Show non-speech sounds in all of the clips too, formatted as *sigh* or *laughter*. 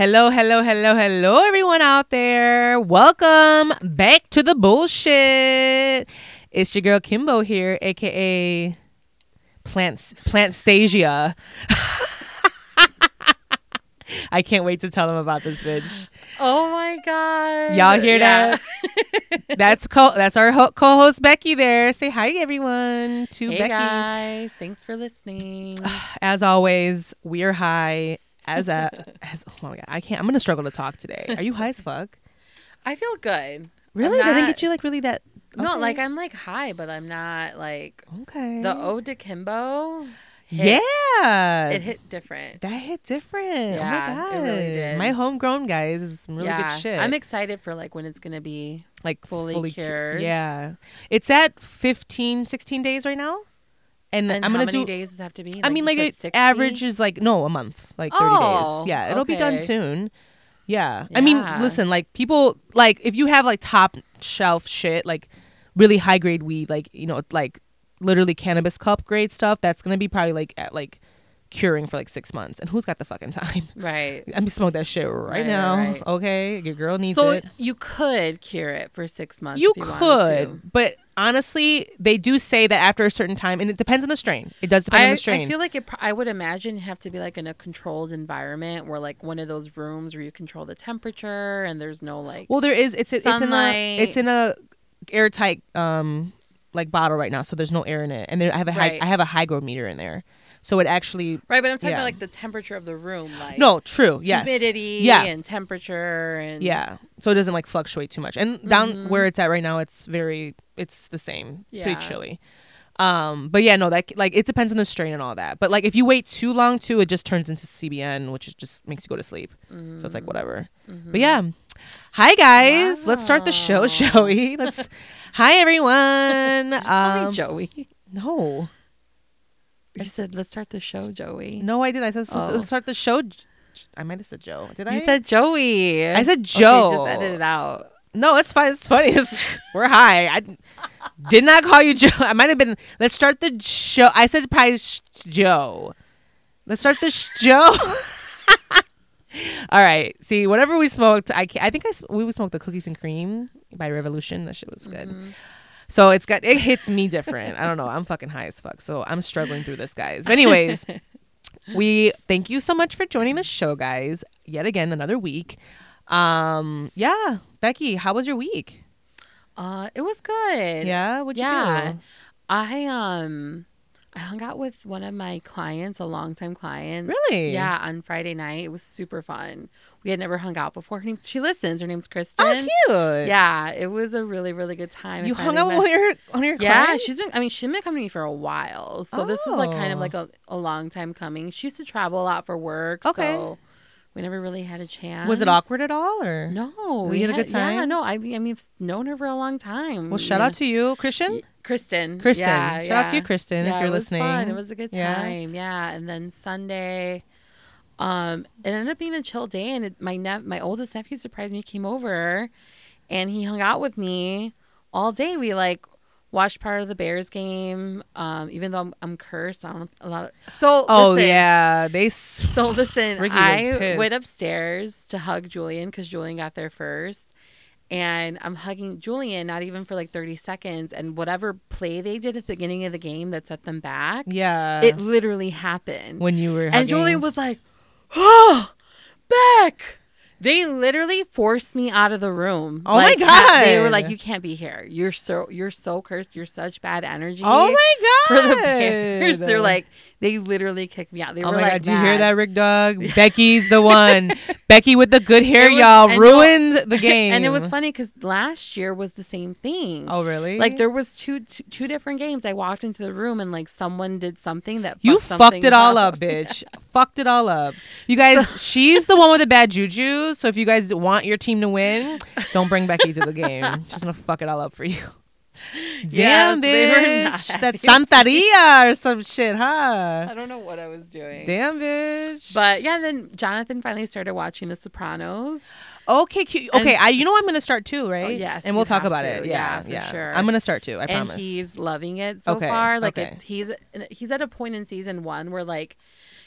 Hello, hello, hello, hello, everyone out there. Welcome back to the bullshit. It's your girl Kimbo here, aka Plants Plantstasia. *laughs* I can't wait to tell them about this bitch. Oh my god! Y'all hear that? *laughs* That's co- that's our ho- co-host Becky there. Say hi everyone to hey Becky. guys, thanks for listening. *sighs* As always, we're high as a *laughs* as oh my god, I can't. I'm gonna struggle to talk today. Are you high as fuck? I feel good. Really? I'm didn't get you like really that? No, like I'm like high, but I'm not like okay. the Ode to Kimbo. hit- yeah, it hit different. that hit different. Yeah, oh my god, it really did. My homegrown guys is some really yeah, good shit. I'm excited for like when it's gonna be. like fully cu- cured. Yeah, it's at 15, 16 days right now, and, And I'm gonna many do. days does it have to be? I mean, like it average is like no a month, like thirty Oh, days. Yeah, it'll be done soon. Yeah. I mean, listen, like people like if you have like top shelf shit, like really high grade weed, like you know, like literally cannabis cup grade stuff, that's gonna be probably like at like curing for like six months. And who's got the fucking time? *laughs* Right. I'm gonna smoke that shit right, Right, now. right. Okay, your girl needs So it. you could cure it for six months. You you could, but honestly, they do say that after a certain time, and it depends on the strain. It does depend on the strain. I feel like it. I would imagine you have to be like in a controlled environment, where like one of those rooms where you control the temperature and there's no like. Well, there is. It's it's in a it's in a airtight um like bottle right now, so there's no air in it, and there I have a high, Right. I have a hygrometer in there, so it actually right, but I'm talking yeah. about like the temperature of the room, like no true yes humidity, Yeah. and temperature, and yeah, so it doesn't like fluctuate too much, and down where it's at right now, it's very it's the same, Yeah. pretty chilly. Um, but yeah, no, that like it depends on the strain and all that. But like if you wait too long too, it just turns into CBN, which just makes you go to sleep. So it's like whatever. But yeah. Hi guys. Let's start the show, Wow. shall we? Let's *laughs* Hi everyone. Just call me um, Joey. no. You said let's start the show, Joey. No, I did. I said let's- Oh. start the show. I might have said Joe. Did I? You said Joey. I said Okay, Joe. just edit it out. No, it's fine. It's funny. *laughs* It's, we're high. I did not call you Joe. I might have been. Let's start the show. I said probably sh- Joe. Let's start the sh- Joe. *laughs* All right. See, whatever we smoked, I I think I we smoked the cookies and cream by Revolution. That shit was good. Mm-hmm. So it's got it hits me different. I don't know. I'm fucking high as fuck. So I'm struggling through this, guys. But anyways, *laughs* we thank you so much for joining the show, guys. Yet again, another week. Um, yeah, Becky, how was your week? Uh, it was good. Yeah, what'd you yeah. do? I um I hung out with one of my clients, a longtime client. Really? Yeah, on Friday night. It was super fun. We had never hung out before. Her name's, she listens. Her name's oh, Kristen. Oh, cute. Yeah, it was a really, really good time. You hung out with your on your Yeah, clients? she's been. I mean, she's been coming to me for a while, so this is like kind of Oh. like a, a long time coming. She used to travel a lot for work, Okay. so we never really had a chance. Was it awkward at all, or No, We had a good time. Yeah, no, I, mean- I mean, I've known her for a long time. Well, shout out to you, Christian. Kristen. Kristen. Yeah, Shout out to you, yeah. Kristen, if you're it was listening. Fun. It was a good Yeah. time. Yeah. And then Sunday, um, it ended up being a chill day, and it, my ne- my oldest nephew surprised me. Came over, and he hung out with me all day. We like watched part of the Bears game. Um, even though I'm, I'm cursed, I don't a lot. Of, so Oh listen, yeah, they. So listen, *laughs* Ricky I went upstairs to hug Julian because Julian got there first. And I'm hugging Julian, not even for like 30 seconds. And whatever play they did at the beginning of the game that set them back, yeah. it literally happened. when you were and. Julian was like, oh, *gasps* Beck. They literally forced me out of the room. Oh my god! They were like, "You can't be here. You're so you're so cursed. You're such bad energy." Oh my god! *laughs* for the Bears. They're like, they literally kicked me out. They Oh were my like, god, do you hear that, Rick Dog? *laughs* Becky's the one. *laughs* Becky with the good hair, was- y'all ruined the game. *laughs* And it was funny because last year was the same thing. Oh really? Like there was two, two two different games. I walked into the room and like someone did something that You fucked fucked it all up, bitch. fucked it all up. You guys, she's the one with the bad juju. So if you guys want your team to win, don't bring Becky to the game. She's gonna fuck it all up for you. Yes, Damn, not bitch. That's happy. Santeria or some shit, huh? I don't know what I was doing. Damn, bitch. But yeah, then Jonathan finally started watching The Sopranos. okay, cute. And- okay. I, you know, I'm gonna start too, right? Oh, yes, and we'll talk about to. it. Yeah, Yeah, for yeah. sure. I'm gonna start too. I and promise. he's loving it so Okay, far. Like okay. it's, he's he's at a point in season one where like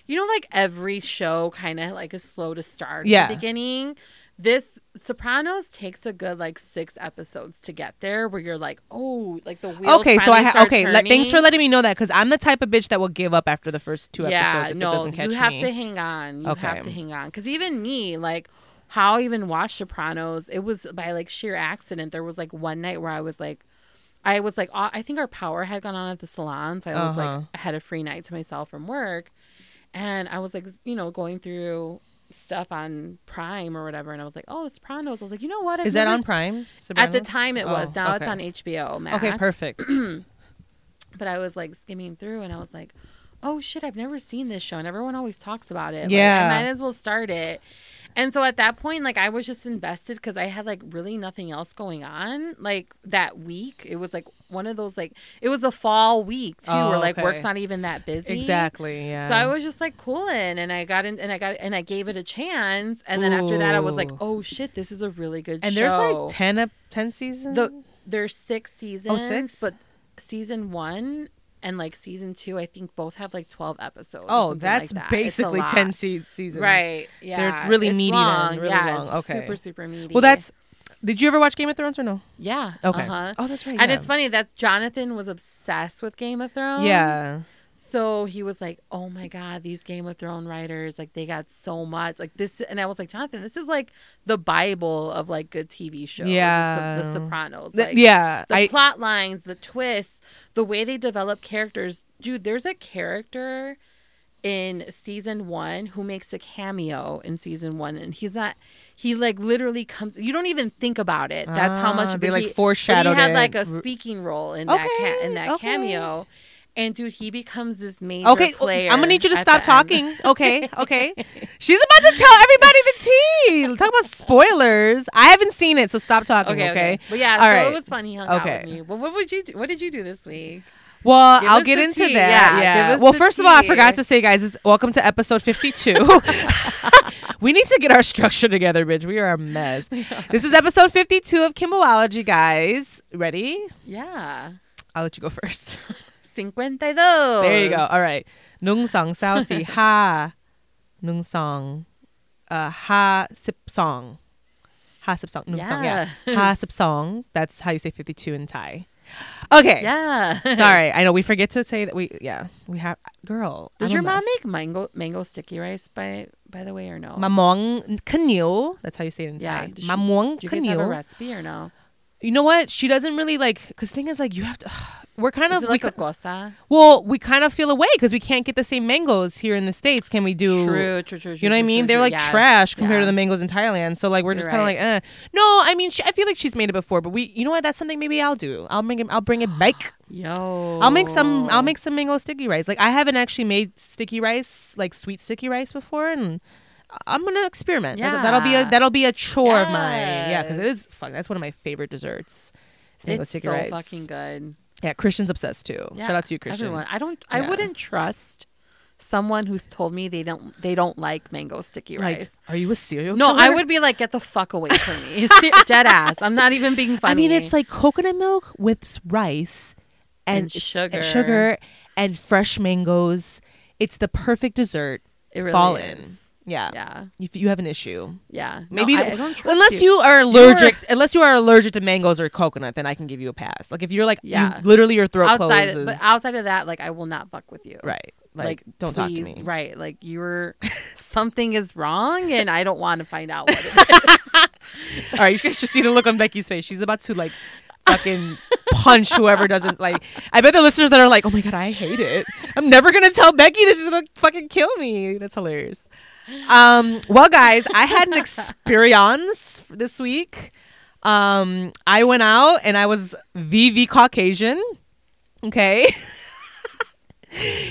you know, like every show kind of like is slow to start Yeah. at the beginning. This Sopranos takes a good like six episodes to get there, where you're like, oh, like the wheels. Okay, so I ha- okay. Let, thanks for letting me know that because I'm the type of bitch that will give up after the first two yeah, episodes if no, it doesn't catch you have me. to hang on. You Okay. have to hang on because even me, like how I even watched Sopranos, it was by like sheer accident. There was like one night where I was like, I was like, I think our power had gone on at the salon, so I was Uh-huh. like, I had a free night to myself from work, and I was like, you know, going through stuff on Prime or whatever, and I was like, oh, it's Sopranos. I was like, you know what? I've Is that on s- Prime? At the time, it was. Oh, Now it's on HBO Max. Okay, perfect. *clears throat* *clears throat* But I was like skimming through and I was like, oh shit, I've never seen this show and everyone always talks about it. Like, Yeah. I might as well start it. And so at that point, like I was just invested because I had like really nothing else going on. Like that week, it was like one of those like it was a fall week too, Oh, where like okay. work's not even that busy. exactly. Yeah. So I was just like cooling, and I got in, and I got, and I gave it a chance, and then after that, I was like, "Oh shit, this is a really good show. and show." there's like 10, ep- 10 seasons. the there's six seasons, Oh, six? but season one and like season two, I think both have like twelve episodes. oh, that's like that. Basically 10 se- seasons. Right? Yeah, they're really It's meaty then, really yeah, long. Okay. super super meaty. Well, that's. Did you ever watch Game of Thrones or no? yeah. Okay. uh-huh. Oh, that's right. And yeah. it's funny that Jonathan was obsessed with Game of Thrones. Yeah. So he was like, "Oh my god, these Game of Thrones writers, like they got so much like this." And I was like, "Jonathan, this is like the bible of like good TV shows. the, Yeah. The, Sopranos. Th- Like, yeah. the I, plot lines, the twists, the way they develop characters. Dude, there's a character in season one who makes a cameo in season one, and he's not. He like literally comes. You don't even think about it. That's how much Ah, they, like, he- foreshadowed He had it. like a speaking role in that ca- in that okay. cameo. And dude, he becomes this major Okay, player. I'm gonna need you to stop end. talking. *laughs* Okay, okay. She's about to tell everybody the tea. Talk about spoilers. I haven't seen it, so stop talking. Okay, Okay. okay. But yeah, All so right. it was fun. He hung out Okay. with me. Well, what would you do? What did you do this week? Well, Give I'll get into tea. that. Yeah, Yeah. Well, first of all, I forgot to say, guys, is welcome to episode 52. *laughs* *laughs* we need to get our structure together, bitch. We are a mess. *laughs* This is episode 52 of Kimboology, guys. Ready? Yeah. I'll let you go first. 52. There you go. All right. Nung song sao si ha nung song uh ha sip song. Ha sip song. Nung song. Yeah. Yeah. Ha sip song. That's how you say 52 in Thai. Okay. Yeah. Sorry. *laughs* I know we forget to say that we yeah, we have girl. Does I'm your mom make mango mango sticky rice by by the way or no? Mamong kanil. That's how you say it in Yeah, Thai. she- Mamong Do you guys have a recipe or no? You know what? She doesn't really like cuz thing is like you have to *sighs* we're kind of it we like a cosa? well, we kind of feel away cuz we can't get the same mangoes here in the states. Can we do True, true, true, true. You know what I mean? true, They're like Yeah. trash compared to the mangoes in Thailand. So like we're just kind of right. like, eh. No, I mean, she, I feel like she's made it before, but we, you know what? That's something maybe I'll do. I'll bring it. I'll bring it *gasps* back. Yo. I'll make some. I'll make some mango sticky rice. Like I haven't actually made sticky rice, like sweet sticky rice before, and I'm gonna experiment. That, that'll be a that'll be a chore of mine. Yeah, because it is Yes. Fuck, that's one of my favorite desserts. Is mango It's sticky so rice. fucking good. Yeah, Christian's obsessed too. Yeah, Shout out to you, Christian. Everyone. I don't. I Yeah. wouldn't trust someone who's told me they don't. They don't like mango sticky Like, rice. are you a serial? No, I would be like, get the fuck away *laughs* from me. Dead ass. I'm not even being funny. I mean, it's like coconut milk with rice and, And sugar. sugar and fresh mangoes. It's the perfect dessert. it really fall is. in. Yeah. Yeah, If you have an issue, yeah. maybe no, I, I don't trust unless you. you, are allergic, unless you are allergic to mangoes or coconut, then I can give you a pass. Like if you're like, Yeah. you, literally your throat outside, closes. but outside of that, like I will not fuck with you. right. Like, don't talk to me. Right, like you're *laughs* something is wrong, and I don't want to find out what it *laughs* is. All right, you guys just see the look on Becky's face. She's about to like fucking punch whoever doesn't like. I bet the listeners that are like, "Oh my god, I hate it. I'm never gonna tell Becky this is gonna fucking kill me." That's hilarious. Um, well, guys, I had an experience this week. Um, I went out and I was VV Caucasian. Okay. *laughs*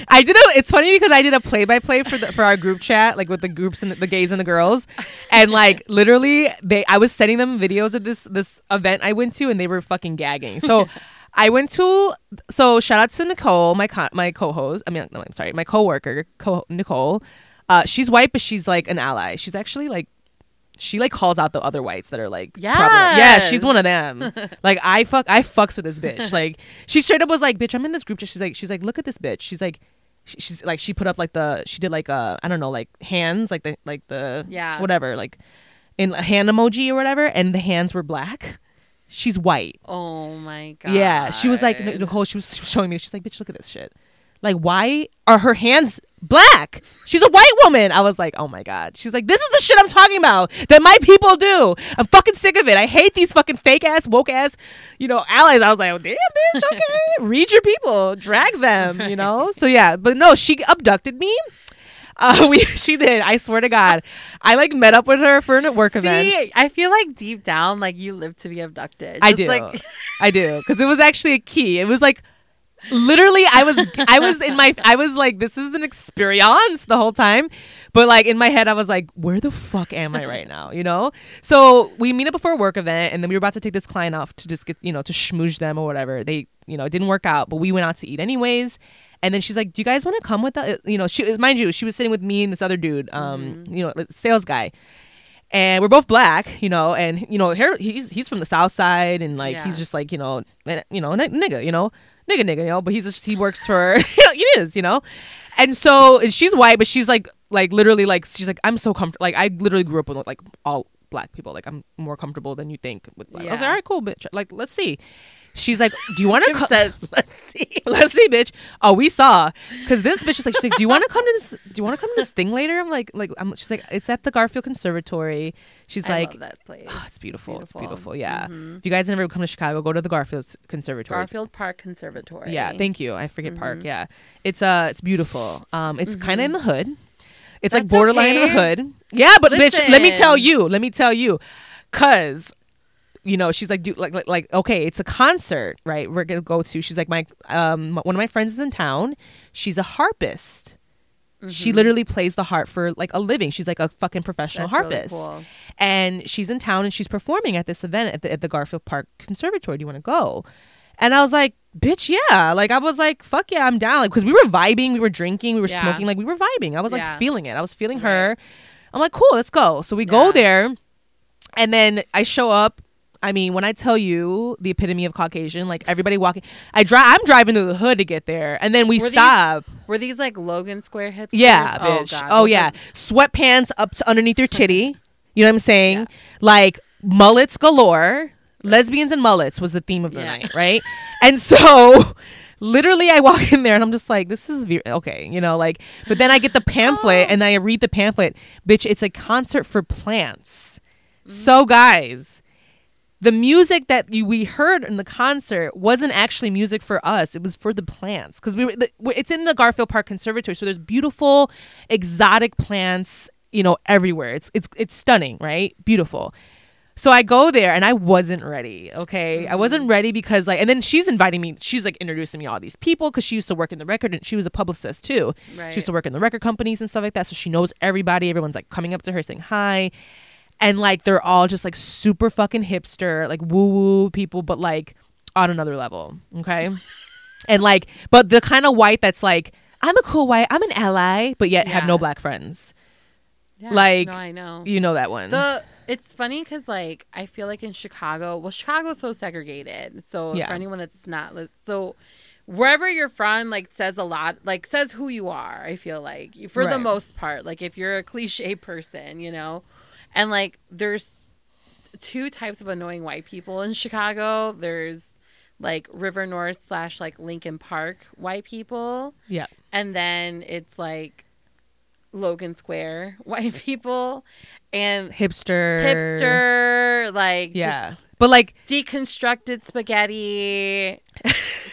I did a. It's funny because I did a play by play for the for our group chat, like with the groups and the, the gays and the girls, and like *laughs* literally they. I was sending them videos of this this event I went to, and they were fucking gagging. So. *laughs* I went to so shout out to Nicole, my co- my co-host. I mean, no, I'm sorry, my coworker, co- Nicole. Uh, she's white, but she's like an ally. She's actually like she like calls out the other whites that are like problematic. yeah she's one of them *laughs* like i fuck i fucks with this bitch *laughs* like she straight up was like bitch i'm in this group she's like she's like look at this bitch she's like she's like she put up like the she did like uh I don't know like hands like the like the Yeah. whatever like in a hand emoji or whatever and the hands were black. She's white. Oh my god. Yeah, she was like Nicole. She was showing me. She's like, "Bitch, look at this shit. Like, why are her hands black? She's a white woman." I was like, "Oh my god." She's like, "This is the shit I'm talking about that my people do. I'm fucking sick of it. I hate these fucking fake ass woke ass, you know, allies." I was like, oh, "Damn, bitch. Okay, *laughs* read your people, drag them. You know." So yeah, but no, she abducted me. Uh, *laughs* we she did. I swear to God, I like met up with her for a work event. I feel like deep down, like you live to be abducted. I do. Like, I do because it was actually a key. It was like literally I was I was in my I was like this is an experience the whole time, but like in my head I was like where the fuck am I right now? You know. So we meet up before a work event and then we were about to take this client off to just get you know to schmooze them or whatever. They you know it didn't work out, but we went out to eat anyways. And then she's like, "Do you guys want to come with us?" You know, she mind you, she was sitting with me and this other dude, um, you know, sales guy and we're both black, you know, and you know, here he's he's from the south side, and like Yeah. he's just like you know, you know, n- nigga, you know, nigga, nigga, you know, but he's just he works for *laughs* he is, you know, and so and she's white, but she's like like literally like she's like I'm so comfortable, like I literally grew up with like all black people, like I'm more comfortable than you think. With black. I was like, all right, cool, bitch, like let's see. She's like, do you want to come? said, *laughs* let's *laughs* see. Let's see, bitch. Oh, we saw because this bitch is like, she's like, do you want to come to this? Do you want to come to this thing later? I'm like, like, I'm. She's like, it's at the Garfield Conservatory. She's I like, love that place. Oh, it's beautiful. It's beautiful. beautiful. Yeah. Mhm. If you guys never come to Chicago, go to the Garfield Conservatory. Garfield Park Conservatory. Yeah. Thank you. I forget park. Mhm. Yeah. It's uh, it's beautiful. Um, it's kind of in the hood. It's like That's borderline in the hood. Yeah, but bitch, let me tell you. Let me tell you, cause. You know, she's like, dude, like, like, like, okay, it's a concert, right? We're gonna go to. She's like, my, um, one of my friends is in town. She's a harpist. She Mhm. literally plays the harp for like a living. She's like a fucking professional That's really harpist cool. and she's in town and she's performing at this event at the, at the Garfield Park Conservatory. Do you want to go? And I was like, bitch, yeah. Like I was like, fuck yeah, I'm down. Like because we were vibing, we were drinking, we were Yeah. smoking, like we were vibing. I was like Yeah. feeling it. I was feeling Right. her. I'm like, cool, let's go. So we go there, and then I show up. I mean, when I tell you the epitome of Caucasian, like everybody walking, I drive. I'm driving through the hood to get there, and then we Were these stop. Were these like Logan Square hipsters? Yeah, Oh, bitch. God. Oh, Those yeah. are- Sweatpants up to underneath your titty. *laughs* You know what I'm saying? Yeah. Like mullets galore. Lesbians and mullets was the theme of the Yeah. night, right? and so *laughs* literally I walk in there and I'm just like, this is ve- okay, you know, like but then I get the pamphlet Oh. and I read the pamphlet. Bitch, it's a concert for plants. Mm-hmm. So guys, the music that we heard in the concert wasn't actually music for us. It was for the plants because we were. The, it's in the Garfield Park Conservatory, so there's beautiful, exotic plants, you know, everywhere. It's it's it's stunning, right? Beautiful. So I go there and I wasn't ready. Okay, I mm-hmm. wasn't ready because like, and then she's inviting me. She's like introducing me all these people because she used to work in the record and she was a publicist too. Right. She used to work in the record companies and stuff like that. So she knows everybody. Everyone's like coming up to her saying hi. And like they're all just like super fucking hipster, like woo woo people, but like on another level. Okay. And like, but the kind of white that's like, I'm a cool white, I'm an ally, but yet have no black friends. Yeah, like, no, I know. You know that one. The it's funny because like I feel like in Chicago, well, Chicago's so segregated. So Yeah. for anyone that's not so. Wherever you're from, like says a lot, like says who you are. I feel like for the most part, like if you're a cliche person, you know, and like there's two types of annoying white people in Chicago. There's like River North slash like Lincoln Park white people, yeah. and then it's like Logan Square *laughs* white people and Hipster. hipster like Yeah. just But like, deconstructed spaghetti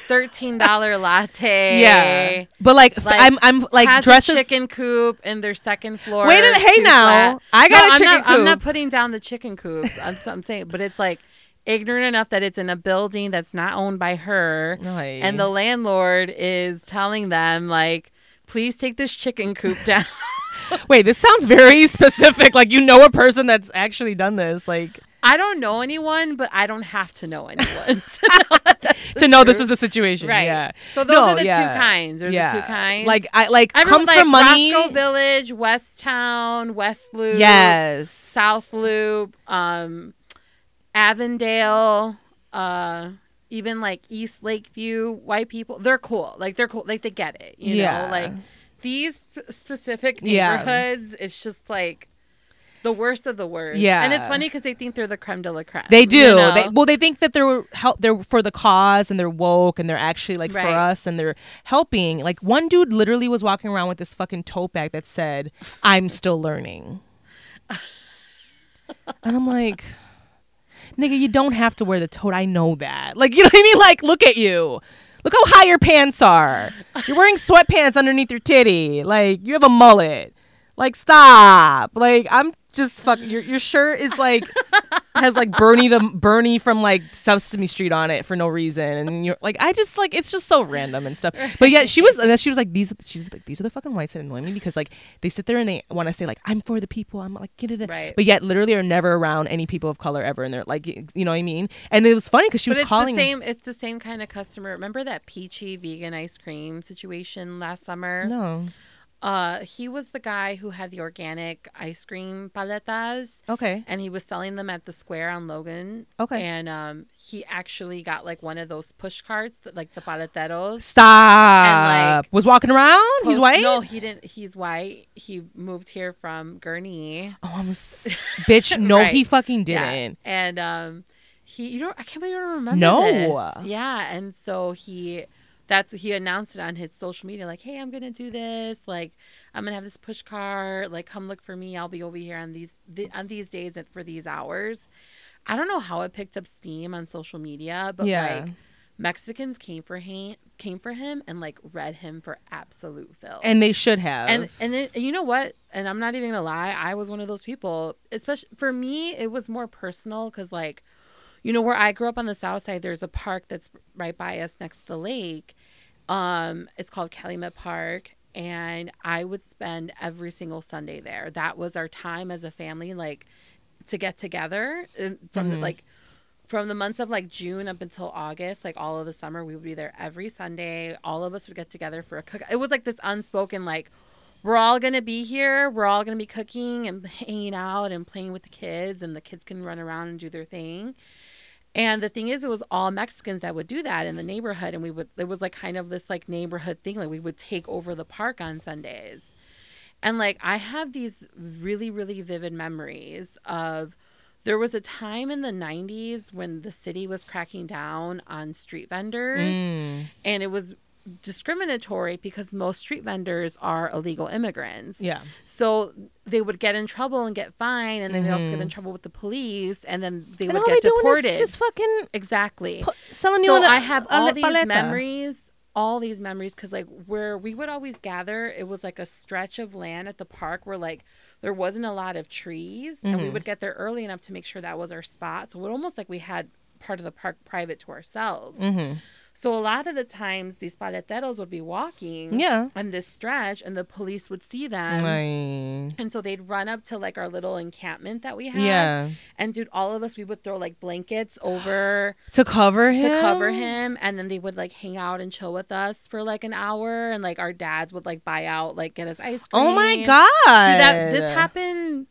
thirteen dollar *laughs* latte yeah. But like, Like, I'm, I'm like a chicken coop in their second floor Wait a minute. Hey now. flat- I got No, a I'm chicken not, I'm not putting down the chicken coops *laughs* I'm, I'm saying but it's like ignorant enough that it's in a building that's not owned by her Right. and the landlord is telling them like please take this chicken coop down Wait, this sounds very *laughs* specific. Like you know a person that's actually done this. Like I don't know anyone, but I don't have to know anyone. *laughs* *laughs* to know this is the situation. right. Yeah. So those No, are the yeah. two kinds. Or yeah. the two kinds. Like I like Everyone, comes like from money. Roscoe Village, West Town, West Loop, yes. South Loop, um, Avondale, uh, even like East Lakeview white people, they're cool. Like they're cool. Like they get it. You Yeah. know, like these sp- specific Yeah. neighborhoods, it's just like the worst of the worst. Yeah. and it's funny because they think they're the creme de la creme. They do. you know? They, well, they think that they're help. They're for the cause, and they're woke, and they're actually like for Right. us, and they're helping. Like one dude literally was walking around with this fucking tote bag that said, "I'm still learning," *laughs* and I'm like, "Nigga, you don't have to wear the tote. I know that. Like, you know what I mean? Like, look at you." Look how high your pants are. You're wearing sweatpants underneath your titty. Like you have a mullet. Like stop. Like I'm just fucking. Your your shirt is like has like Bernie the Bernie from like Sesame Street on it for no reason, and you're like I just like it's just so random and stuff. But yeah, she was and then she was like these. She's like these are the fucking whites that annoy me because like they sit there and they want to say like I'm for the people. I'm like get it. Right. But yet literally are never around any people of color ever, and they're like you know what I mean. And it was funny because she But was it's calling. the same. It's the same kind of customer. Remember that peachy vegan ice cream situation last summer? No. Uh, he was the guy who had the organic ice cream paletas, Okay. and he was selling them at the square on Logan. Okay. And um, he actually got like one of those push carts, that, like the paleteros. Stop. And, like, was walking around. He's white. No, he didn't. He's white. He moved here from Gurnee. Oh, I'm s- *laughs* bitch. No, he fucking didn't. And um, he, you don't. I can't believe you don't remember. No. this. Yeah, and so he, that's he announced it on his social media, like, "Hey, I'm gonna do this. Like, I'm gonna have this push cart. Like, come look for me. I'll be over here on these th- on these days and for these hours." I don't know how it picked up steam on social media, but Yeah. like Mexicans came for him, came for him, and like read him for absolute filth. And they should have. And and then you know what? And I'm not even gonna lie. I was one of those people. Especially for me, it was more personal because like, you know, where I grew up on the south side, there's a park that's right by us next to the lake. Um, it's called Calumet Park, and I would spend every single Sunday there. That was our time as a family, like to get together uh, from the, Mhm. like from the months of like June up until August, like all of the summer, we would be there every Sunday. All of us would get together for a cook. It was like this unspoken, like, we're all gonna be here. We're all gonna be cooking and *laughs* hanging out and playing with the kids, and the kids can run around and do their thing. And the thing is, it was all Mexicans that would do that in the neighborhood, and we would. It was like kind of this like neighborhood thing. Like we would take over the park on Sundays, and like I have these really really vivid memories of there was a time in the 90s when the city was cracking down on street vendors Mm. and it was discriminatory because most street vendors are illegal immigrants. Yeah. So they would get in trouble and get fined and then they'd also get in trouble with the police and then they Mm-hmm. And would get they deported. just fucking exactly. selling you So I have all these paleta. memories, all these memories, because like where we would always gather, it was like a stretch of land at the park where like there wasn't a lot of trees, and Mm-hmm. we would get there early enough to make sure that was our spot. So it almost like we had part of the park private to ourselves. Mm-hmm. So a lot of the times these paleteros would be walking Yeah. on this stretch, and the police would see them. Right. And so they'd run up to like our little encampment that we had. Yeah. And dude, all of us, we would throw like blankets *gasps* over To cover him. to cover him and then they would like hang out and chill with us for like an hour and like our dads would like buy out like get us ice cream Oh my god. Dude, that this happened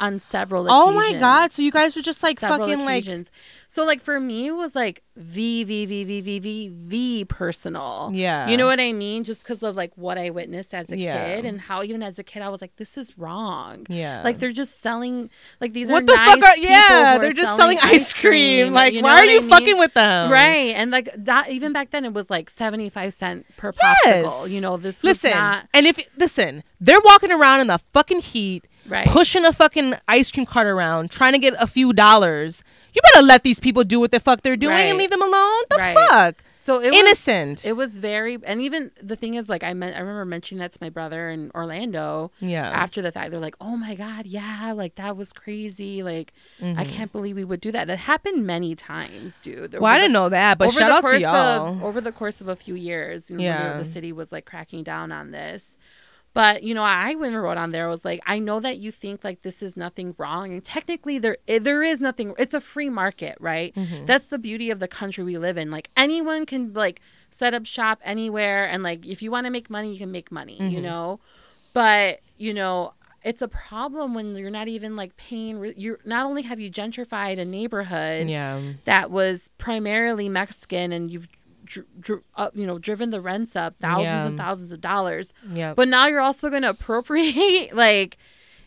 on several occasions. Oh my god. So you guys were just like several fucking like occasions. so like for me it was like v v v v v v v personal Yeah. you know what i mean just because of like what i witnessed as a Yeah. kid and how even as a kid i was like this is wrong Yeah. like they're just selling like these what are the nice fuck are people yeah, who they're just selling ice cream. Like you why are what I you mean? fucking with them? Right. And like that even back then it was like 75 cent per Yes. popsicle. You know, this listen, was not and if listen, they're walking around in the fucking heat, Right. pushing a fucking ice cream cart around, trying to get a few dollars. You better let these people do what the fuck they're doing Right. and leave them alone. The Right. fuck, so it was innocent. it was very and even the thing is like I meant I remember mentioning that to my brother in Orlando yeah, after the fact. They're like, "Oh my god, yeah, like that was crazy. Like I mm-hmm. can't believe we would do that." It happened many times, dude. well, I didn't know that, but over shout the out course to y'all. Of, over the course of a few years, you know, Yeah. the city was like cracking down on this. But you know, I when wrote on there I was like, I know that you think like this is nothing wrong, and technically there eh, there is nothing. It's a free market, right? Mm-hmm. That's the beauty of the country we live in. Like anyone can like set up shop anywhere, and like if you want to make money, you can make money. Mm-hmm. You know, but you know, it's a problem when you're not even like paying. You're not only have you gentrified a neighborhood Yeah. that was primarily Mexican, and you've dr- dr- up, you know driven the rents up thousands Yeah. and thousands of dollars. Yeah. But now you're also going to appropriate *laughs* like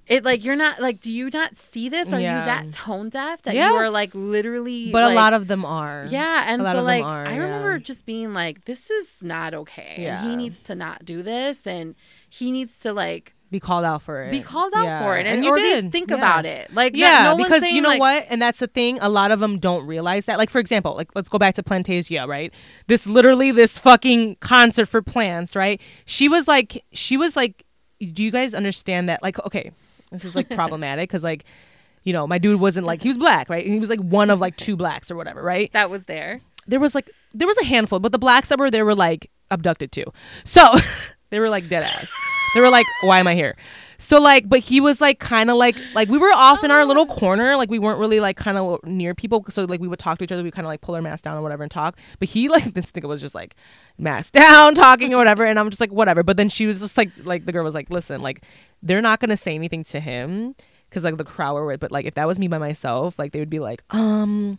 it. Like you're not like. Do you not see this? Are Yeah. you that tone deaf that Yeah. you are like literally? but like, a lot of them are. yeah, and a lot so like are, I yeah. remember just being like, "This is not okay. and Yeah. he needs to not do this, and he needs to like Be called out for it. be called out Yeah. for it, and, you at least did. think Yeah. about it. Like, Yeah, no because saying, you know like, what, and that's the thing. A lot of them don't realize that. Like for example, like let's go back to Plantasia, right? This literally this fucking concert for plants, right? She was like, she was like, do you guys understand that? Like, okay, this is like *laughs* problematic because like, you know, my dude wasn't like he was black, right? He was like one of like two blacks or whatever, right? That was there. there was like there was a handful, but the blacks that were there were like abducted too. So *laughs* they were like dead ass. They were like, why am I here? So like, but he was like kind of like like we were off in our little corner, like we weren't really like kind of near people. So like we would talk to each other, we kind of like pull our mask down or whatever and talk. But he *laughs* like this nigga was just like mask *laughs* down, talking or whatever, and I'm just like whatever. But then she was just like like the girl was like, listen, like they're not gonna say anything to him because like the crowd were with, but like if that was me by myself, like they would be like, um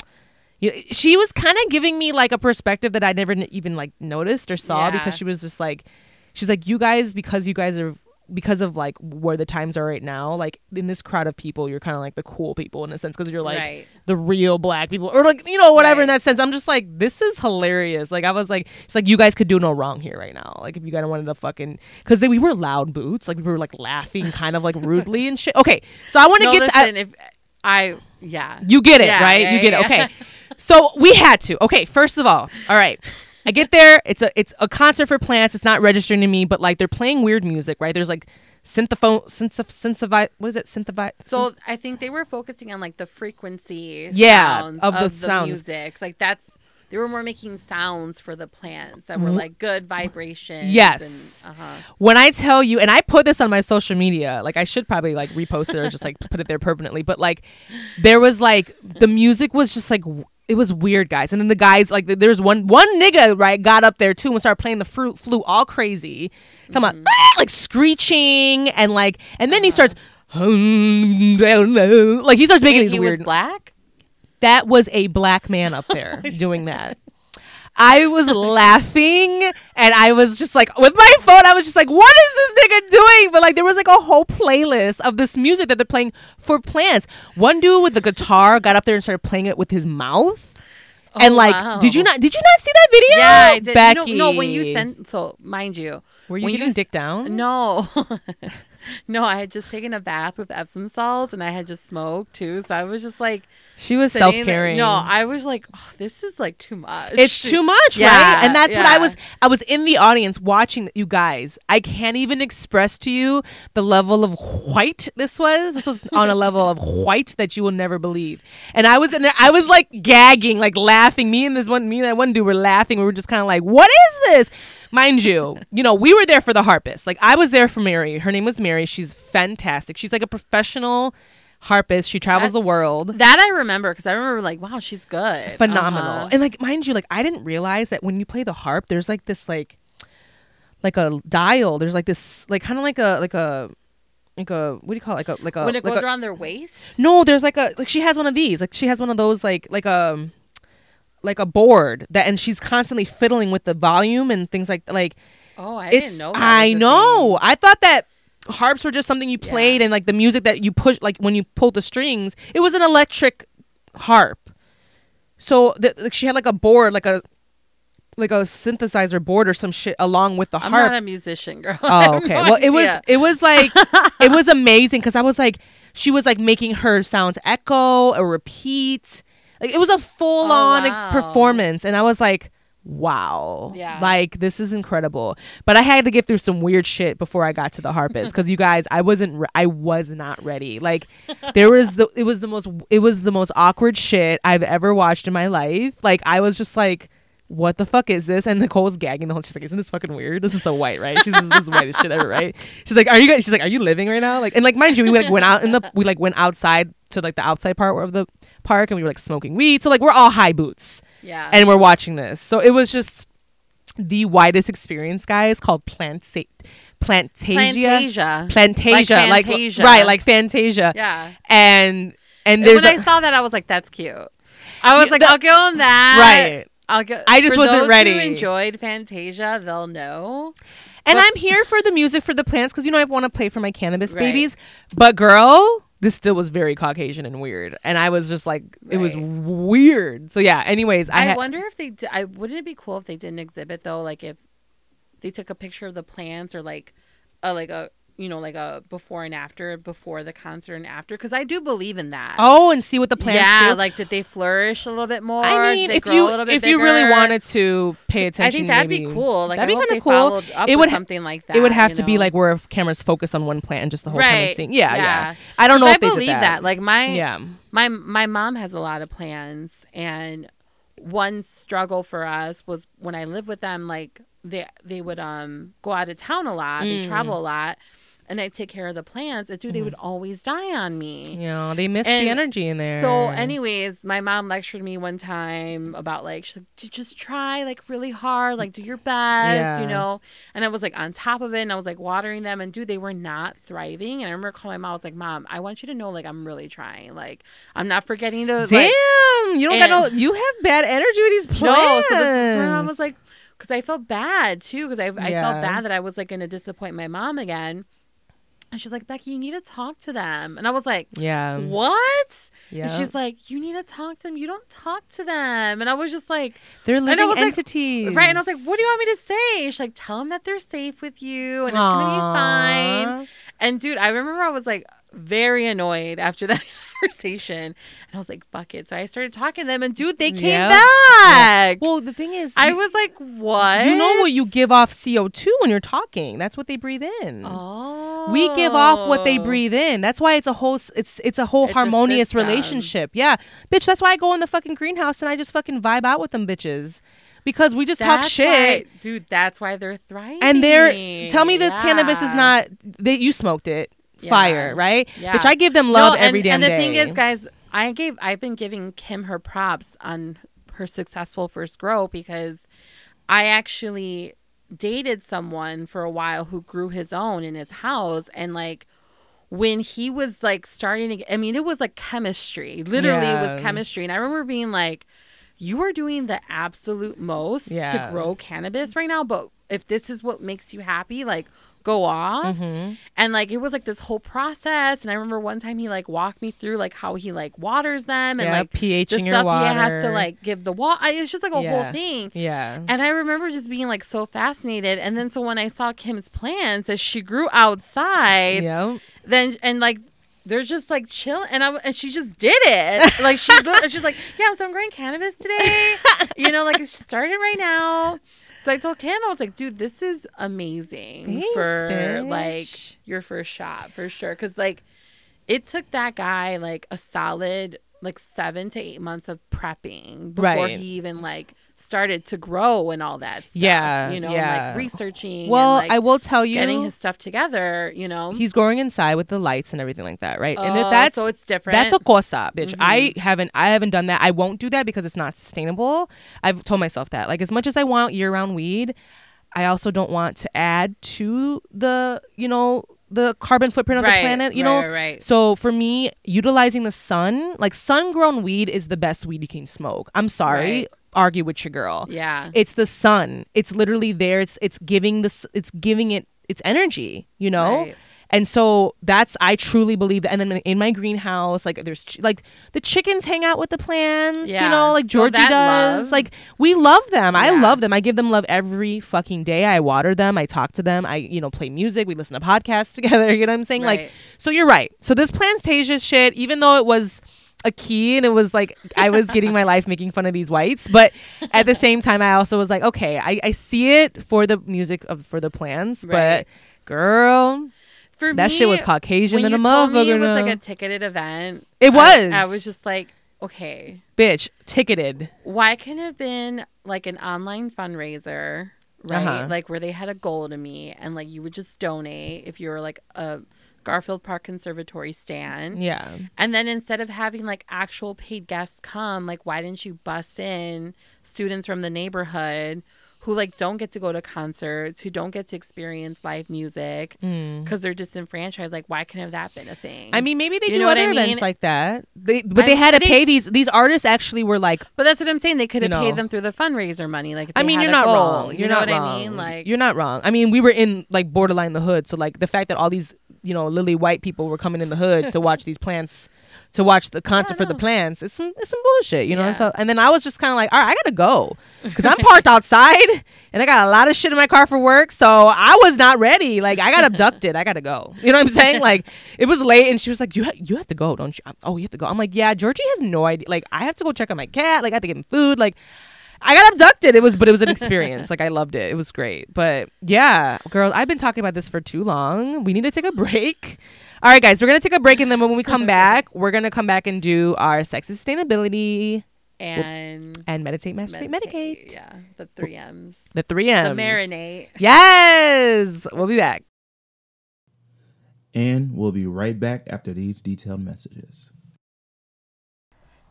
you know, she was kind of giving me like a perspective that I never n- even like noticed or saw Yeah. because she was just like, she's like, you guys, because you guys are, because of like where the times are right now, like in this crowd of people, you're kind of like the cool people in a sense because you're like Right. the real black people or like, you know, whatever in that sense. I'm just like, this is hilarious. Like, I was like, it's like, you guys could do no wrong here right now. Like, if you guys wanted to fucking, because we were loud boots, like we were like laughing kind of like rudely and shit. Okay. So I want to No, get to. I- if I, yeah. you get it, Yeah, right? yeah, you get yeah. it. Okay. *laughs* so we had to. Okay, first of all, all right. I get there. It's a it's a concert for plants. It's not registering to me, but like they're playing weird music, right? There's like synthophone, synthophone, synthovi what is it? Synthovi So I think they were focusing on like the frequency, Yeah, sounds of of, the the, sounds. music. Like that's they were more making sounds for the plants that were like good vibrations. Yes. And, uh-huh. when I tell you, and I put this on my social media, like I should probably like repost it or just like put it there permanently, but like there was like the music was just like it was weird, guys. And then the guys like there's one one nigga right got up there too and started playing the fruit flute all crazy, come on, mm-hmm. ah, like screeching and like, and then he uh-huh. starts. *laughs* Like he starts making And these he weird. black. that was a black man up there *laughs* doing that. I was laughing and I was just like with my phone I was just like what is this nigga doing but like there was like a whole playlist of this music that they're playing for plants one dude with the guitar got up there and started playing it with his mouth oh, and Oh, like wow. did you not did you not see that video Yeah, I did. Becky You know, no, when you sent, so mind you, were you when getting dick down No. *laughs* no, I had just taken a bath with Epsom salts and I had just smoked too. So I was just like she was self-caring No, I was like, oh, this is like too much. It's too much, Yeah, right? And that's what I was I was in the audience watching you guys. I can't even express to you the level of white this was. This was on a level of white that you will never believe. And I was in there I was like gagging, like laughing. Me and this one me and that one dude were laughing. We were just kind of like, "What is this?" Mind you, you know, we were there for the harpist. Like I was there for Mary. Her name was Mary. She's fantastic. She's like a professional harpist. She travels That- the world. That I remember because I remember like, wow, she's good. phenomenal. Uh-huh. And like mind you, like I didn't realize that when you play the harp, there's like this like like a dial. There's like this like kind of like a like a like a what do you call it? Like a like a when it like goes a- around their waist. No, there's like a like she has one of these. Like she has one of those like like a like a board that and she's constantly fiddling with the volume and things like like Oh, I it's didn't know. That I know. thing. I thought that harps were just something you Yeah. played and like the music that you push like when you pulled the strings. It was an electric harp. So the, like she had like a board like a like a synthesizer board or some shit along with the harp. I'm not a musician, girl. *laughs* Oh, okay. no well, it was it was like *laughs* it was amazing because I was like she was like making her sounds echo or repeat. Like it was a full oh, on Oh, wow. performance, and I was like, wow, Yeah. like this is incredible. But I had to get through some weird shit before I got to the harpist because you guys, I wasn't, re- I was not ready. Like there was the, it was the most, it was the most awkward shit I've ever watched in my life. Like I was just like what the fuck is this? And Nicole's gagging the whole. She's like, isn't this fucking weird? This is so white, right? She's this is whitest shit ever, right? She's like, are you guys? She's like, are you living right now? Like, and like, mind you, we like went out in the, we like went outside to like the outside part of the park, and we were like smoking weed. So like, we're all high boots, yeah. and we're watching this. So it was just the widest experience, guys. Called Plant Sa- Plantasia. Plantasia. Plantasia, like, Fantasia. right, like Fantasia. Yeah. And and there's when a- I saw that, I was like, "That's cute." I was Yeah, like, the- "I'll give them that." Right. I'll get. I just for wasn't ready. Who enjoyed Fantasia? They'll know. and but- I'm here for the music for the plants because you know I want to play for my cannabis Right. babies. But girl, this still was very Caucasian and weird, and I was just like, it was weird. So yeah. Anyways, I, I, ha- wonder if they. d I wouldn't it be cool if they did an exhibit though? Like if they took a picture of the plants or like, a like a you know like a before and after before the concert and after because I do believe in that. oh, and see what the plants yeah, do. like did they flourish a little bit more? I Did mean, they if grow you a little bit if you really wanted to pay attention, I think that'd maybe- be cool. Like that'd I be kind of cool. It would something like that. it would have to be like where cameras focus on one plant and just the whole time right. Yeah, yeah, yeah. I don't know I if they believe did that. Like my yeah, my my mom has a lot of plans and one struggle for us was when I lived with them like they they would um go out of town a lot, they Mm. travel a lot and I'd take care of the plants and dude they mm-hmm. would always die on me. you know, they miss And the energy in there. So, anyways, my mom lectured me one time about like, she's like, just try like really hard, like do your best, you know. And I was like on top of it, and I was like watering them, and dude, they were not thriving. And I remember calling my mom, I was like, "Mom, I want you to know, like, I'm really trying. Like, I'm not forgetting to damn, like, you don't got no. You have bad energy with these no." plants. So, this, so my mom was like, because I felt bad too, because I I Yeah. felt bad that I was like going to disappoint my mom again. And she's like, Becky, you need to talk to them. And I was like, yeah, what? yeah. And she's like, you need to talk to them. You don't talk to them. And I was just like, they're I living was like- entities, right. And I was like, what do you want me to say? She's like, tell them that they're safe with you and it's going to be fine. And dude, I remember I was like very annoyed after that *laughs* conversation. And I was like, fuck it. So I started talking to them and dude, they came Yeah. back. Well, the thing is, I was like, what? You know what you give off CO two when you're talking. That's what they breathe in. Oh. We give off what they oh. breathe in. That's why it's a whole it's it's a whole It's harmonious system. relationship. Yeah. Bitch, that's why I go in the fucking greenhouse and I just fucking vibe out with them bitches. Because we just talk shit. why- dude, that's why they're thriving. and they're tell me the cannabis is not that you smoked it. Fire, right? Yeah. Bitch, I give them love No, and, every damn day. and the day. thing is, guys, I gave I've been giving Kim her props on her successful first grow because I actually dated someone for a while who grew his own in his house and like when he was like starting to get, I mean it was like chemistry. Literally it was chemistry. And I remember being like you are doing the absolute most Yeah. to grow cannabis right now, but if this is what makes you happy, like go off. Mhm. And like it was like this whole process. And I remember one time he like walked me through like how he like waters them and Yeah, like pH the stuff he has to like give the water. It's just like a whole thing. Yeah. And I remember just being like so fascinated. And then so when I saw Kim's plants as she grew outside, Yeah. then and like they're just like chill and I and she just did it. *laughs* Like she she's like, Yeah, so I'm growing cannabis today. *laughs* you know, like it's started right now. So I told Kim, I was like, dude, this is amazing Thanks, for bitch. like your first shot for sure. Cause like it took that guy like a solid like seven to eight months of prepping before Right. he even like started to grow and all that stuff. Yeah, You know, yeah. like researching Well, and, like, I will tell you getting his stuff together, you know. he's growing inside with the lights and everything like that, right? and Oh, if that's so it's different. That's a cosa, bitch. Mhm. I haven't I haven't done that. I won't do that because it's not sustainable. I've told myself that. Like as much as I want year round weed, I also don't want to add to the, you know, the carbon footprint of Right, the planet, you right, know. right, right. So for me, utilizing the sun, like sun grown weed is the best weed you can smoke. I'm sorry. Right. Argue with your girl. Yeah. It's the sun. It's literally there. It's it's giving this it's giving it its energy, you know? Right. And so that's I truly believe that. And then in my greenhouse, like there's ch- like the chickens hang out with the plants, yeah. you know, like So Georgie that does. love- Like we love them. I love them. I give them love every fucking day. I water them. I talk to them. I you know play music. We listen to podcasts *laughs* together. You know what I'm saying? Like so you're right. So this Plantasia shit, even though it was a key and it was like I was getting my life making fun of these whites, but at the same time I also was like, okay, I, I see it for the music of for the plans, Right. but girl, For that me, shit was Caucasian than a motherfucker. it was like a ticketed event. It was. I, was just like, okay, bitch ticketed. why couldn't it have been like an online fundraiser, right? Uh-huh. Like where they had a goal to me, and like you would just donate if you were like a Garfield Park Conservatory stand. Yeah. And then instead of having like actual paid guests come, like why didn't you bus in students from the neighborhood who like don't get to go to concerts, who don't get to experience live music mm. because they're disenfranchised. Like, why couldn't have that been a thing? I mean, maybe they You do other I events like that. They, but they had to they- pay these. These artists actually were like. but that's what I'm saying. They could have You know. paid them through the fundraiser money. Like, I mean, you're not goal. wrong. You You're know not what wrong. I mean? Like, you're not wrong. I mean, we were in like borderline the hood, so like the fact that all these you know lily white people were coming in the hood to watch these plants, to watch the concert for the plants, it's some it's some bullshit, you know. Yeah. So and then I was just kind of like, all right, I gotta go because I'm parked outside and I got a lot of shit in my car for work, so I was not ready. Like I got abducted, I gotta go. You know what I'm saying? Like it was late, and she was like, you ha- you have to go, don't you? I'm- oh, you have to go. I'm like, yeah. Georgie has no idea. Like I have to go check on my cat. Like I have to get him food. Like. I got abducted. It was, but it was an experience. like I loved it. It was great. But yeah, girls, I've been talking about this for too long. We need to take a break. All right, guys, we're gonna take a break, and then when we come back, we're gonna come back and do our sex sustainability and and meditate, masturbate, medicate. Yeah, the three M's. The three M's. The marinate. Yes, we'll be back. And we'll be right back after these detailed messages.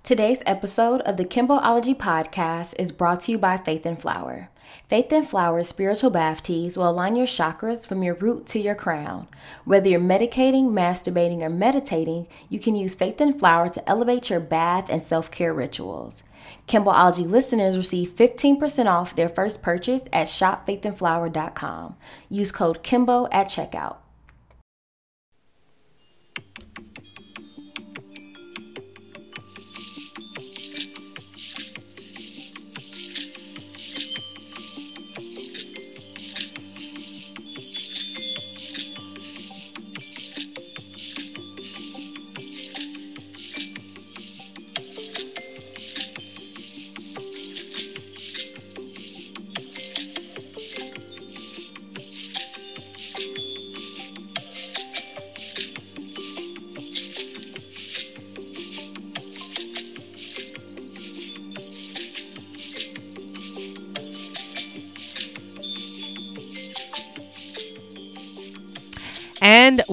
Today's episode of the Kimboology podcast is brought to you by Faith and Flower. Faith and Flower's spiritual bath teas will align your chakras from your root to your crown. Whether you're medicating, masturbating, or meditating, you can use Faith and Flower to elevate your bath and self care rituals. Kimboology listeners receive 15% off their first purchase at shopfaithandflower.com. Use code Kimbo at checkout.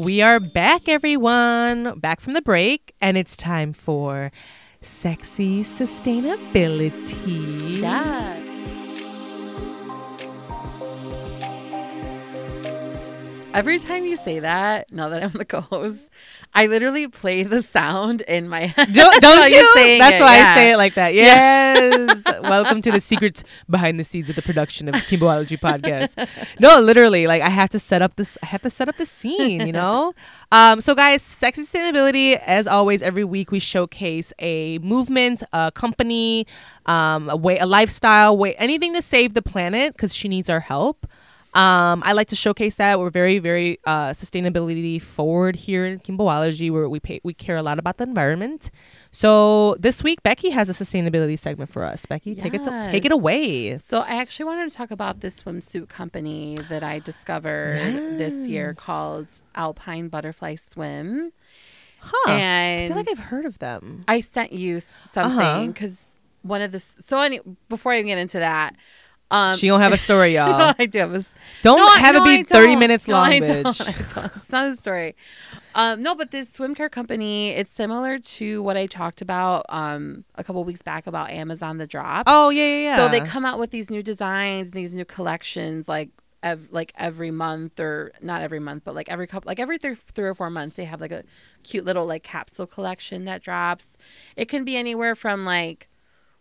We are back, everyone. Back from the break, and it's time for sexy sustainability. Yeah. Every time you say that, now that I'm the co-host, I literally play the sound in my head. Don't, *laughs* don't you? That's it, why yeah. I say it like that. Yes. *laughs* Welcome to the secrets behind the scenes of the production of Kimboology podcast. No, literally, like I have to set up this. I have to set up the scene. You know. *laughs* um. So, guys, sexy sustainability. As always, every week we showcase a movement, a company, um, a way, a lifestyle, way, anything to save the planet because she needs our help. Um, I like to showcase that we're very, very uh, sustainability forward here in Kimboology, where we pay, we care a lot about the environment. So this week, Becky has a sustainability segment for us. Becky, take it take it away. So I actually wanted to talk about this swimsuit company that I discovered this year called Alpine Butterfly Swim. Huh? I feel like I've heard of them. I sent you Uh-huh. something because one of the so any before I even get into that, um, she don't have a story, *laughs* y'all. no, I do. Have a s- don't No, have no, it be thirty minutes No, long, *laughs* I bitch. don't. I don't. It's not a story. Um, no, but this swim care company, it's similar to what I talked about um, a couple weeks back about Amazon The Drop. Oh yeah, yeah, yeah. So they come out with these new designs, these new collections, like ev- like every month or not every month, but like every couple, like every th- three or four months, they have like a cute little like capsule collection that drops. It can be anywhere from like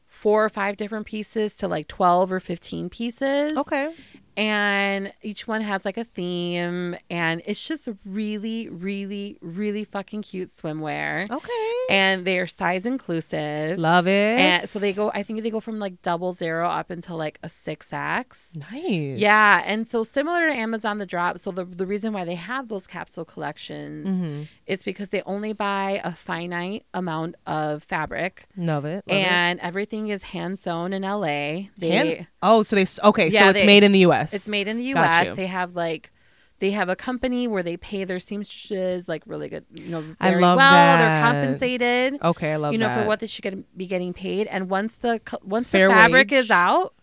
four or five different pieces to like twelve or fifteen pieces Okay. and each one has like a theme and it's just really really really fucking cute swimwear Okay. and they're size inclusive Love it. and so they go i think they go from like double zero up until like a 6x nice. yeah and so similar to amazon the drop so the, the reason why they have those capsule collections Mm-hmm. Is because they only buy a finite amount of fabric love it. Love and everything is hand sewn in la it. they And- oh, so they okay. so it's they- made in the U.S. it's made in the U.S. They have like, they have a company where they pay their seamstresses like really good, you know, I love well. that. They're compensated, Okay, I love you know, that. for what they should get, be getting paid. And once the once Fair the fabric wage. is out,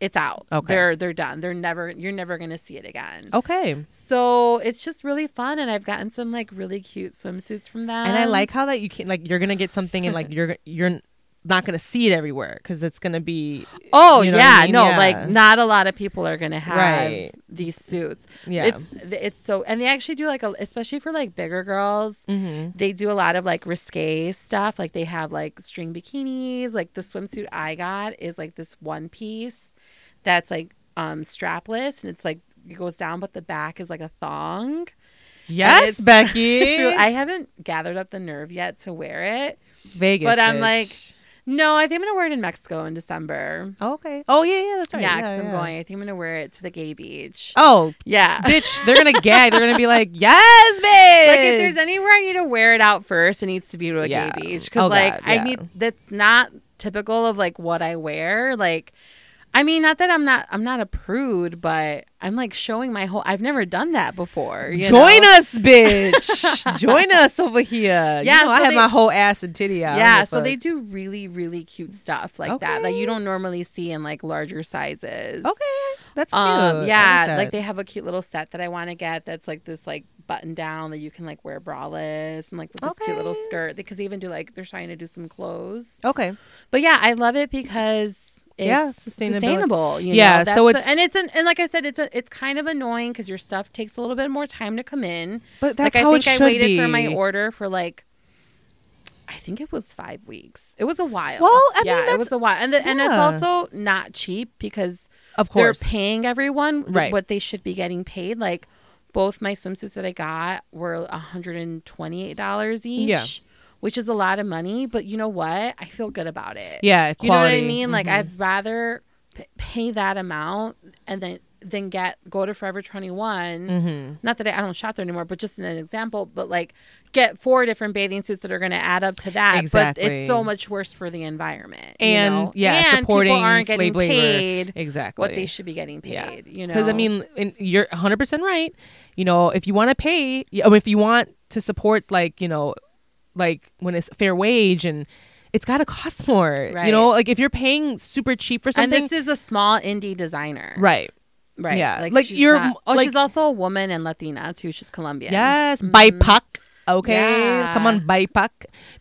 it's out. Okay. they're they're done. They're never you're never gonna see it again. Okay. So it's just really fun, and I've gotten some like really cute swimsuits from them. And I like how that you can like you're gonna get something and like *laughs* you're you're not going to see it everywhere because it's going to be. Oh You know what I yeah, mean? no, Yeah. like not a lot of people are gonna have Right. these suits. Yeah. it's it's so, and they actually do like a, especially for like bigger girls. Mm-hmm. They do a lot of like risque stuff. Like they have like string bikinis. Like the swimsuit I got is like this one piece that's like um strapless and it's like it goes down, but the back is like a thong. Yes, Becky. *laughs* I haven't gathered up the nerve yet to wear it. Vegas. but I'm like, No, I think I'm gonna wear it in Mexico in December. Oh, okay. Oh yeah, yeah, that's right. yeah, because I'm going. I think I'm gonna wear it to the gay beach. Oh, Yeah. bitch, they're gonna *laughs* gag. They're gonna be like, yes, bitch. like if there's anywhere I need to wear it out first, it needs to be to a Yeah. gay beach because Oh, like God, I yeah. need that's not typical of like what I wear. Like, I mean, not that I'm not I'm not a prude, but I'm like showing my whole. I've never done that before. you Join know? us, bitch. *laughs* Join us over here. Yeah, you know, I have they- my whole ass and titty out. Yeah, so fuck. they do really, really cute stuff like that that you don't normally see in like larger sizes. Okay, that's cute. Um, yeah, that. like they have a cute little set that I want to get. That's like this like button down that you can like wear braless and like with this cute little skirt. Because they even do like they're trying to do some clothes. Okay. But yeah, I love it because Yeah, sustainable. sustainable. you Yeah, know? so it's- the- and it's an, and like I said, it's a it's kind of annoying because your stuff takes a little bit more time to come in. But that's like how I it think should I waited be. for my order for like. I think it was five weeks. It was a while. Well, I mean, yeah, it was a while, and the, and it's also not cheap because Of course they're paying everyone Right. what they should be getting paid. Like both my swimsuits that I got were $128 each, Yeah. Which is a lot of money. But you know what? I feel good about it. Yeah, You know what I mean? Like Mhm. I'd rather p- pay that amount and then then get go to Forever 21. Mm-hmm. Not that I, I don't shop there anymore, but just an example. But like get four different bathing suits that are going to add up to that. But Exactly. it's so much worse for the environment. you and know? yeah, and supporting people aren't getting slave labor. paid exactly what they should be getting paid. Yeah. You know, Because I mean, you're 100 percent right. You know, if you want to pay, if you want to support, like you know, like when it's fair wage and it's got to cost more. Right. You know, like if you're paying super cheap for something. and this is a small indie designer, right? Right. yeah. Like, Like, you're, not- oh, like- she's also a woman and Latina too. She's Colombian. Yes, Mhm. BIPOC. Okay, Yeah. come on, BIPOC.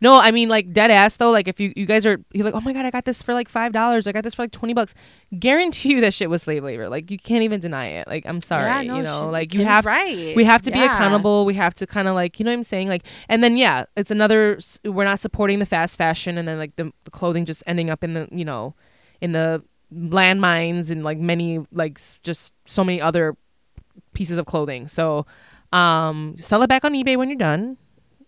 No, I mean like dead ass though. Like if you you guys are you're like, oh my god, I got this for like five dollars. I got this for like twenty bucks. Guarantee you that shit was slave labor. Like you can't even deny it. Like I'm sorry, Yeah, no, you know, she- like you have right. we have to be accountable. We have to kind of like you know what I'm saying. Like and then yeah, it's another. We're not supporting the fast fashion, and then like the, the clothing just ending up in the you know in the landmines and like many like just so many other pieces of clothing. So um sell it back on eBay when you're done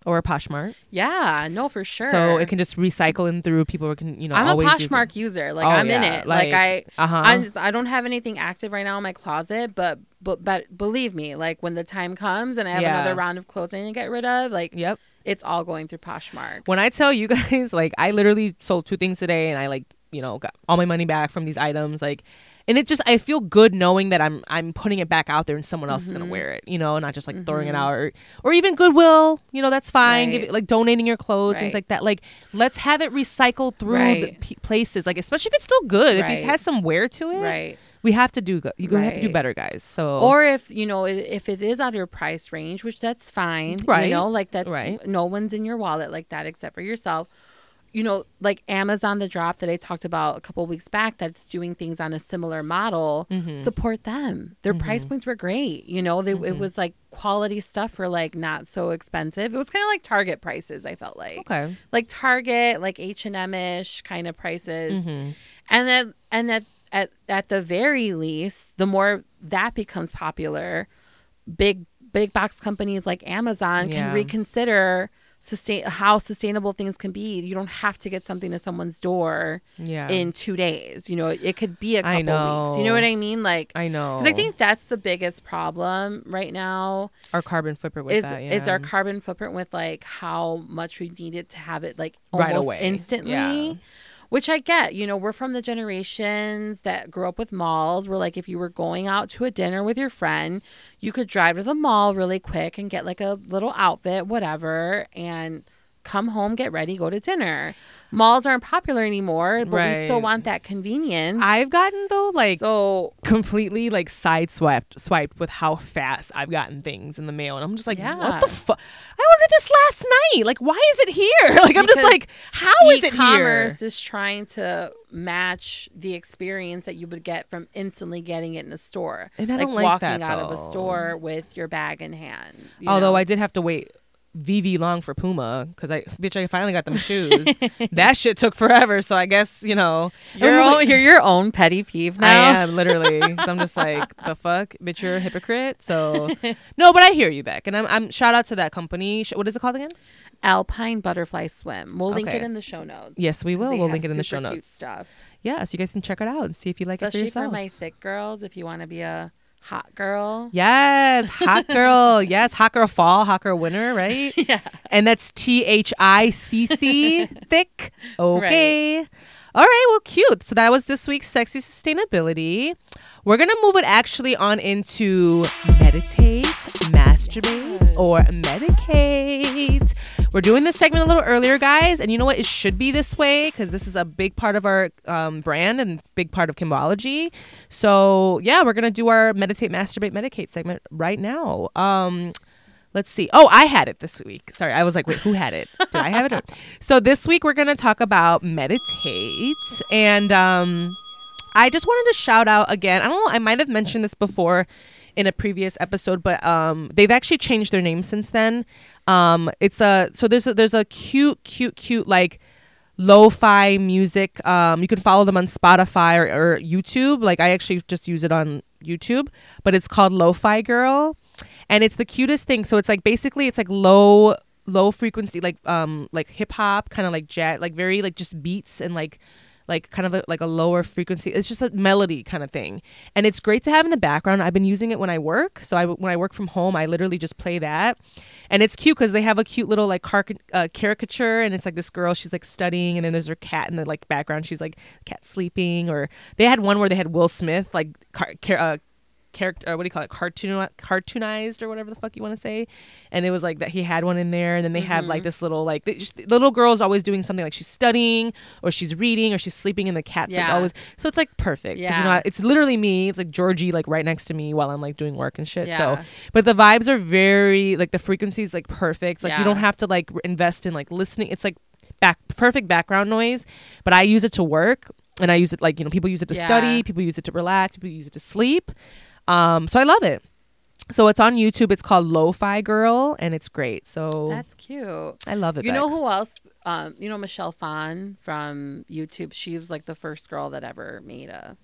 or Poshmark. Yeah, no, for sure. So it can just recycle in through people can you know I'm a always use it. Poshmark user. Like Oh, I'm in it. Like, I. uh-huh. I'm, I don't have anything active right now in my closet, but but but believe me, like when the time comes and I have Yeah. another round of clothing to get rid of, like Yep. it's all going through Poshmark. When I tell you *laughs* guys, like, I literally sold two things today, and I like, you know, got all my money back from these items, like, and it just I feel good knowing that I'm I'm putting it back out there, and someone else is gonna Mhm. wear it, you know, not just like throwing it Mhm. out, or or even Goodwill, you know, that's fine. Right. it, like donating your clothes, things like that. Like, let's have it recycled through the Right. p- places, like especially if it's still good, if it has some wear to it, Right. we have to do good. You have to do better, guys. So Or if you know if it is out of your price range, which that's fine, Right. You know, like that's Right. no one's in your wallet like that except for yourself. You know, like Amazon, the drop that I talked about a couple weeks back, that's doing things on a similar model. Mhm. Support them. Their price Mhm. points were great. You know, they, it Mhm. was like quality stuff for like not so expensive. It was kind of like Target prices. I felt like okay, like Target, like H and M ish kind of prices Mhm. and then and at, at at the very least the more that becomes popular big big box companies like amazon Yeah. can reconsider sustain how sustainable things can be you don't have to get something to someone's door yeah, in two days you know it could be a couple weeks you know what i mean like I know. because i think that's the biggest problem right now our carbon footprint with is that. is our carbon footprint with like how much we needed to have it like Right away. instantly. Yeah. Which I get, you know, we're from the generations that grew up with malls. Where like if you were going out to a dinner with your friend, you could drive to the mall really quick and get like a little outfit, whatever, and come home, get ready, go to dinner. Malls aren't popular anymore, but we still want that convenience. I've gotten though like so completely like sideswiped swiped with how fast I've gotten things in the mail, and I'm just like, Yeah. what the fuck? I ordered this last night. Like, why is it here? *laughs* Like, I'm just like, how is it here? e-commerce is trying to match the experience that you would get from instantly getting it in a store. And I like like walking that, out of a store with your bag in hand. Although know? I did have to wait VV long for Puma because I bitch I finally got them *laughs* shoes. that shit took forever, so I guess you know you're, own, you're your own petty peeve now. I am literally. 'Cause I'm just like *laughs* the fuck, bitch, you're a hypocrite. So no, but I hear you, Beck, and I'm, I'm shout out to that company. What is it called again? Alpine Butterfly Swim. We'll link Okay. it in the show notes. Yes, we will. We'll link it in the show notes. Stuff. Yeah, so you guys can check it out and see if you like Especially it for for yourself. my thick girls, if you want to be a hot girl. Yes, hot girl. *laughs* yes, hot girl fall, hot girl winter, right? *laughs* Yeah. And that's T H I C C, *laughs* thick. Okay. All right, well, cute. So that was this week's sexy sustainability. We're gonna move it actually on into meditate, masturbate, or medicate. We're doing this segment a little earlier, guys, and you know what? It should be this way because this is a big part of our um, brand and big part of Kimboology. So yeah, we're gonna do our meditate, masturbate, medicate segment right now. Um, Let's see. Oh, I had it this week. Sorry, I was like, wait, who had it? Did I have it? *laughs* so this week we're gonna talk about meditate, and um, I just wanted to shout out again. I don't know. I might have mentioned this before in a previous episode, but um, they've actually changed their name since then. Um, it's a so there's a, there's a cute, cute, cute like lo-fi music. Um, you can follow them on Spotify or, or YouTube. Like I actually just use it on YouTube, but it's called Lo-Fi Girl, and it's the cutest thing. So it's like basically it's like low low frequency like um like hip hop kind of like jazz like very like just beats and like like kind of a, like a lower frequency. It's just a melody kind of thing. And it's great to have in the background. I've been using it when i work. So i when i work from home i literally just play that. And it's cute because they have a cute little like car- uh, caricature. And it's like this girl she's like studying. And then there's her cat in the like background. She's like cat sleeping. Or they had one where they had will smith like car- car- uh, character or what do you call it? Cartoon cartoonized or whatever the fuck you want to say. And it was like that he had one in there and then they have like mm-hmm. this little like just, the little girl's always doing something like she's studying or she's reading or she's sleeping and the cat's like always so it's like perfect. 'cause, you Yeah. know it's literally me it's like georgie like right next to me while i'm like doing work and shit so but the vibes are very like the frequency is like perfect like you don't have to like invest in like listening it's like back perfect background noise but i use it to work and i use it like you know people use it to Yeah. study people use it to relax people use it to sleep um so i love it so it's on youtube it's called lo-fi girl and it's great so That's cute. i love it You know who else? Um, you know Michelle Phan from YouTube. She was like the first girl that ever made a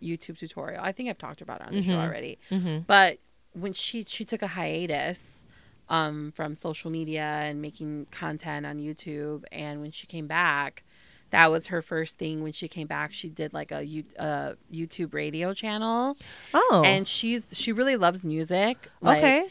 YouTube tutorial. I think I've talked about it on the show Mhm. already. Mhm. But when she she took a hiatus um, from social media and making content on YouTube, and when she came back, that was her first thing. When she came back, she did like a, You- a YouTube radio channel, oh and she's she really loves music. Like, okay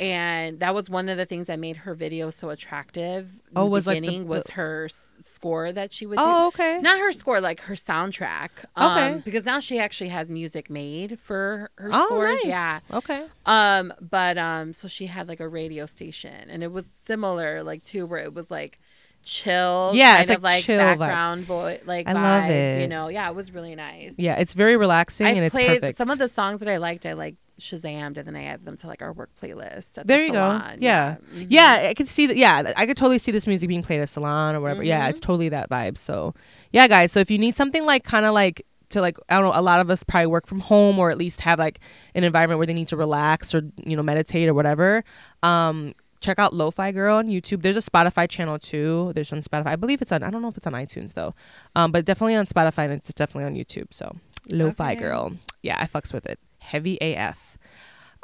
and that was one of the things that made her video so attractive. Oh, the was like the- beginning was her s- score that she would oh do. okay Not her score, like her soundtrack. Um, Okay. Because now she actually has music made for her oh scores. nice Yeah. okay Um, but um, so she had like a radio station, and it was similar, like too, where it was like chill, Yeah, kind it's of like like chill background voice, like I vibes. love You know, yeah, it was really nice. yeah it's very relaxing I and it's played perfect some of the songs that I liked. I like Shazammed, and then I added them to like our work playlist. At There the you salon. go. Yeah. Mhm. Yeah, I could see that. Yeah, I could totally see this music being played at a salon or whatever. Yeah, Mm-hmm. it's totally that vibe. So, yeah, guys. So if you need something like kind of like to like I don't know, a lot of us probably work from home or at least have like an environment where they need to relax or you know meditate or whatever. Um, check out Lo-Fi Girl on YouTube. There's a Spotify channel too. There's on Spotify. I believe it's on. I don't know if it's on iTunes though. Um, but definitely on Spotify and it's definitely on YouTube. So Lo-Fi Okay. Girl. Yeah, I fucks with it. Heavy AF.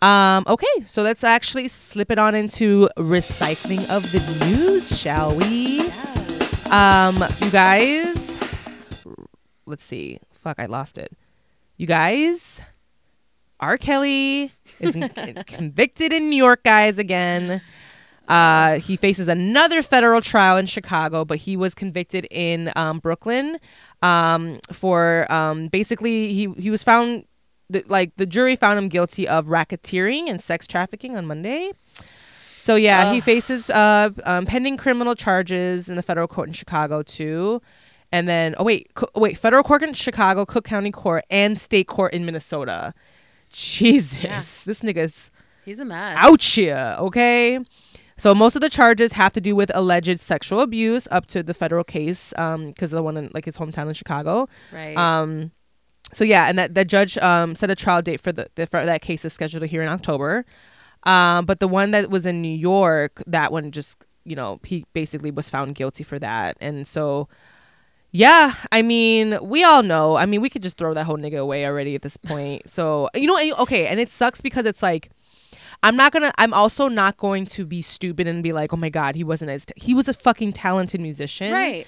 Um, okay, so let's actually slip it on into recycling of the news, shall we? Um, you guys, let's see. Fuck, I lost it. You guys, R. Kelly is *laughs* convicted in New York, guys, again. Uh, he faces another federal trial in Chicago, but he was convicted in um, Brooklyn um, for um, basically he he was found like the jury found him guilty of racketeering and sex trafficking on Monday. So yeah, he faces uh, um, pending criminal charges in the federal court in Chicago too, and then oh wait, co- wait, federal court in Chicago, Cook County Court, and state court in Minnesota. Jesus, Yeah. this nigga's He's a mess. out here. Okay, so most of the charges have to do with alleged sexual abuse up to the federal case, um, because of the one in like his hometown in Chicago. Right. Um, so yeah, and that the judge um set a trial date for the, the for that case is scheduled to hear in October. Um, but the one that was in New York, that one just you know he basically was found guilty for that, and so yeah, I mean we all know. I mean we could just throw that whole nigga away already at this point. So you know, okay, and it sucks because it's like. I'm not gonna. I'm also not going to be stupid and be like, "Oh my god, he wasn't as he was a fucking talented musician." right.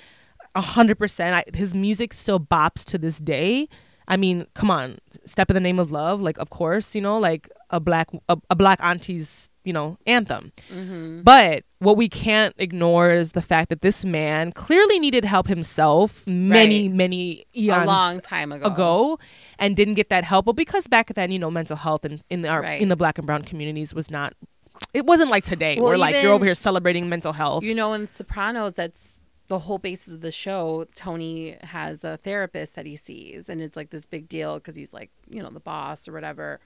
a hundred percent. I- His music still bops to this day. I mean, come on, "Step in the Name of Love," like of course, you know, like a black a, a black auntie's you know anthem. Mm-hmm. But what we can't ignore is the fact that this man clearly needed help himself many Right. many eons A long time ago. ago and didn't get that help. But because back then, you know, mental health in in our Right. in the black and brown communities was not. It wasn't like today, Well, where like you're over here celebrating mental health. You know, in Sopranos, that's the whole basis of the show. Tony has a therapist that he sees, and it's like this big deal because he's like, you know, the boss or whatever.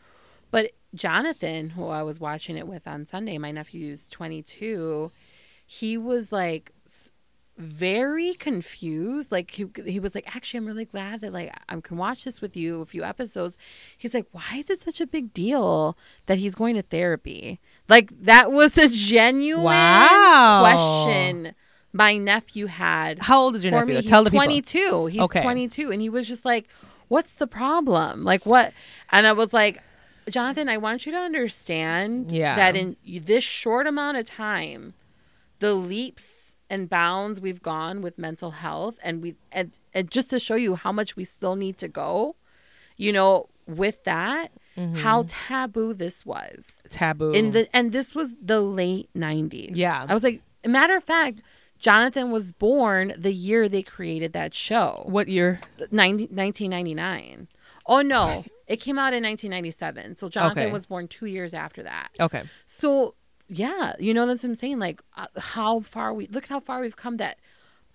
But Jonathan, who I was watching it with on Sunday, my nephew's 22, he was like very confused. Like he, he was like, actually, I'm really glad that like I can watch this with you a few episodes. He's like, why is it such a big deal that he's going to therapy? Like that was a genuine Wow. question my nephew had. How old is your nephew? me. He's Tell the people. 22. He's Okay. 22, and he was just like, "What's the problem? Like what?" And I was like, "Jonathan, I want you to understand Yeah. that in this short amount of time, the leaps and bounds we've gone with mental health, and we and, and just to show you how much we still need to go, you know, with that." Mm-hmm. How taboo this was Taboo in the and this was the late 90s Yeah. i was like matter of fact jonathan was born the year they created that show what year? 90, 1999 oh no *laughs* it came out in 1997 so jonathan Okay. was born two years after that Okay. so yeah you know that's what i'm saying like uh, how far we look at how far we've come that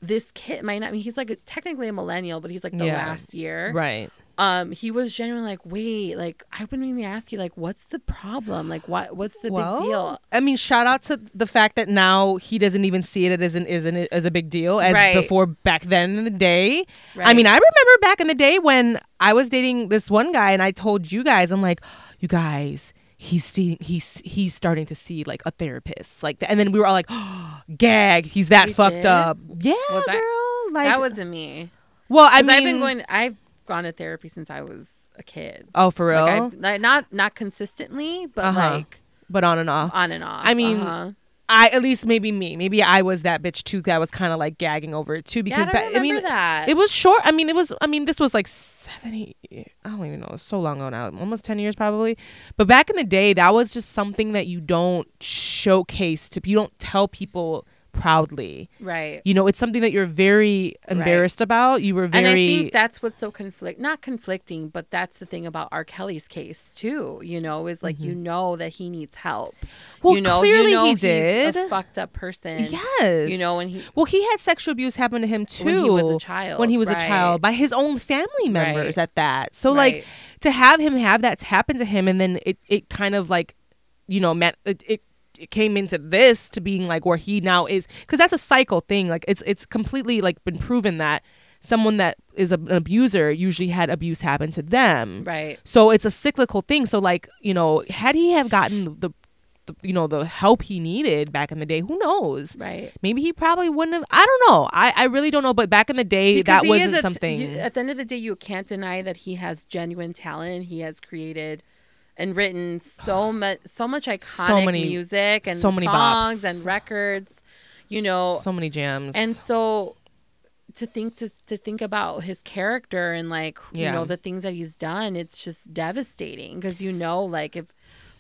this kid might not I mean he's like a, technically a millennial but he's like the Yeah. last year Right. Um he was genuinely like wait like i wouldn't even ask you like what's the problem like what what's the well, big deal I mean, shout out to the fact that now he doesn't even see it as an isn't it as a big deal as Right. before back then in the day. I mean, I remember back in the day when I was dating this one guy, and I told you guys, I'm like, you guys. He's seeing he's he's starting to see like a therapist like that, and then we were all like, *gasps* gag, he's that We fucked did? up. Yeah, Was that- girl. Like that wasn't me well, I mean, I've been going i've gone to therapy since i was a kid oh for real, like not not consistently but Uh-huh. like but on and off. on and off I mean, uh-huh. I at least maybe me, maybe I was that bitch too. That was kind of like gagging over it too because yeah, I, ba- remember mean that it was short. I mean it was. I mean this was like seventy. I don't even know. So long ago now, almost ten years probably. But back in the day, that was just something that you don't showcase to. You don't tell people proudly. right You know, it's something that you're very embarrassed about. You were very. and I think that's what's so conflict not conflicting, but that's the thing about R. Kelly's case too. You know, is like you know that he needs help. Mm-hmm. Well, you know, clearly you know he he's did. a fucked up person. Yes. You know, when he- Well, he had sexual abuse happen to him too When he was a child, When he was a child by his own family members Right. at that. So like to have him have that happen to him and then it it kind of like you know, met it, it it came into this to being like where he now is because that's a cycle thing. Like it's it's completely like been proven that someone that is a, an abuser usually had abuse happen to them. Right. So it's a cyclical thing. So like, you know, had he have gotten the, the you know, the help he needed back in the day, who knows? Right. Maybe he probably wouldn't have I don't know. I, I really don't know. But back in the day Because that wasn't is a- something you- at the end of the day, you can't deny that he has genuine talent. He has created and written so much, so much iconic many- music and so many songs bops. and records. You know, so many jams. and so to think to to think about his character and like you know the things that he's done, it's just devastating because you know, like if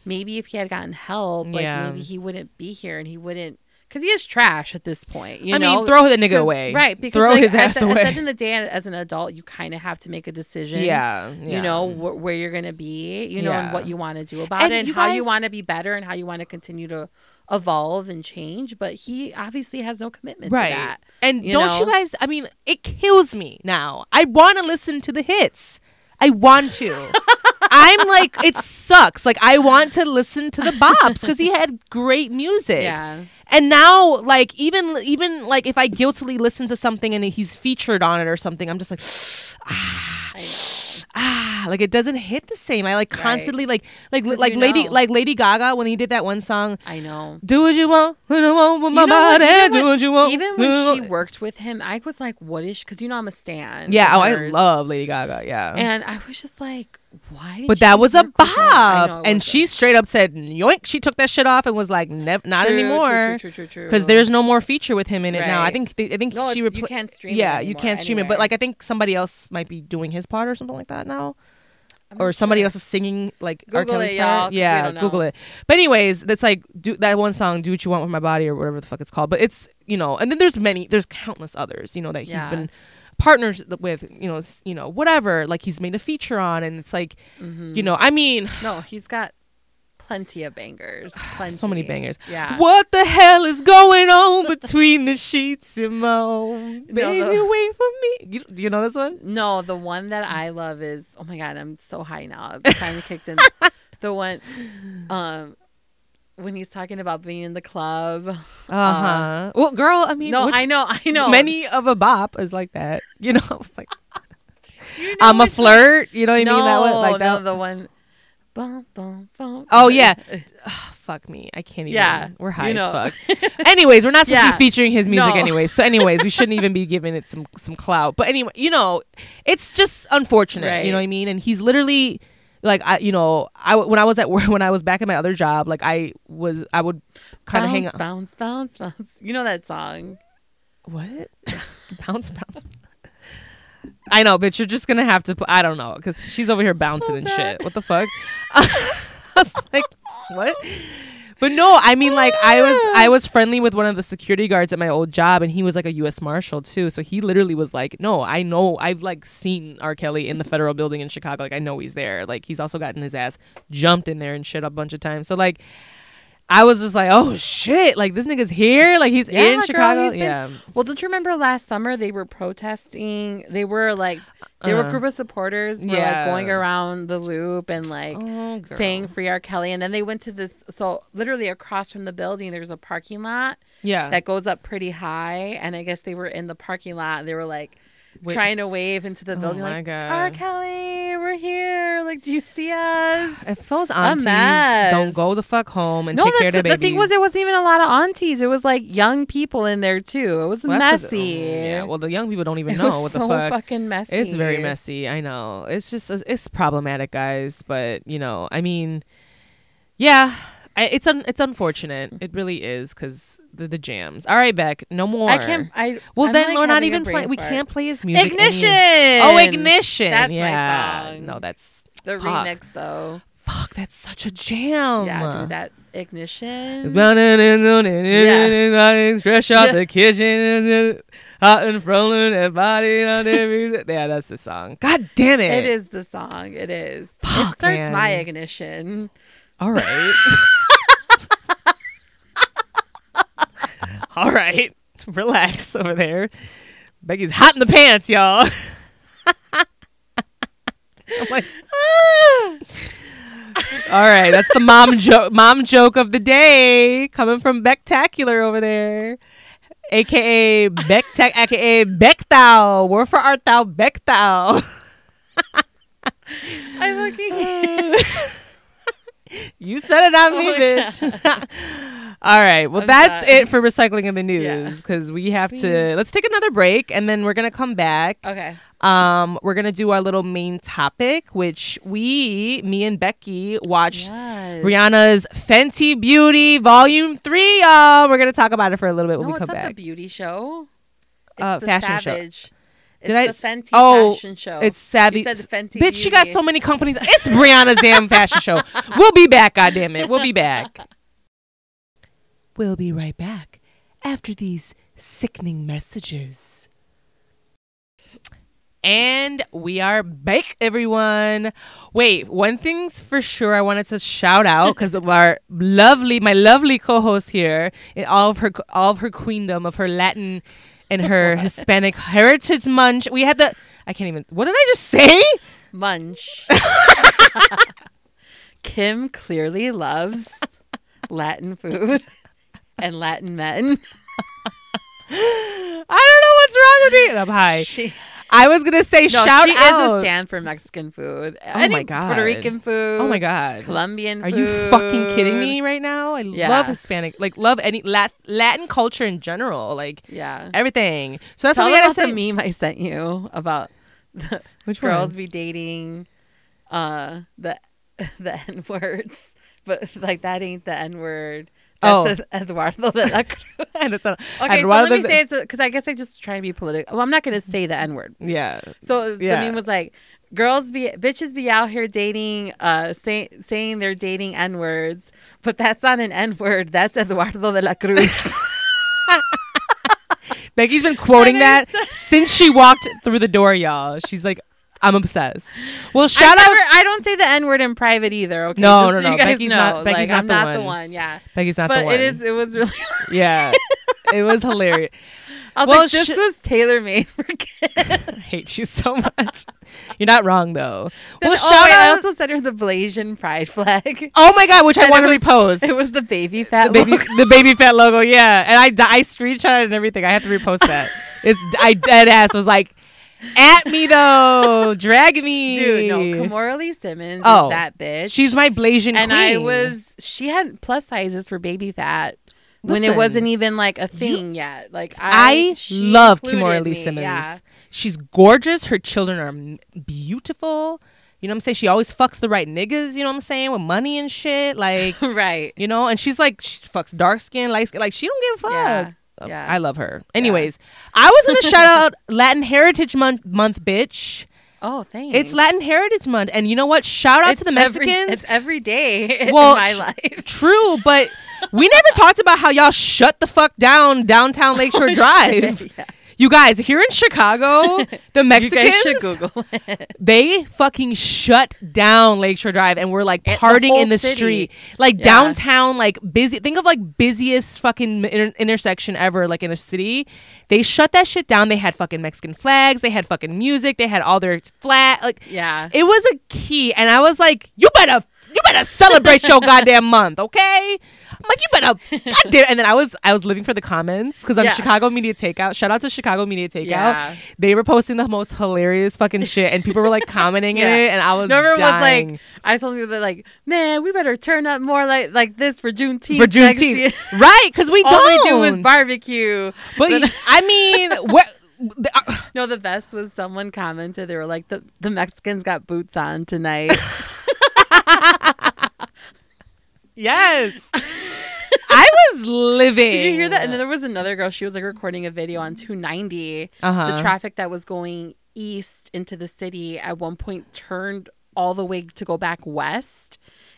maybe if he had gotten help, like Yeah. maybe he wouldn't be here and he wouldn't. Because he is trash at this point, you I know. mean, throw the nigga away. right? Because Throw like, his ass the, away. At the end of the day, as an adult, you kind of have to make a decision. yeah, You know wh- where you're gonna be, you know, and what you want to do about And it, and how you want to be better, and how you want to continue to evolve and change, but he obviously has no commitment right. to that. And you don't you guys? I mean, it kills me now. I want to listen to the hits. I want to. *laughs* I'm like, it sucks. Like, I want to listen to the bops because he had great music. Yeah. And now, like, even even like if I guiltily listen to something and he's featured on it or something, I'm just like, *sighs* know. ah, like it doesn't hit the same. I like constantly like like like Lady know. like Lady Gaga when he did that one song. I know. Do what you want, what want with my You know body. Do when- what you want. Even when she worked with him, I was like, "What is?" Because you know I'm a stan. Yeah, oh, I love Lady Gaga. Yeah, And I was just like, "Why?" Did but that was a work with him? I know and she straight up said, "Yoink!" She took that shit off and was like, "Nev- not anymore." True, true, true, Because there's no more feature with him in it now. I think I think she it's- you can't stream it Yeah, you can't stream it, but like I think somebody else might be doing his part or something like that now. Or somebody else is singing like R. Kelly's it, part. Yeah. Google it. But anyways, that's like do that one song, "Do What You Want with My Body" or whatever the fuck it's called. But it's you know, and then there's many, there's countless others, you know, that he's been partners with, you know, you know, whatever. Like he's made a feature on, and it's like, Mm-hmm. you know, I mean, *sighs* No, he's got plenty of bangers. *sighs* Plenty. so many bangers. Yeah. What the hell is going on between the sheets, Simone? *laughs* No, Baby, the- wait for me. You, do you know this one? No, the one that I love is oh my god, I'm so high now. I'm *laughs* finally kicked in. the one, um, when he's talking about being in the club. Uh huh. well, girl, I mean, no, I know, I know. Many of a bop is like that. *laughs* You know, it's like You know I'm a one- flirt. You know what I no, mean? That one, like no, that. the one. Bum, bum, bum. Oh, yeah. *laughs* fuck me. I can't even. Yeah, we're high you know. as fuck. *laughs* anyways, we're not supposed to be featuring his music No. anyways. So, anyways, we shouldn't even be giving it some some clout. But anyway, you know, it's just unfortunate. Right. You know what I mean? And he's literally like I, you know, I when I was at *laughs* work when I was back at my other job, like I was, I would kind of hang out. bounce, bounce, bounce. You know that song? What? *laughs* bounce, bounce. I know, but you're just gonna have to. Put, I don't know, because she's over here bouncing and shit. What the fuck? *laughs* I was like, what? But no, I mean, like, I was I ah. was friendly with one of the security guards at my old job, and he was like a U.S. Marshal too. So he literally was like, "No, I know. I've like seen R. Kelly in the federal building in Chicago. Like, I know he's there. Like, he's also gotten his ass jumped in there and shit a bunch of times. So like." I was just like, oh shit! Like this nigga's here, like he's Yeah, in girl, Chicago. he's been- yeah, Well, don't you remember last summer they were protesting? They were like, they were Uh-huh. a group of supporters were Yeah. like going around the loop and like oh, saying free R. Kelly. And then they went to this, so literally across from the building, there's a parking lot yeah, that goes up pretty high. And I guess they were in the parking lot. They were like Wait. trying to wave into the building. Oh building, my like, God. R. Kelly, we're here. Like, do you see us? If those aunties don't go the fuck home and no, take care of that's, their the thing was, there wasn't even a lot of aunties. It was like young people in there too. It was Well, messy. oh, yeah, well, the young people don't even It know what so the fuck. fucking messy. It's very messy. I know. It's just it's problematic, guys. But you know, I mean, yeah, I, it's un, it's unfortunate. It really is because the the jams. All right, Beck, no more. I can't. I Well, I'm, then like, we're not even playing. We can't play his music. any- Ignition. Oh, ignition. That's my yeah. song. No, that's The Fuck. remix though. fuck. That's such a jam. yeah, dude, that ignition. Yeah. Fresh out Yeah. the kitchen, hot and frozen, and body on every. Yeah, that's the song. God damn it! It is the song. It is. Fuck, it starts man. my ignition. All right. *laughs* *laughs* All right. Relax over there. Becky's hot in the pants, y'all. *laughs* I'm like, "Ah." All right, that's the mom joke. Mom joke of the day coming from Becktacular over there, aka Becktac, aka Beckthou. Where for art thou, Beckthou? I'm looking. You said it on me, Oh, bitch. *laughs* All right. Well, I'm that's done. it for recycling in the news because we have to. Let's take another break and then we're gonna come back. okay. Um, we're gonna do our little main topic, which we, me and Becky, watched Yes. Rihanna's Fenty Beauty Volume Three. Y'all, we're gonna talk about it for a little bit when No, we come back. the beauty show. It's Uh, fashion show. Savage. It's Did I Fenty oh, fashion show. It's Savvy. You said the Fenty. Bitch, she got so many companies. It's Brianna's damn fashion show. We'll be back, goddamn it. We'll be back. *laughs* We'll be right back after these sickening messages. And we are back, everyone. Wait, one thing's for sure I wanted to shout out because of our lovely, my lovely co-host here in all of her, all of her queendom of her Latin and her *laughs* Hispanic heritage munch. We had the, I can't even. What did I just say? Munch. *laughs* Kim clearly loves Latin food and Latin men. *laughs* I don't know what's wrong with me. And I'm high. She, I was gonna say no, shout she out. She is a stand for Mexican food. Oh my God. Puerto Rican food. oh my god. Colombian Are food. you fucking kidding me right now? I Yeah. love Hispanic, like love any Lat- Latin culture in general, like Yeah. everything. So that's Tell what we gotta about say. the meme I sent you about the Which girls one? be dating uh the *laughs* the N words, but like that ain't the N word. Oh. That's Eduardo de la Cruz. *laughs* and it's a, Okay, I'd so let me say it because I guess I just try to be political. Well, I'm not gonna say the N word. Yeah, So Yeah. the meme was like, girls be bitches be out here dating, uh, say, saying they're dating N words, but that's not an N word. That's Eduardo de la Cruz. *laughs* Becky's been quoting that it's- since she walked through the door, y'all. She's like, I'm obsessed. Well, I shout out. never, I don't say the N word in private either. Okay, No, Just no, so no. You guys Becky's know. not- Becky's like, not I'm the not one. the one. Yeah, Becky's not but the one. it is. It was really. *laughs* Yeah, it was hilarious. *laughs* I was Well, like, this sh- was tailor made for kids. *laughs* I hate you so much. You're not wrong though. Well, oh, shout wait, I also sent her the Blasian pride flag. oh my god, which I want to repost. It was the baby the fat baby, logo. the Baby Phat logo. Yeah, and I, I screenshot it and everything. I have to repost that. It's I dead ass was like, at me though, *laughs* drag me, Dude, no, Kimora Lee Simmons Oh, is that bitch. She's my Blasian and queen. I was she had plus sizes for Baby Phat when it wasn't even like a thing yet. Like I, I love Kimora Lee me, Simmons. Yeah. She's gorgeous. Her children are beautiful. You know what I'm saying? She always fucks the right niggas. You know what I'm saying? With money and shit. Like, *laughs* right. you know. And she's like, she fucks dark skin, light skin. Like, she don't give a fuck. Yeah. Yeah. I love her. Anyways, I was gonna shout *laughs* out Latin Heritage Month, month, bitch. Oh, thanks. It's Latin Heritage Month, and you know what? Shout out It's to the every- Mexicans. it's every day *laughs* Well, in my life. True, but we never *laughs* talked about how y'all shut the fuck down downtown Lakeshore Oh, Drive. shit, yeah. You guys, here in Chicago, *laughs* the Mexicans guys should Google *laughs* it. they fucking shut down Lakeshore Drive and we're like partying in the city. street. Like Yeah. downtown, like busy. Think of like busiest fucking inter- intersection ever, like in a city. They shut that shit down. They had fucking Mexican flags. They had fucking music. They had all their flat. Like, Yeah. it was a key. And I was like, you better. You better celebrate your *laughs* goddamn month, okay? I'm like, you better, *laughs* goddamn. And then I was, I was living for the comments because on Yeah. Chicago Media Takeout. Shout out to Chicago Media Takeout. Yeah. They were posting the most hilarious fucking shit, and people were like commenting *laughs* Yeah. in it, and I was everyone dying. was like, I told people like, man, we better turn up more like like this for Juneteenth. for Juneteenth, year." *laughs* right? Because we All don't. we do is barbecue. but you- I mean, what? the- uh, No, the best was someone commented. They were like, the, the Mexicans got boots on tonight. yes, was living. Did you hear that? And then there was another girl. She was like recording a video on 290. Uh-huh. The traffic that was going east into the city at one point turned all the way to go back west.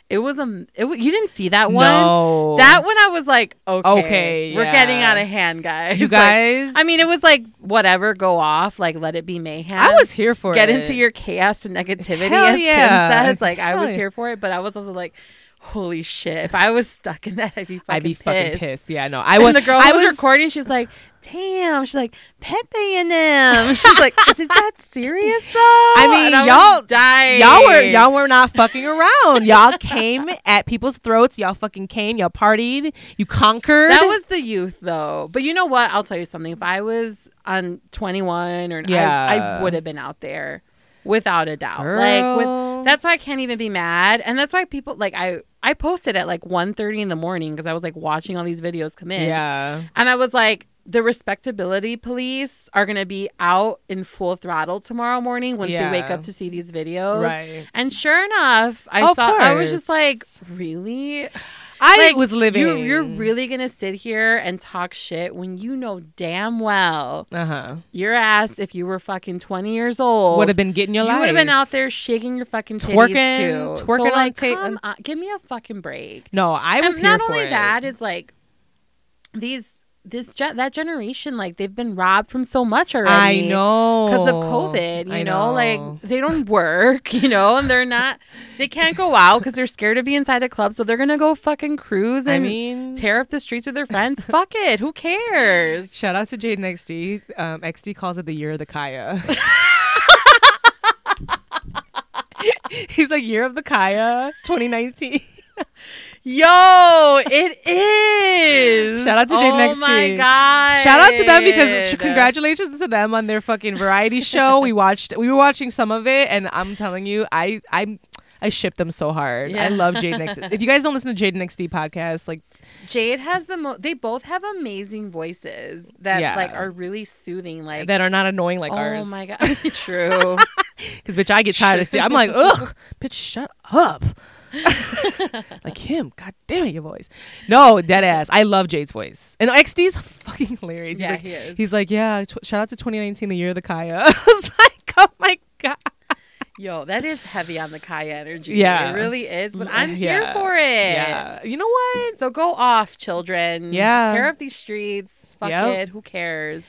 It was a. It, you didn't see that one. No. That one I was like, okay, Okay, we're getting yeah. out of hand, guys. You *laughs* Like, guys? I mean, it was like whatever, go off, like let it be mayhem. I was here for get it. Get into your chaos and negativity, Hell as yeah. Kim says. Like I was yeah. here for it, but I was also like, holy shit! If I was stuck in that, I'd be fucking I'd be pissed. fucking pissed. Yeah, no, I And was. the girl I was, was recording, she's like, "Damn!" She's like, "Pepe and them." *laughs* She's like, "Is it that serious though?" I mean, And was y'all, dying. y'all were y'all were not fucking around. Y'all came at people's throats. Y'all fucking came. Y'all partied. You conquered. That was the youth, though. But you know what? I'll tell you something. If I was on 21 or I, Yeah. I would have been out there without a doubt. Girl. Like with, that's why I can't even be mad, and that's why people like I I posted at like 1.30 in the morning because I was like watching all these videos come in. yeah. And I was like, the respectability police are going to be out in full throttle tomorrow morning when they wake up to see these videos. Right. And sure enough, I Of saw, I was just like, really? I Like, was living. You, you're really going to sit here and talk shit when you know damn well Uh huh. your ass, if you were fucking 20 years old, Would have been getting your you life. would have been out there shaking your fucking titties Twerking- too. twerking so, on like, tape- come on, give me a fucking break. No, I was and not only it. that is like these this ge- that generation like they've been robbed from so much already. I know because of COVID. You I know, like they don't *laughs* work. You know, and they're not. They can't go out because they're scared to be inside a club. So they're gonna go fucking cruise I and mean, tear up the streets with their friends. Fuck it. Who cares? *laughs* shout out to Jaden XD. Um, XD calls it the year of the Kaya. *laughs* He's like year of the Kaya, 2019. Yo, it is. Shout out to Jade oh Jade Next my Tea. god! Shout out to them because congratulations to them on their fucking variety *laughs* show. We watched, we were watching some of it, and I'm telling you, I, I, I ship them so hard. Yeah. I love Jaden XD. If you guys don't listen to Jaden XD podcast, like Jade has the most. They both have amazing voices that Yeah. like are really soothing. Like that are not annoying like oh ours. Oh my *laughs* god, *laughs* true. Because bitch, I get tired of seeing. I'm like, ugh, bitch, shut up. *laughs* like him, god damn it, your voice. No, dead ass. I love Jade's voice, and XD's fucking hilarious. He's Yeah, like, he is. He's like, yeah. Tw- shout out to 2019, the year of the Kaya. *laughs* I was like, oh my god. Yo, that is heavy on the Kaya energy. Yeah. it really is. But Mm, I'm here yeah. for it. Yeah. You know what? So go off, children. Yeah. Tear up these streets. Fuck Yep. it. Who cares?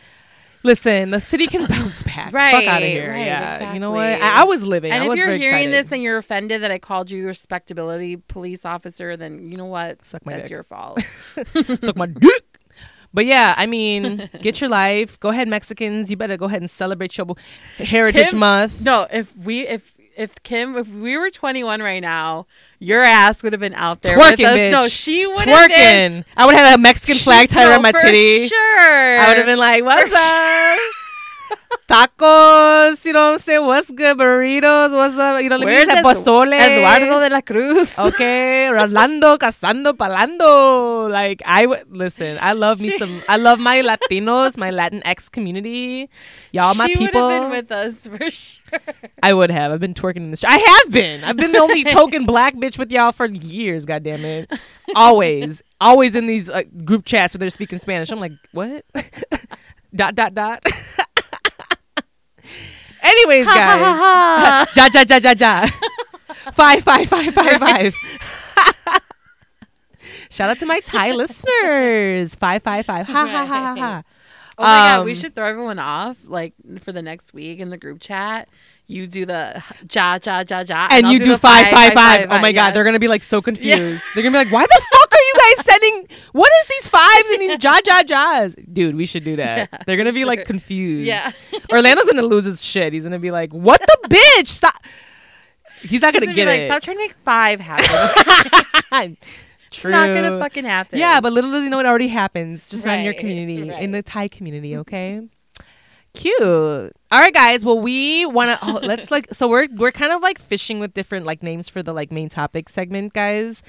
Listen, the city can bounce *coughs* back. Fuck Right, out of here. right, yeah. You know what? I, I was living. and I if you're hearing excited. this and you're offended that I called you respectability police officer, then you know what? Suck my That's dick. your fault. *laughs* suck my dick. But yeah, I mean, get your life. Go ahead, Mexicans. You better go ahead and celebrate your Heritage Kim- Month. no, if we if if Kim if we were 21 right now, your ass would have been out there with Twerking, us. bitch. No, she would have been. Twerking. I would have had a Mexican flag tied around my for titty. Sure. I would have been like, "What's up?" Tacos, you know what I'm saying? What's good? Burritos, what's up? You know, let me Where's get that Edu- pozole. Eduardo de la Cruz. okay, Rolando, Casando, Palando. Like I would listen. I love me some. I love my Latinos, my Latinx community. Y'all, my people. been with us for sure. I would have. I've been twerking in the street. I have been. I've been the only *laughs* token black bitch with y'all for years. God damn it. Always, always in these uh, group chats where they're speaking Spanish. I'm like, what? *laughs* dot dot dot. *laughs* Anyways, guys. *laughs* ja ja ja ja ja. *laughs* Five five five five five. *laughs* Shout out to my Thai listeners. Five five five. Ha ha ha ha ha. Oh my god, we Um, should throw everyone off like for the next week in the group chat. You do the ja ja ja ja, and I'll you do, the five, five, five. Oh my god, they're gonna be like so *laughs* confused. They're gonna be like, "Why the fuck are you guys sending? What is these fives and these *laughs* ja ja ja's?" Dude, we should do that. Yeah, they're gonna be like confused. Yeah. *laughs* Orlando's gonna lose his shit. He's gonna be like, "What the bitch? Stop." He's not He's gonna gonna get like, it. Stop trying to make five happen. True. It's not gonna fucking happen. Yeah, but little does he know it already happens, just not in your community, right. in the Thai community. Okay. Cute. All right, guys. Well, we want to. Oh, let's like. So we're we're kind of like fishing with different like names for the like main topic segment, guys.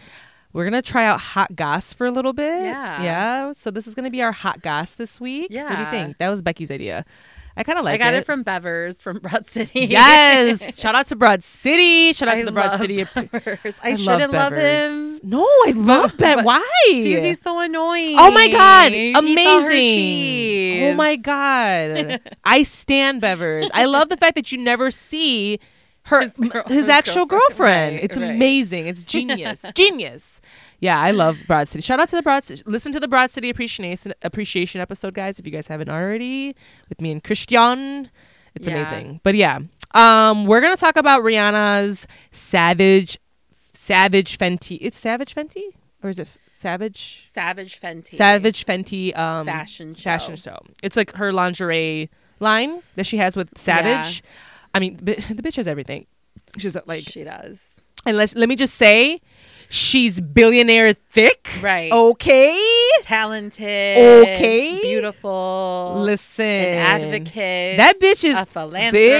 We're gonna try out hot goss for a little bit. Yeah. Yeah. So this is gonna be our hot goss this week. Yeah. What do you think? That was Becky's idea. I kind of like I got it. from Bevers from Broad City. Yes. *laughs* Shout out to Broad City. Shout out I to the Broad love City. Bevers. *laughs* I, shouldn't love, Bevers. him No, I love Ben. Why? because he's so annoying. Oh my god, He eats all her amazing! Oh my god, *laughs* I stand Bevers. I love the fact that you never see her His his, girl- his actual girlfriend. girlfriend. Right, it's right. amazing. It's genius, genius. Yeah, I love Broad City. Shout out to the Broad City. Listen to the Broad City appreciation appreciation episode, guys. If you guys haven't already, with me and Christian, it's Yeah. amazing. But yeah, um, we're gonna talk about Rihanna's Savage, Savage Fenty. It's Savage Fenty, or is it Savage? Savage Fenty. Savage Fenty um, Fashion show. fashion show. It's like her lingerie line that she has with Savage. Yeah. I mean, *laughs* the bitch has everything. She's like, she does. and let's, let me just say, she's billionaire thick. Right. Okay. Talented. Okay. Beautiful. Listen. An advocate. That bitch is a thick.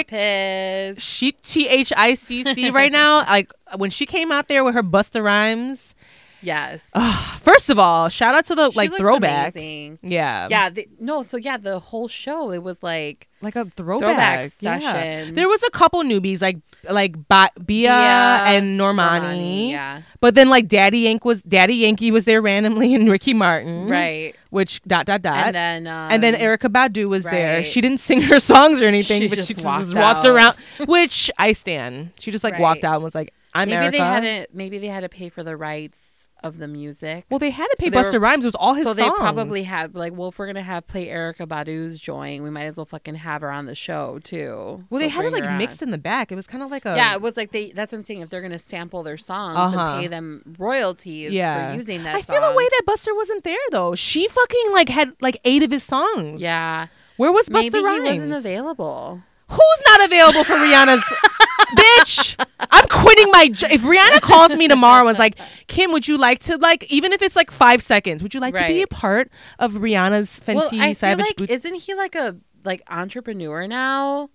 philanthropist. She T H I C C right now. *laughs* Like when she came out there with her Busta Rhymes. Yes. Ah, first of all, shout out to the She like throwback. amazing. Yeah. Yeah. The, no. So yeah, the whole show it was like like a throwback, Throwback yeah. session. There was a couple newbies like like ba- Bia, Bia, and Normani. Normani, yeah. But then like Daddy Yank was Daddy Yankee was there randomly *laughs* and Ricky Martin. right. Which dot dot dot. And then um, and then Erykah Badu was there. She didn't sing her songs or anything, She but just she just walked was walked around, which I stand. She just like walked out and was like, "I'm maybe Erykah." they hadn't. Maybe they had to pay for the rights of the music. Well, they had to pay So they were- Busta Rhymes with all his so songs. they probably had like, well, if we're gonna have play Erykah Badu's join, we might as well fucking have her on the show too. Well, So they had it like mixed on. in the back. It was kind of like a yeah, it was like they. That's what I'm saying. If they're gonna sample their songs Uh-huh. and pay them royalties yeah. for using that, I feel a way that Busta wasn't there though. She fucking like had like eight of his songs. Yeah, Where was maybe Busta he Rhymes? wasn't available. Who's not available for Rihanna's *laughs* bitch? I'm quitting my jo- if Rihanna calls me tomorrow and was like, Kim, would you like to like even if it's like five seconds, would you like to be a Right. part of Rihanna's Fenty well, I feel Savage like Boot- isn't he like a like entrepreneur now?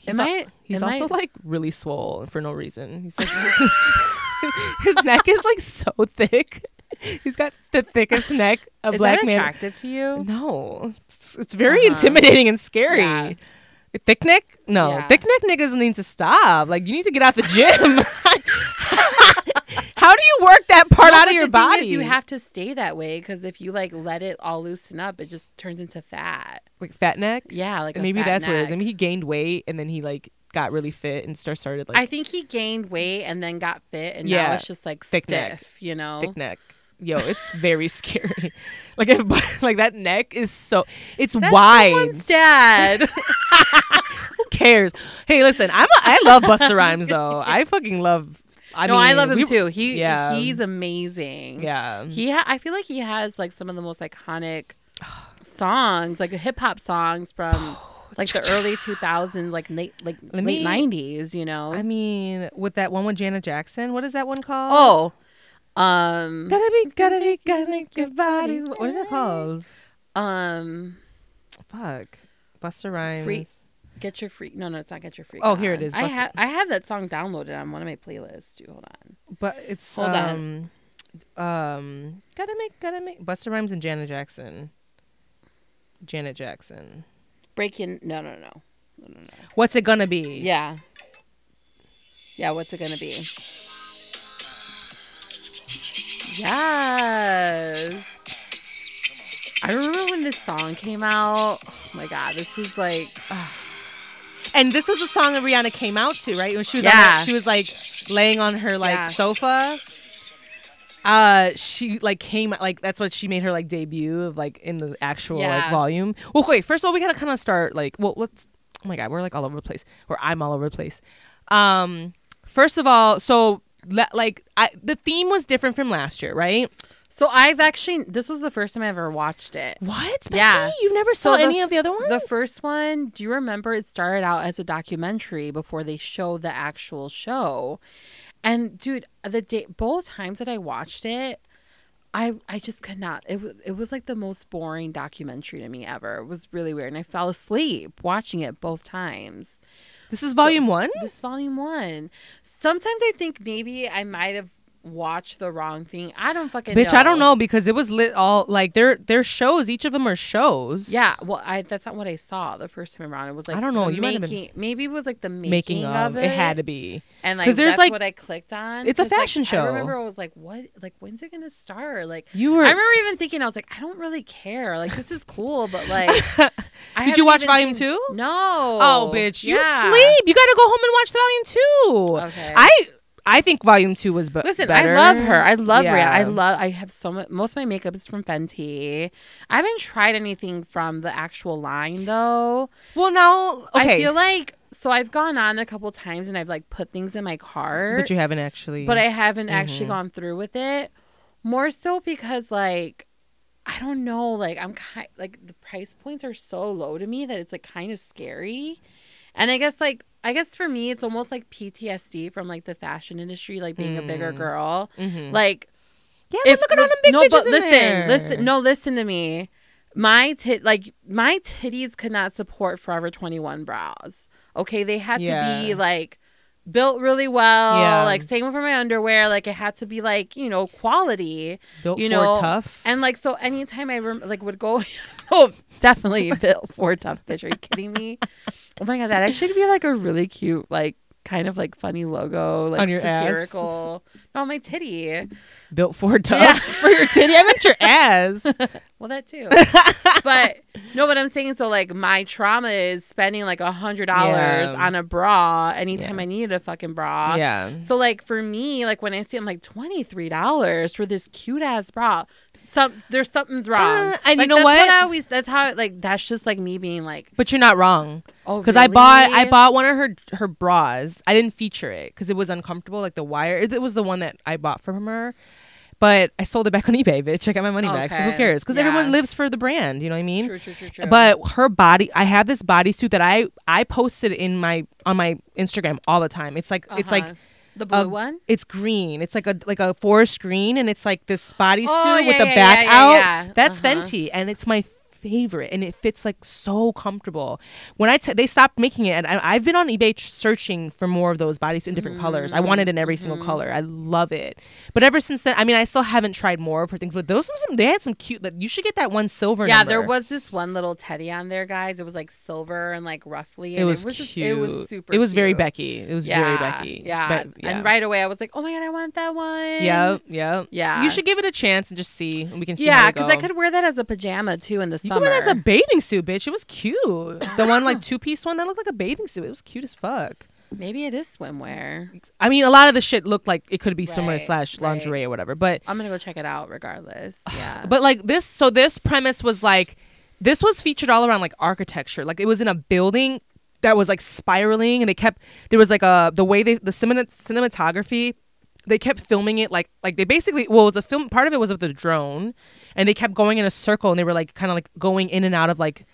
He's, am al- I- he's am also I- like really swole for no reason. He's like *laughs* his neck is like so thick. He's got the thickest neck a Is black that man. attractive to you? No, it's, it's very Uh-huh. intimidating and scary. Yeah. Thick neck? No, Yeah. thick neck niggas need to stop. Like you need to get out the gym. *laughs* *laughs* How do you work that part No, out of your body? you have to stay that way because if you like let it all loosen up, it just turns into fat. like fat neck. Yeah, like a maybe that's what it is. I mean, he gained weight and then he like got really fit and start started like I think he gained weight and then got fit, and now Yeah, it's just like thick stiff. neck. You know, thick neck. Yo, it's very *laughs* scary. Like if *laughs* like that neck is so it's That's wide. dad. *laughs* Who cares? Hey, listen, I'm a, I love Busta Rhymes though. I fucking love. I no, mean, I love him we- too. He yeah. he's amazing. Yeah. He ha- I feel like he has like some of the most iconic songs, like hip hop songs from *sighs* like the early 2000s, like late like late me- 90s. You know. I mean, with that one with Janet Jackson, what is that one called? oh, um, Gotta be, gotta be, gotta make your body. What is it called? um, Fuck. Busta Rhymes. Free- get your freak. No, no, it's not get your freak. Oh, here it is. on. is, I have I have that song downloaded on one of my playlists. Too. Hold on. But it's Hold um, um, gotta make, gotta make. Busta Rhymes and Janet Jackson. Janet Jackson. Breaking. No, no, no, no, no, no. What's it gonna be? Yeah. Yeah. What's it gonna be? Yes. I remember when this song came out. Oh my god, this was like And this was a song that Rihanna came out to, right? When she was Yeah. that, she was like laying on her like Yeah. sofa. Uh, she like came like that's what she made her like debut of like in the actual like volume. Well, wait, first of all, we gotta kind of start like well, let's. Oh my god, we're like all over the place, or I'm all over the place. Um, first of all, so like I the theme was different from last year, right? so. I've actually this was the first time I ever watched it. What? Becky? Yeah. you've never So saw the any of the other ones. The first one, do you remember it started out as a documentary before they showed the actual show? And dude, the day both times that I watched it, I I just could not. It was it was like the most boring documentary to me ever. It was really weird, and I fell asleep watching it both times. This is volume one. This is volume one. Sometimes I think maybe I might have watched the wrong thing. I don't fucking Bitch, I don't know because it was lit all like their their shows. Each of them are shows. Yeah, well, I that's not what I saw the first time around. It was like I don't know, you might have been maybe it was like the making, making of, of it. it had to be. and like there's, that's like- what I clicked on. it's a 'Cause, like, fashion show. I remember I was like, what? Like when's it gonna start? Like You were. I remember even thinking I was like, I don't really care. Like this is cool, but like, *laughs* I Did you watch volume seen- two? No. Oh, bitch, you Yeah. sleep. You got to go home and watch volume two. Okay. I I think volume two was be- Listen, better. I love her. I love Yeah. I love. I have so much. Most of my makeup is from Fenty. I haven't tried anything from the actual line though. Well, no. okay, I feel like so I've gone on a couple times and I've like put things in my cart, but you haven't actually. but I haven't actually Mhm. gone through with it. More so because like I don't know, like I'm kind like the price points are so low to me that it's like kind of scary. And I guess like I guess for me it's almost like PTSD from like the fashion industry, like being a bigger Mm. girl. Mhm. Like yeah, but look at all them big no, bitches but in listen, there. listen, no, listen to me. My tit, like my titties, could not support Forever Twenty One bras. Okay, they had to be like built really well. Yeah. Like same for my underwear. Like it had to be like you know quality. built you for know, tough. And like so, anytime I rem- like would go, *laughs* oh, definitely *laughs* built for tough bitch. Are you kidding me? Oh my god, that actually be like a really cute, like kind of like funny logo, like On your ass. satirical Oh, my titty. Built for tough Yeah. *laughs* for your titty. I meant your ass. *laughs* Well, that too. *laughs* but no, what I'm saying, so like my trauma is spending like a hundred dollars Yeah. on a bra anytime Yeah. I needed a fucking bra. yeah. So like for me, like when I see I'm like twenty three dollars for this cute ass bra, some there's something's wrong. Uh, and you know that's what? I always that's how like that's just like me being like But you're not wrong. oh Because I bought I bought one of her her bras. I didn't feature it because it was uncomfortable, like the wire. It, it was the one that I bought from her, but I sold it back on eBay. Bitch, I got my money back. So who cares? Because Yeah. everyone lives for the brand. You know what I mean? True, true, true, true. But her body, I have this bodysuit that I I posted in my on my Instagram all the time. It's like it's like Uh-huh. The blue a- one. It's green. It's like a like a forest green, and it's like this bodysuit Oh, with yeah, the yeah, back yeah, yeah, out. yeah. That's Uh-huh. Fenty, and it's my favorite, and it fits like so comfortable. When I t- they stopped making it, and I, I've been on eBay ch- searching for more of those bodies in different colors. I want it in every Mm-hmm. single color. I love it. But ever since then, I mean, I still haven't tried more of her things. But those are some. They had some cute. Like, you should get that one silver. Yeah, number. there was this one little teddy on there, guys. It was like silver and like roughly. It and was, it was just- cute. it was super. It was very. Becky. It was yeah, very Becky. Yeah. But- yeah. and right away I was like, oh my god, I want that one. Yeah, yeah, Yeah. You should give it a chance and just see, and we can see. Yeah, because I could wear that as a pajama too in the You summer. wear a bathing suit, bitch. It was cute. The one like *laughs* two piece one that looked like a bathing suit. It was cute as fuck. Maybe it is swimwear. I mean, a lot of the shit looked like it could be swimwear Right, slash right. lingerie or whatever. But I'm gonna go check it out regardless. *sighs* Yeah. but like this, so this premise was like this was featured all around like architecture. Like it was in a building that was like spiraling, and they kept there was like a the way they the cinema, cinematography. They kept filming it like like they basically well it was a film part of it was with the drone, and they kept going in a circle and they were like kind of like going in and out of like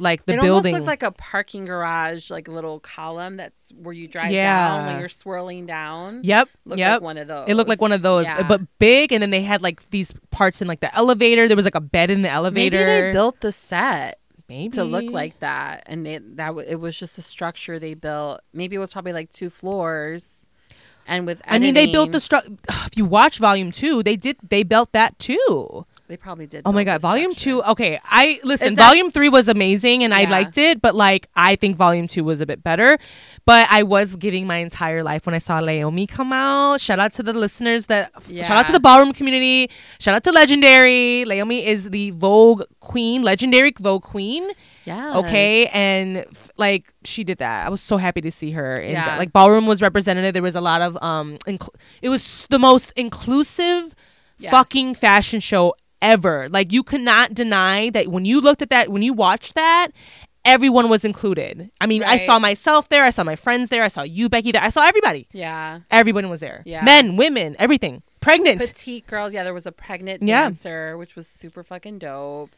like the it building. It almost looked like a parking garage, like a little column that's where you drive Yeah. down when you're swirling down. Yep. Looked yep. like one of those. It looked like one of those, Yeah. but big, and then they had like these parts in like the elevator. There was like a bed in the elevator. maybe they built the set Maybe. to look like that, and they that w- it was just a structure they built. Maybe it was probably like two floors, and with I mean, they built the structure. *sighs* If you watch Volume Two, they did. They built that too. They probably did. Oh my God, Volume. Two. Okay, I listen. That- volume Three was amazing, and I liked it. But like, I think Volume Two was a bit better. But I was giving my entire life when I saw Leomi come out. Shout out to the listeners that. Shout out to the ballroom community. Shout out to Legendary. Leomi is the Vogue queen, legendary Vogue queen. Yeah. okay and f- like she did that i was so happy to see her and Yeah. like ballroom was represented there was a lot of um incl- it was the most inclusive Yes. fucking fashion show ever like you cannot deny that when you looked at that when you watched that everyone was included i mean i saw myself there i saw my friends there i saw you becky there i saw everybody Yeah. everyone was there Yeah. men women everything pregnant Petite girls. Yeah, there was a pregnant Yeah. dancer, which was super fucking dope.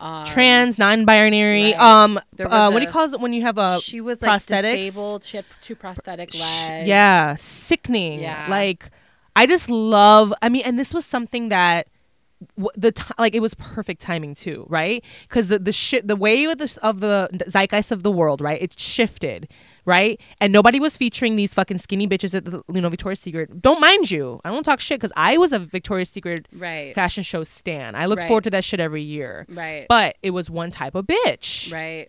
Um, trans non-binary right. um uh, what do you call it when you have a she was like disabled. She had two prosthetic legs. Yeah, sickening. Yeah. Like I just love I mean and this was something that the t- like it was perfect timing too, right? Cuz the the shit the way of the of the zeitgeist of the world, right? It shifted, right? And nobody was featuring these fucking skinny bitches at the you know Victoria's Secret. Don't mind you. I don't talk shit cuz I was a Victoria's Secret Right. fashion show stan. I looked Right. forward to that shit every year. Right. But it was one type of bitch. right.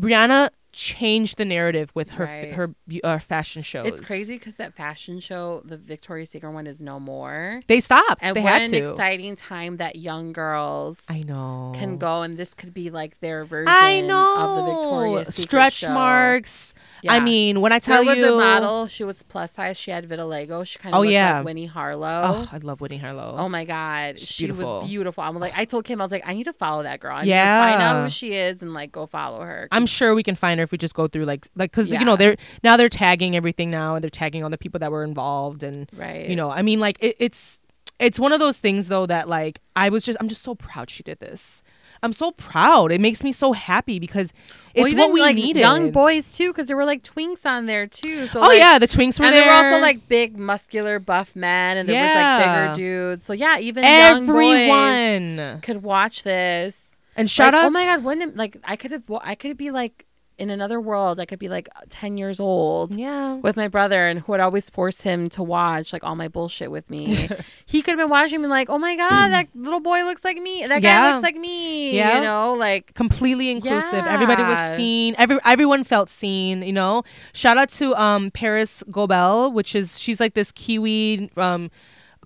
Rihanna changed the narrative with her Right. her uh, fashion shows. It's crazy because that fashion show, the Victoria's Secret one, is no more. They stopped. And they what had an to. exciting time that young girls I know. can go, and this could be like their version I know. of the Victoria's Secret stretch show. marks. I mean, when I tell There was you, a model. She was plus size. She had vitiligo. She kind of Oh, looked yeah. like Winnie Harlow. Oh, I love Whitney Harlow. Oh my god, She's she beautiful. was beautiful. I'm like, I told Kim, I was like, I need to follow that girl. I need to find out who she is and like go follow her. I'm sure we can find if we just go through like like because you know they're now they're tagging everything now and they're tagging all the people that were involved and right. you know I mean like it, it's it's one of those things though that like I was just I'm just so proud she did this. I'm so proud. It makes me so happy because it's well, even, what we like, needed. Young boys too, because there were like twinks on there too. So oh like, yeah, the twinks were and there. there were also like big, muscular, buff men, and there was like bigger dudes. So yeah, even everyone. could watch this. And shout like, out Oh my god, wouldn't it, like I could have? I could be like in another world, I could be like 10 years old Yeah. with my brother and who would always force him to watch like all my bullshit with me. *laughs* he could have been watching me like, oh my God, that *clears throat* little boy looks like me. That guy looks like me. Yeah. You know, like, completely inclusive. Everybody was seen. Every everyone felt seen. You know. Shout out to um Parris Goebel, which is she's like this Kiwi. Um,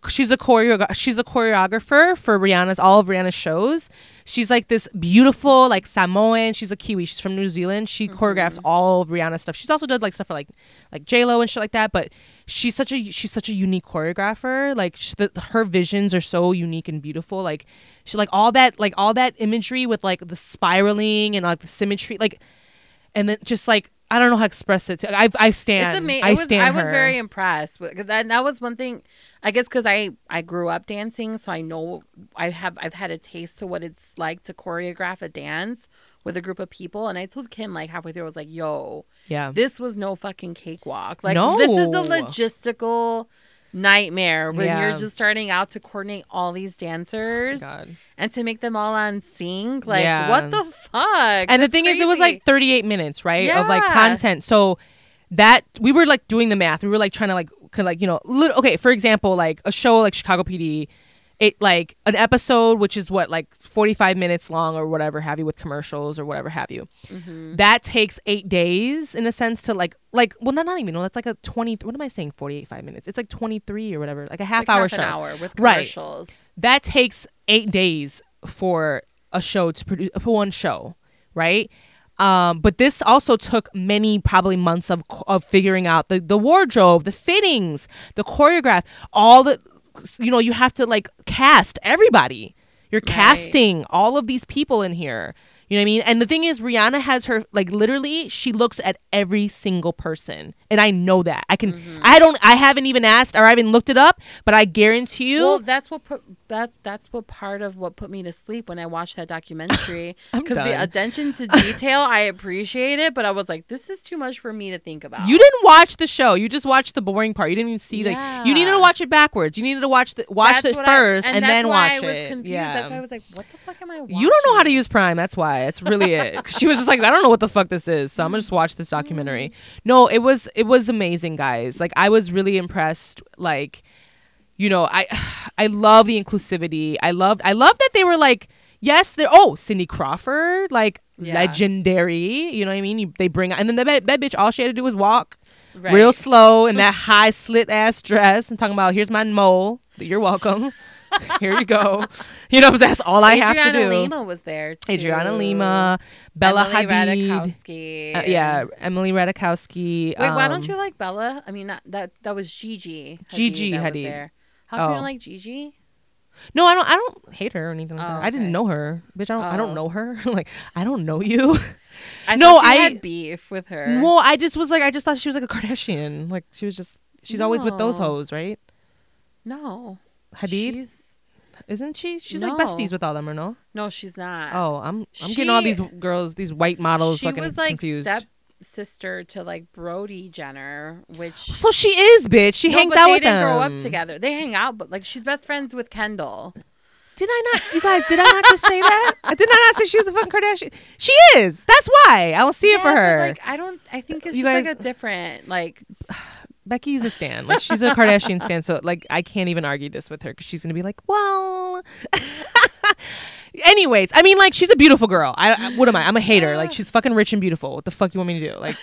she's a choreo she's a choreographer for Rihanna's all of Rihanna's shows. She's like this beautiful like Samoan. She's a Kiwi. She's from New Zealand. She mm-hmm. choreographs all of Rihanna's stuff. She's also done like stuff for like like J Lo and shit like that. But she's such a she's such a unique choreographer. Like sh the, her visions are so unique and beautiful. Like she like all that like all that imagery with like the spiraling and like the symmetry like and then just like I don't know how to express it. To, I I stand. it's amazing. I was, stand. I was her. very impressed. With, that, that was one thing, I guess, because I, I grew up dancing, so I know I have I've had a taste to what it's like to choreograph a dance with a group of people. And I told Kim like halfway through, I was like, "Yo, yeah. this was no fucking cakewalk. Like No. this is the logistical nightmare when Yeah. you're just starting out to coordinate all these dancers oh God. and to make them all on sync. Like Yeah. what the fuck? And the That's thing is, it was like 38 minutes, right, of like content. So that we were like doing the math. We were like trying to like, could, like you know, lit- okay. For example, like a show like Chicago PD, it like an episode which is what like 45 minutes long or whatever have you with commercials or whatever have you. Mm-hmm. That takes eight days in a sense to like like well not not even no that's like a 20 what am I saying 48 five minutes it's like 23 or whatever like a half Like hour half show an hour with Right. that takes eight days for a show to produce for one show, right? Um, but this also took many probably months of of figuring out the the wardrobe, the fittings, the choreograph, all the you know you have to like cast everybody. You're Right. casting all of these people in here. You know what I mean? And the thing is, Rihanna has her like literally. She looks at every single person, and I know that. I can. Mm-hmm. I don't. I haven't even asked or I haven't looked it up, but I guarantee you. Well, that's what put that that's what part of what put me to sleep when I watched that documentary *laughs* because the attention to *laughs* detail I appreciate it, but I was like, this is too much for me to think about. You didn't watch the show. You just watched the boring part. You didn't even see like you needed to watch it backwards. You needed to watch the watch That's it what I- first and, that's then why watch I was it. Confused. Yeah. That's why I was like, what the I watching? you don't know how to use Prime. That's why. That's really it. she was just like, I don't know what the fuck this is. So I'm gonna just watch this documentary. Mm-hmm. No, it was it was amazing, guys. Like I was really impressed. Like, you know, I *sighs* I love the inclusivity. I loved I love that they were like, yes, they're oh Cindy Crawford, like Yeah. legendary. You know what I mean? You, they bring and then that, that bitch all she had to do was walk Right. real slow in *laughs* that high slit ass dress and talking about here's my mole. You're welcome. Here you go. You know, that's all I have to Adriana do. Lima was there. Too. Adriana Lima, Bella Emily Hadid. Uh, yeah, Emily Ratajkowski. Wait, why don't um, you like Bella? I mean, not, that that was Gigi. Hadid Gigi Hadid. there. How you Oh. don't like Gigi? No, I don't. I don't hate her or anything like Oh, that. I didn't know her, bitch. I don't. I don't Oh. know her. *laughs* like, I don't know you. I *laughs* No, you I- had beef with her. well, I just was like, I just thought she was like a Kardashian. Like, she was just. She's always with those hoes, right? no, Hadid, She's, isn't she? She's No. like besties with all them, or no? no, she's not. Oh, I'm. I'm getting all these girls, these white models, she fucking was like confused. step sister to like Brody Jenner, which *gasps* so she is, bitch. She No, hangs out they with didn't them. grow up together. They hang out, but like she's best friends with Kendall. Did I not? You guys, did I not just say that? *laughs* I did I not say she was a fucking Kardashian? She is. That's why. I will see it for her. Like I don't. I think it's You just guys- like a different like. *sighs* *sighs* Becky's a stan. Like she's a Kardashian stan. So like I can't even argue this with her because she's gonna be like, well. *laughs* Anyways, I mean, like she's a beautiful girl. I, I what am I? I'm a hater. Like she's fucking rich and beautiful. What the fuck you want me to do? Like,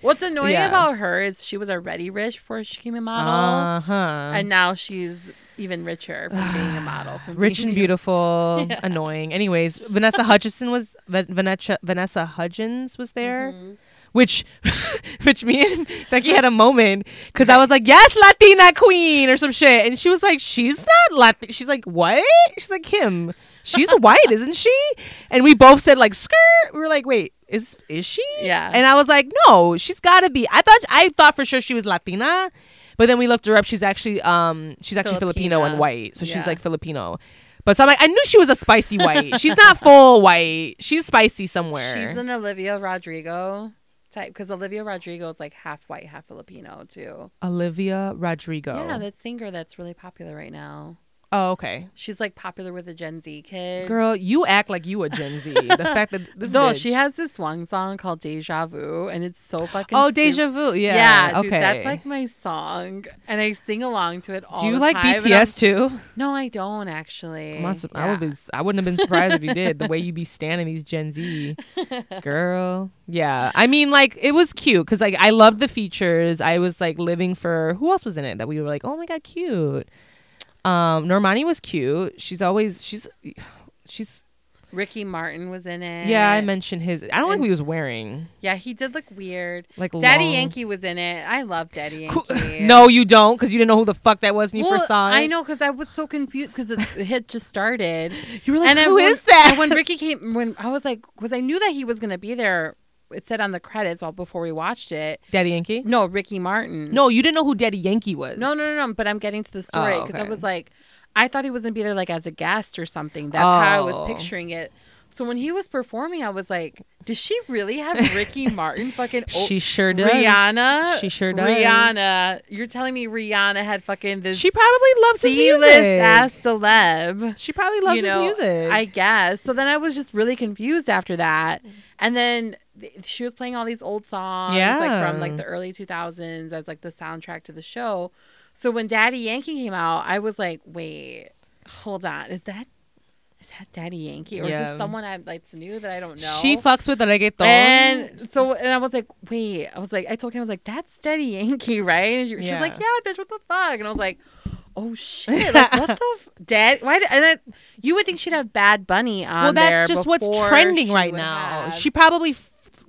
What's annoying Yeah. about her is she was already rich before she became a model, uh huh. and now she's even richer from being a model. *sighs* Rich and beautiful, *laughs* annoying. Anyways, Vanessa Hutchinson was Va- Vanessa Vanessa Hudgens was there, Mm-hmm. Which *laughs* which me and Becky had a moment because I was like, "Yes, Latina queen" or some shit, and she was like, "She's not Latin." She's like, "What?" She's like, "Kim, she's *laughs* white, isn't she?" And we both said like, "Skirt." We were like, "Wait, is is she?" Yeah. And I was like, "No, she's got to be." I thought I thought for sure she was Latina. But then we looked her up. She's actually um she's actually Filipino and white, so she's like Filipino. But so I'm like, I knew she was a spicy white. She's not *laughs* full white. She's spicy somewhere. She's an Olivia Rodrigo type because Olivia Rodrigo is like half white, half Filipino too. Olivia Rodrigo. Yeah, that singer that's really popular right now. Oh, okay. She's like popular with the Gen Z kids. Girl, you act like you a Gen Z. the *laughs* fact that this No, bitch- she has this one song called Deja Vu, and it's so *gasps* fucking. Oh, Deja Vu. Yeah. Yeah, okay. dude, that's like my song, and I sing along to it all. Do you like time, BTS too? No, I don't actually. Not su- I would be I wouldn't have been surprised if you did. The way you be standing these Gen Z, *laughs* girl. Yeah, I mean, like it was cute because like I loved the features. I was like living for who else was in it that we were like, oh my god, cute. Um, Normani was cute. She's always she's she's Ricky Martin was in it. yeah. I mentioned his. I don't like And- what he was wearing. Yeah, he did look weird. Like Daddy long- Yankee was in it. I love Daddy *laughs* Yankee. No, you don't, because you didn't know who the fuck that was when you first saw it. I know because I was so confused because the hit just started. *laughs* You were like, and who when, is that? And when Ricky came, when I was like, because I knew that he was gonna be there. It said on the credits well before we watched it. Daddy Yankee. No, Ricky Martin. No, you didn't know who Daddy Yankee was. no, no, no, no. But I'm getting to the oh, story Oh, because I was like, I thought he was gonna be there like as a guest or something. That's how I was Oh. picturing it. So when he was performing, I was like, does she really have *laughs* Ricky Martin fucking? o- She sure does. Rihanna. She sure does. Rihanna. You're telling me Rihanna had fucking this She probably loves his music. ass celeb. She probably loves you know, his music. I guess. So then I was just really confused after that. And then th- she was playing all these old songs, like from like the early 2000s as like the soundtrack to the show. So when Daddy Yankee came out, I was like, wait, hold on, is that is that Daddy Yankee or is this someone I like new that I don't know? She fucks with the reggaeton. and so and I was like, wait, I was like, I told him I was like, that's Daddy Yankee, *laughs* right? And she she was like, Yeah. yeah, bitch, what the fuck? And I was like, oh shit, like what the *laughs* f- dad? Why? Did, and then you would think she'd have Bad Bunny on well, that's just what's trending right now. have- She probably,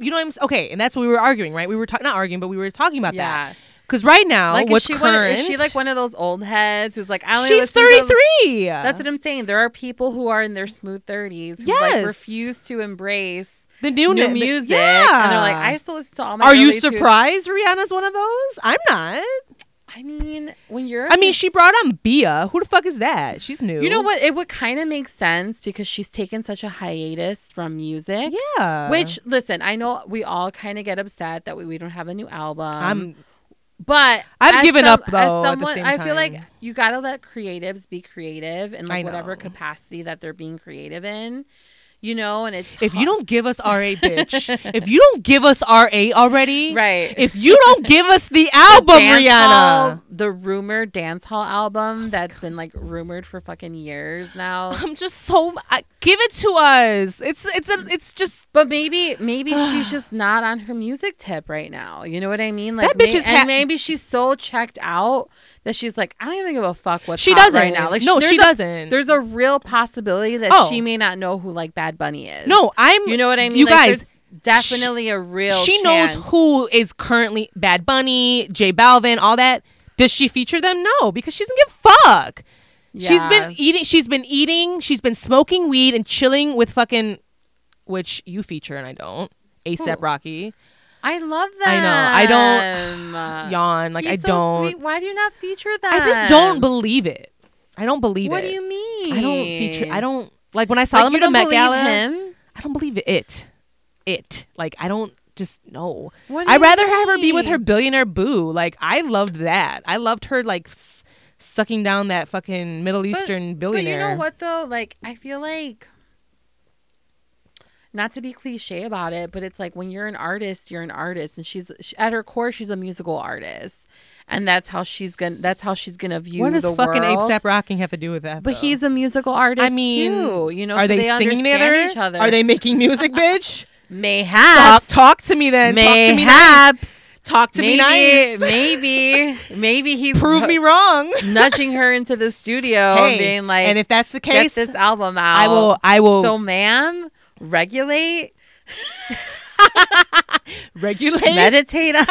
you know, what I'm okay, and that's what we were arguing, right? We were talking, not arguing, but we were talking about that. yeah. Because right now, Like, what's is she, one, current? is she like one of those old heads who's like, I only She's to- 33. That's what I'm saying. There are people who are in their smooth 30s who Yes. like refuse to embrace the new, new the- music, yeah. and they're like, I still listen to all my. Are you early two- surprised Rihanna's one of those? I'm not. I mean, when you're, I mean, she brought on Bia. Who the fuck is that? She's new. You know what? It would kind of make sense because she's taken such a hiatus from music. Yeah. Which, listen, I know we all kind of get upset that we, we don't have a new album. I'm. but I've given up, as though, at the someone, I feel like you gotta let creatives be creative in like whatever capacity that they're being creative in. You know, and it's If you don't give us *laughs* RA, bitch. if you don't give us RA already, right, If you don't give us the album, Dance Rihanna. Hall, the rumored dance hall album oh that's been like rumored for fucking years now. *laughs* I'm just so I, give it to us. It's it's a it's just But maybe maybe *sighs* she's just not on her music tip right now. You know what I mean? Like That bitch may- is and maybe she's so checked out that she's like, I don't even give a fuck what She right doesn't. now. Like No, she a- doesn't. There's a real possibility that Oh. she may not know who like Bad Bunny is. no. I'm you know what I mean. You Like, guys, definitely a real. she chance. knows who is currently Bad Bunny, J Balvin, all that. Does she feature them? No, because she doesn't give a fuck. She's been eating. She's been eating. She's been smoking weed and chilling with fucking, which you feature and I don't. ASAP Rocky. I love that. I know. I don't. Yawn. Like I Uh, so don't. sweet. Why do you not feature that? I just don't believe it. I don't believe What it. What do you mean? I don't feature. I don't like when I saw Like, them you at the Met Gala. him? I don't believe it. It like I don't just know. What I'd rather have her be with her billionaire boo. Like I loved that. I loved her like s- sucking down that fucking Middle Eastern billionaire. But you know what though? Like I feel like not to be cliche about it, but it's like when you're an artist, you're an artist, and she's she, at her core, she's a musical artist, and that's how she's gonna. That's how she's gonna view What does fucking world. ASAP Rocking have to do with that? But though? he's a musical artist. I mean, too, you know, are so they, they singing together? Each other. Are they making music, *laughs* bitch? Mayhaps. talk to me then. Talk to me nice. Mayhaps. Talk to maybe, me nice. maybe, maybe he's Prove me wrong. nudging her into the studio, Hey, being like, and if that's the "Get case, this album out." I will. I will So, ma'am, regulate, regulate, meditate, on-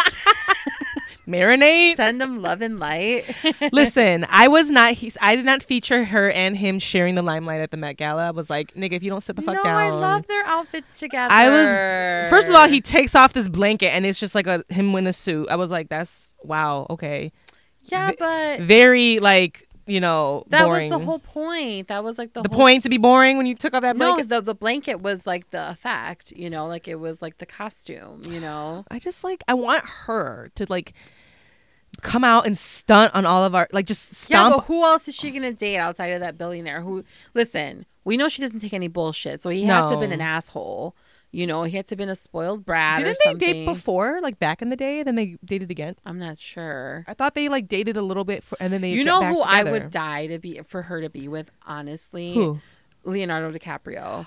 *laughs* marinate. send them love and light. *laughs* Listen, I was not. He's. I did not feature her and him sharing the limelight at the Met Gala. I was like, nigga, if you don't sit the fuck no, down. I love their outfits together. I was. First of all, he takes off this blanket and it's just like a him in a suit. I was like, that's wow, okay, yeah, ve- but very like you know that boring. was the whole point. That was like the The point to be boring when you took off that blanket. No, the the blanket was like the effect, you know, like it was like the costume, you know. I just like I want her to like come out and stunt on all of our like just Yeah, but who else is she gonna date outside of that billionaire? Who? Listen, we know she doesn't take any bullshit, so he has to have been an asshole. You know, he had to have been a spoiled brat. Didn't they date before, like back in the day? Then they dated again. I'm not sure. I thought they like dated a little bit, for, and then they. You know who I would die to be for her to be with? Honestly, Who? Leonardo DiCaprio.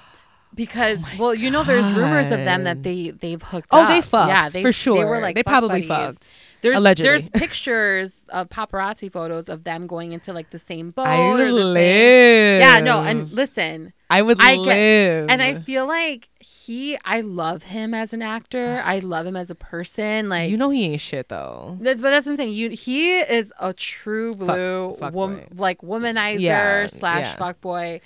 Because oh well, you know, there's rumors of them that they they've hooked oh, up. Oh, up. they fucked Yeah, they for sure. They were like they probably buddies. fucked. There's Allegedly. there's *laughs* pictures of paparazzi photos of them going into like the same boat. I or the same- Yeah, no, and listen, I would I live. and I feel like he, I love him as an actor. I love him as a person. Like you know he ain't shit though. Th- but that's what I'm saying. You, he is a true blue, fuck wom- like womanizer Yeah, slash yeah. fuck boy.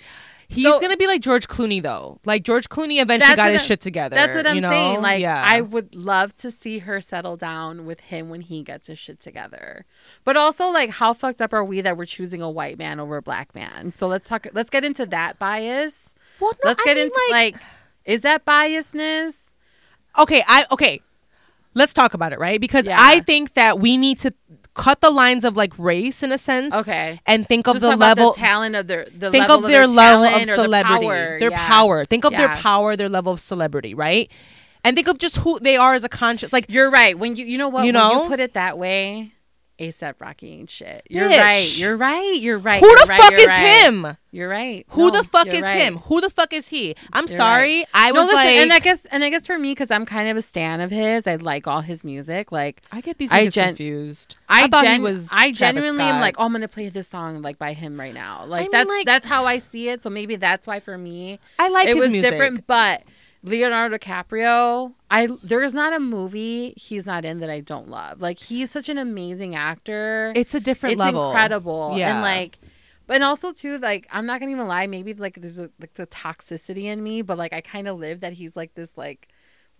He's So- gonna be like George Clooney though. Like George Clooney eventually got his I- shit together. That's what I'm know? saying. Like, yeah. I would love to see her settle down with him when he gets his shit together. But also, like, how fucked up are we that we're choosing a white man over a black man? So let's talk. Let's get into that bias. well, no, let's I get mean, into like, is that biasness? okay, I okay. Let's talk about it, right? Because Yeah. I think that we need to cut the lines of like race in a sense. Okay. And think of the level the talent of their the think level of their, level of talent or the celebrity. power. Their Yeah. power. Think of their power, their level of celebrity, right? And think of just who they are as a conscious like You're right. When you you know what You when know? you put it that way, ASAP Rocky ain't shit. You're Bitch. right. You're right. You're right. who you're the right, fuck is right. him? You're right. Who No, the fuck is right. him? Who the fuck is he? I'm You're sorry. I No, was listen, like and I guess and I guess for me because I'm kind of a stan of his. I like all his music. Like I get these I gen- confused. I, I thought gen- he was. I genuinely am like, oh, I'm gonna play this song like by him right now. Like mean, that's like- that's how I see it. So maybe that's why for me I like it his was music. different. But Leonardo DiCaprio, I there's not a movie he's not in that I don't love. Like he's such an amazing actor. It's a different it's level. incredible. Yeah. And like but also too, like I'm not gonna even lie, maybe like there's a, like the toxicity in me, but like I kind of live that he's like this like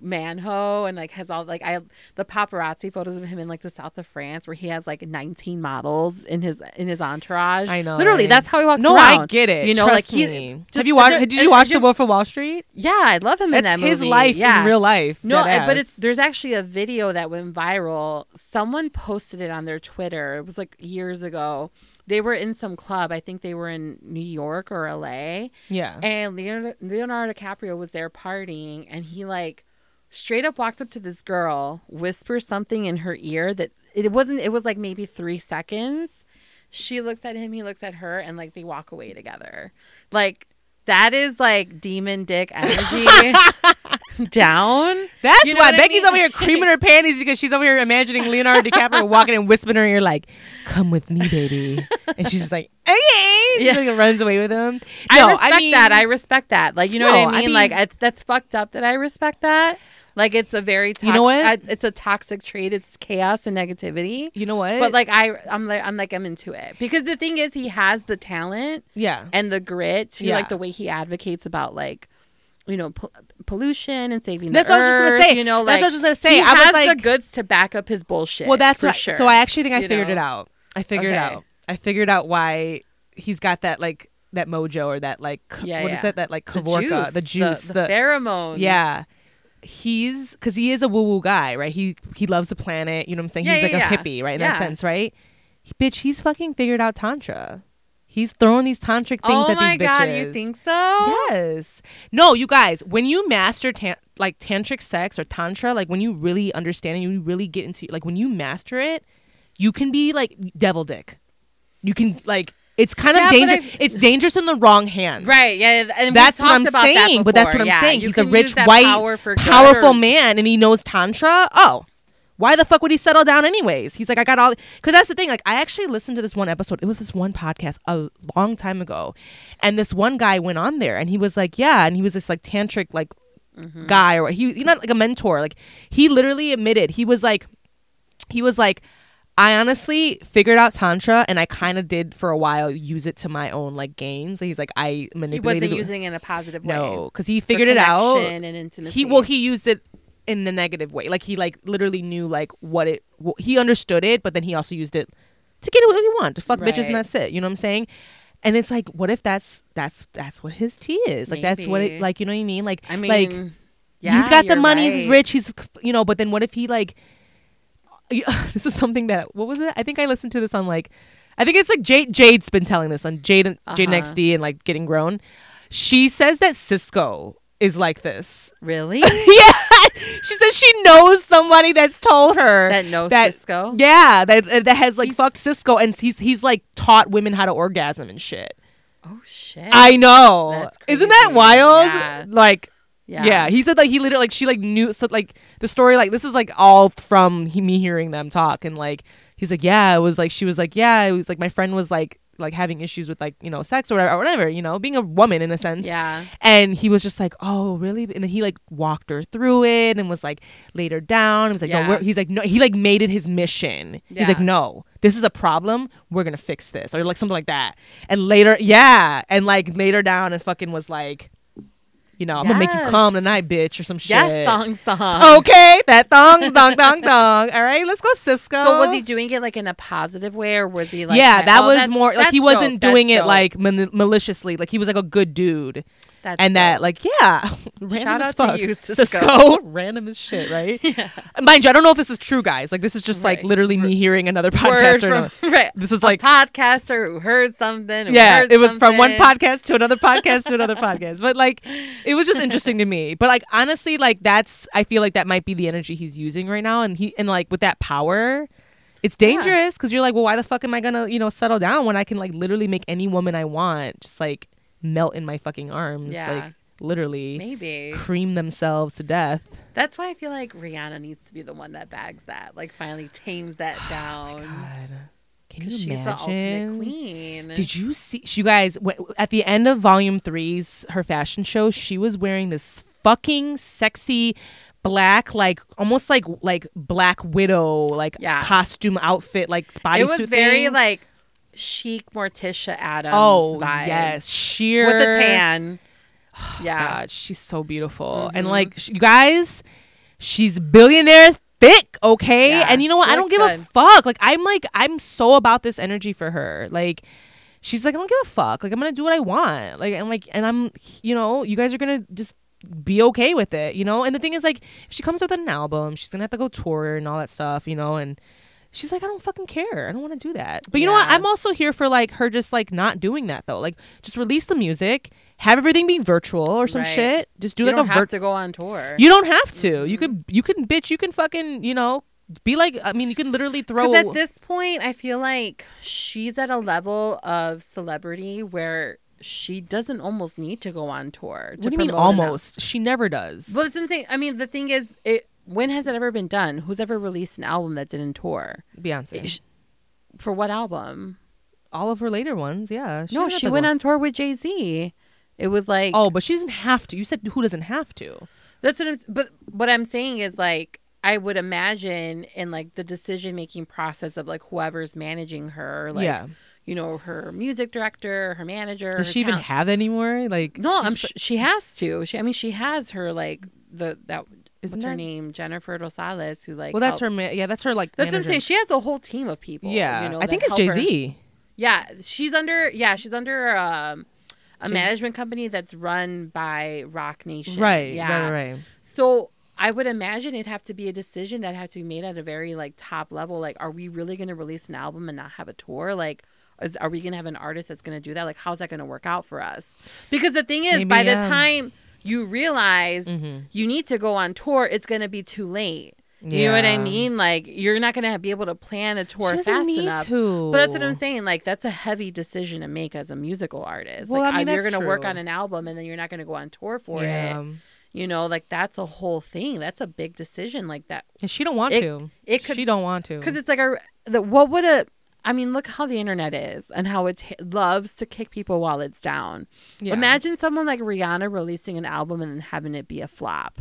manho and like has all like I the paparazzi photos of him in like the south of France where he has like 19 models in his in his entourage. I know. literally that's how he walks No, around. I get it. You know, Trust like he. just- have you watched? Did you watch The Wolf of Wall Street? Yeah, I love him in That's that his movie. life yeah. in real life. No, but it's there's actually a video that went viral. Someone posted it on their Twitter. It was like years ago. They were in some club. I think they were in New York or LA. yeah. And Leonardo, Leonardo DiCaprio was there partying, and he like straight up walked up to this girl, whispers something in her ear that it wasn't. It was like maybe three seconds. She looks at him, he looks at her, and like they walk away together. Like that is like demon dick *laughs* energy down. That's You know why what I Becky's mean? over here creaming her panties because she's over here imagining Leonardo DiCaprio *laughs* walking and whispering in her ear like, "Come with me, baby," and she's just like, "Okay," She Yeah. like runs away with him. I No, respect mean, that. I respect that. Like you know No, what I I mean? like it's that's fucked up that I respect that. Like it's a very You know what? It's a toxic trait. It's chaos and negativity. you know what? But like I, I'm like I'm like I'm into it because the thing is he has the talent yeah, and the grit to Yeah. like the way he advocates about like you know pol- pollution and saving the. That's the what I was just gonna say. You know, That's what I was just gonna say. He I was has the like- goods to back up his bullshit. well, that's for what. sure. So I actually think I You figured know? it out. I figured it out. I figured out why he's got that like that mojo or that like Yeah, what is yeah. that that like the kavorka juice, the juice the, the pheromones. Yeah. He's because he is a woo woo guy, right? He he loves the planet. You know what I'm saying? Yeah, he's like a hippie, right? In that sense, right? He- bitch, he's fucking figured out tantra. He's throwing these tantric things Oh at my these god, bitches. you think so? Yes. No, you guys, when you master tan- like tantric sex or tantra, like when you really understand and you really get into like when you master it, you can be like devil dick. You can like it's kind Yeah, of dangerous. It's dangerous in the wrong hands. Right. Yeah. And That's what I'm about that saying. But that's what I'm Yeah, saying. He's a rich, white, power powerful or- man, and he knows tantra. Oh, why the fuck would he settle down anyways? He's like, I got all. Because that's the thing. Like, I actually listened to this one episode. It was this one podcast a long time ago, and this one guy went on there, and he was like, yeah, and he was this like tantric like Mm-hmm. guy, or he, not like a mentor. Like, he literally admitted he was like, he was like. I honestly figured out tantra, and I kind of did for a while use it to my own like gains. He's like, I manipulated. He wasn't it- using it in a positive way. no, because he figured it out. and intimacy. He well, he used it in a negative way. Like he like literally knew like what it. wh- he understood it, but then he also used it to get what he want to fuck bitches, and that's it. You know what I'm saying? And it's like, what if that's that's that's what his tea is? Like that's what it like. You know what I mean? Like I mean, like yeah, he's got the money, he's rich, he's you know. But then what if he like? *laughs* this is something that what was it? I think I listened to this on like I think it's like Jade Jade's been telling this on Jade Jade Uh-huh. XD and like getting grown. She says that Cisco is like this. Really? *laughs* yeah. *laughs* She says she knows somebody that's told her That knows that Cisco? Yeah, that that has like He's- fucked Cisco and he's he's like taught women how to orgasm and shit. Oh shit. I know. Isn't that wild? Yeah. Like yeah. yeah. he said like he literally like she like knew so like the story like this is like all from he, me hearing them talk and like he's like yeah it was like she was like yeah it was like my friend was like like having issues with like you know sex or whatever, or whatever you know being a woman in a sense. Yeah. and he was just like oh really? And then he like walked her through it and was like laid her down he was like Yeah. no he's like no he like made it his mission. He's like no this is a problem. We're gonna fix this or like something like that. And later yeah. And like laid her down and fucking was like you know i'm gonna make you come tonight bitch or some shit Yes, thong song. okay that thong thong thong thong. all right let's go cisco So was he doing it like in a positive way, or was he like? yeah, that oh, was more like he wasn't dope, doing that's it dope. like man- maliciously. Like he was like a good dude, That's and that like yeah, *laughs* random Shout as out to fuck. you, *laughs* Cisco. *laughs* random as shit, right? yeah. Mind you, I don't know if this is true, guys. Like this is just like Right. literally me hearing another podcaster. from right. This is A like podcaster who heard something. who yeah, heard it was from one podcast to another podcast to another podcast. But like, it was just interesting to me. But like, honestly, like that's I feel like that might be the energy he's using right now, and he and like with that power, it's dangerous because you're like, well, why the fuck am I gonna you know settle down when I can like literally make any woman I want just like melt in my fucking arms, Yeah. like literally Maybe cream themselves to death. that's why I feel like Rihanna needs to be the one that bags that, like finally tames that oh down. God, can you she's the imagine? ultimate queen. Did you see? You guys, at the end of Volume Three's her fashion show, she was wearing this fucking sexy black, like almost like like Black Widow, like Yeah. costume outfit, like bodysuit. it was very thing. like chic Morticia Addams. oh vibes. yes, sheer with a tan. *sighs* Yeah, God, she's so beautiful, and Mhm. like sh- you guys, she's billionaire thick, okay? Yeah, and you know what? I don't give a fuck. Like I'm like I'm so about this energy for her. Like she's like I don't give a fuck. Like I'm gonna do what I want. Like I'm like and I'm you know you guys are gonna just be okay with it, you know. And the thing is like if she comes with an album, she's gonna have to go tour and all that stuff, you know, and. She's like, I don't fucking care. I don't want to do that. But you know what? I'm also here for like her just like not doing that though. Like just release the music, have everything be virtual or some Right. shit. Just do you like don't a have vir- to go on tour. you don't have to. You Mhm. could you can bitch, you can fucking, you know, be like I mean, you can literally throw Because at this point, I feel like she's at a level of celebrity where she doesn't almost need to go on tour. What do you mean almost? She never does. Well, that's what I'm saying. I mean, the thing is, it when has it ever been done? Who's ever released an album that didn't tour? Beyonce. Sh- For what album? All of her later ones, yeah. no, she went go- on tour with Jay Z. It was like Oh, but she doesn't have to. You said who doesn't have to? That's what I'm. But what I'm saying is like I would imagine in like the decision making process of like whoever's managing her, like yeah. you know her music director, her manager. Does her she even have anymore? Like No, I'm. Sh- she has to. She. I mean, she has her like the that. Isn't what's her that- name? Jennifer Rosales, who like. Well, that's helped- her. Ma- yeah, that's her. Like That's what I'm manager. saying. She has a whole team of people. Yeah, you know, I that think it's help Jay her. Z. Yeah, she's under. Yeah, she's under um, a Jay-Z. management company that's run by Roc Nation. Right. Yeah. Right. Right. So I would imagine it'd have to be a decision that has to be made at a very like top level. Like, are we really going to release an album and not have a tour? Like, is, are we going to have an artist that's going to do that? Like, how's that going to work out for us? Because the thing is, Maybe, by the yeah. time you realize Mhm. you need to go on tour, it's going to be too late. You know what I mean? Like, you're not going to be able to plan a tour fast enough. to. But that's what I'm saying. Like, that's a heavy decision to make as a musical artist. Well, like, I mean, uh, you're going to work on an album and then you're not going to go on tour for Yeah. it. You know, like that's a whole thing. That's a big decision. Like that, And she don't want It- to. it could she don't want to. because it's like a the, what would a I mean, look how the internet is and how it loves to kick people while it's down. Yeah. Imagine someone like Rihanna releasing an album and then having it be a flop.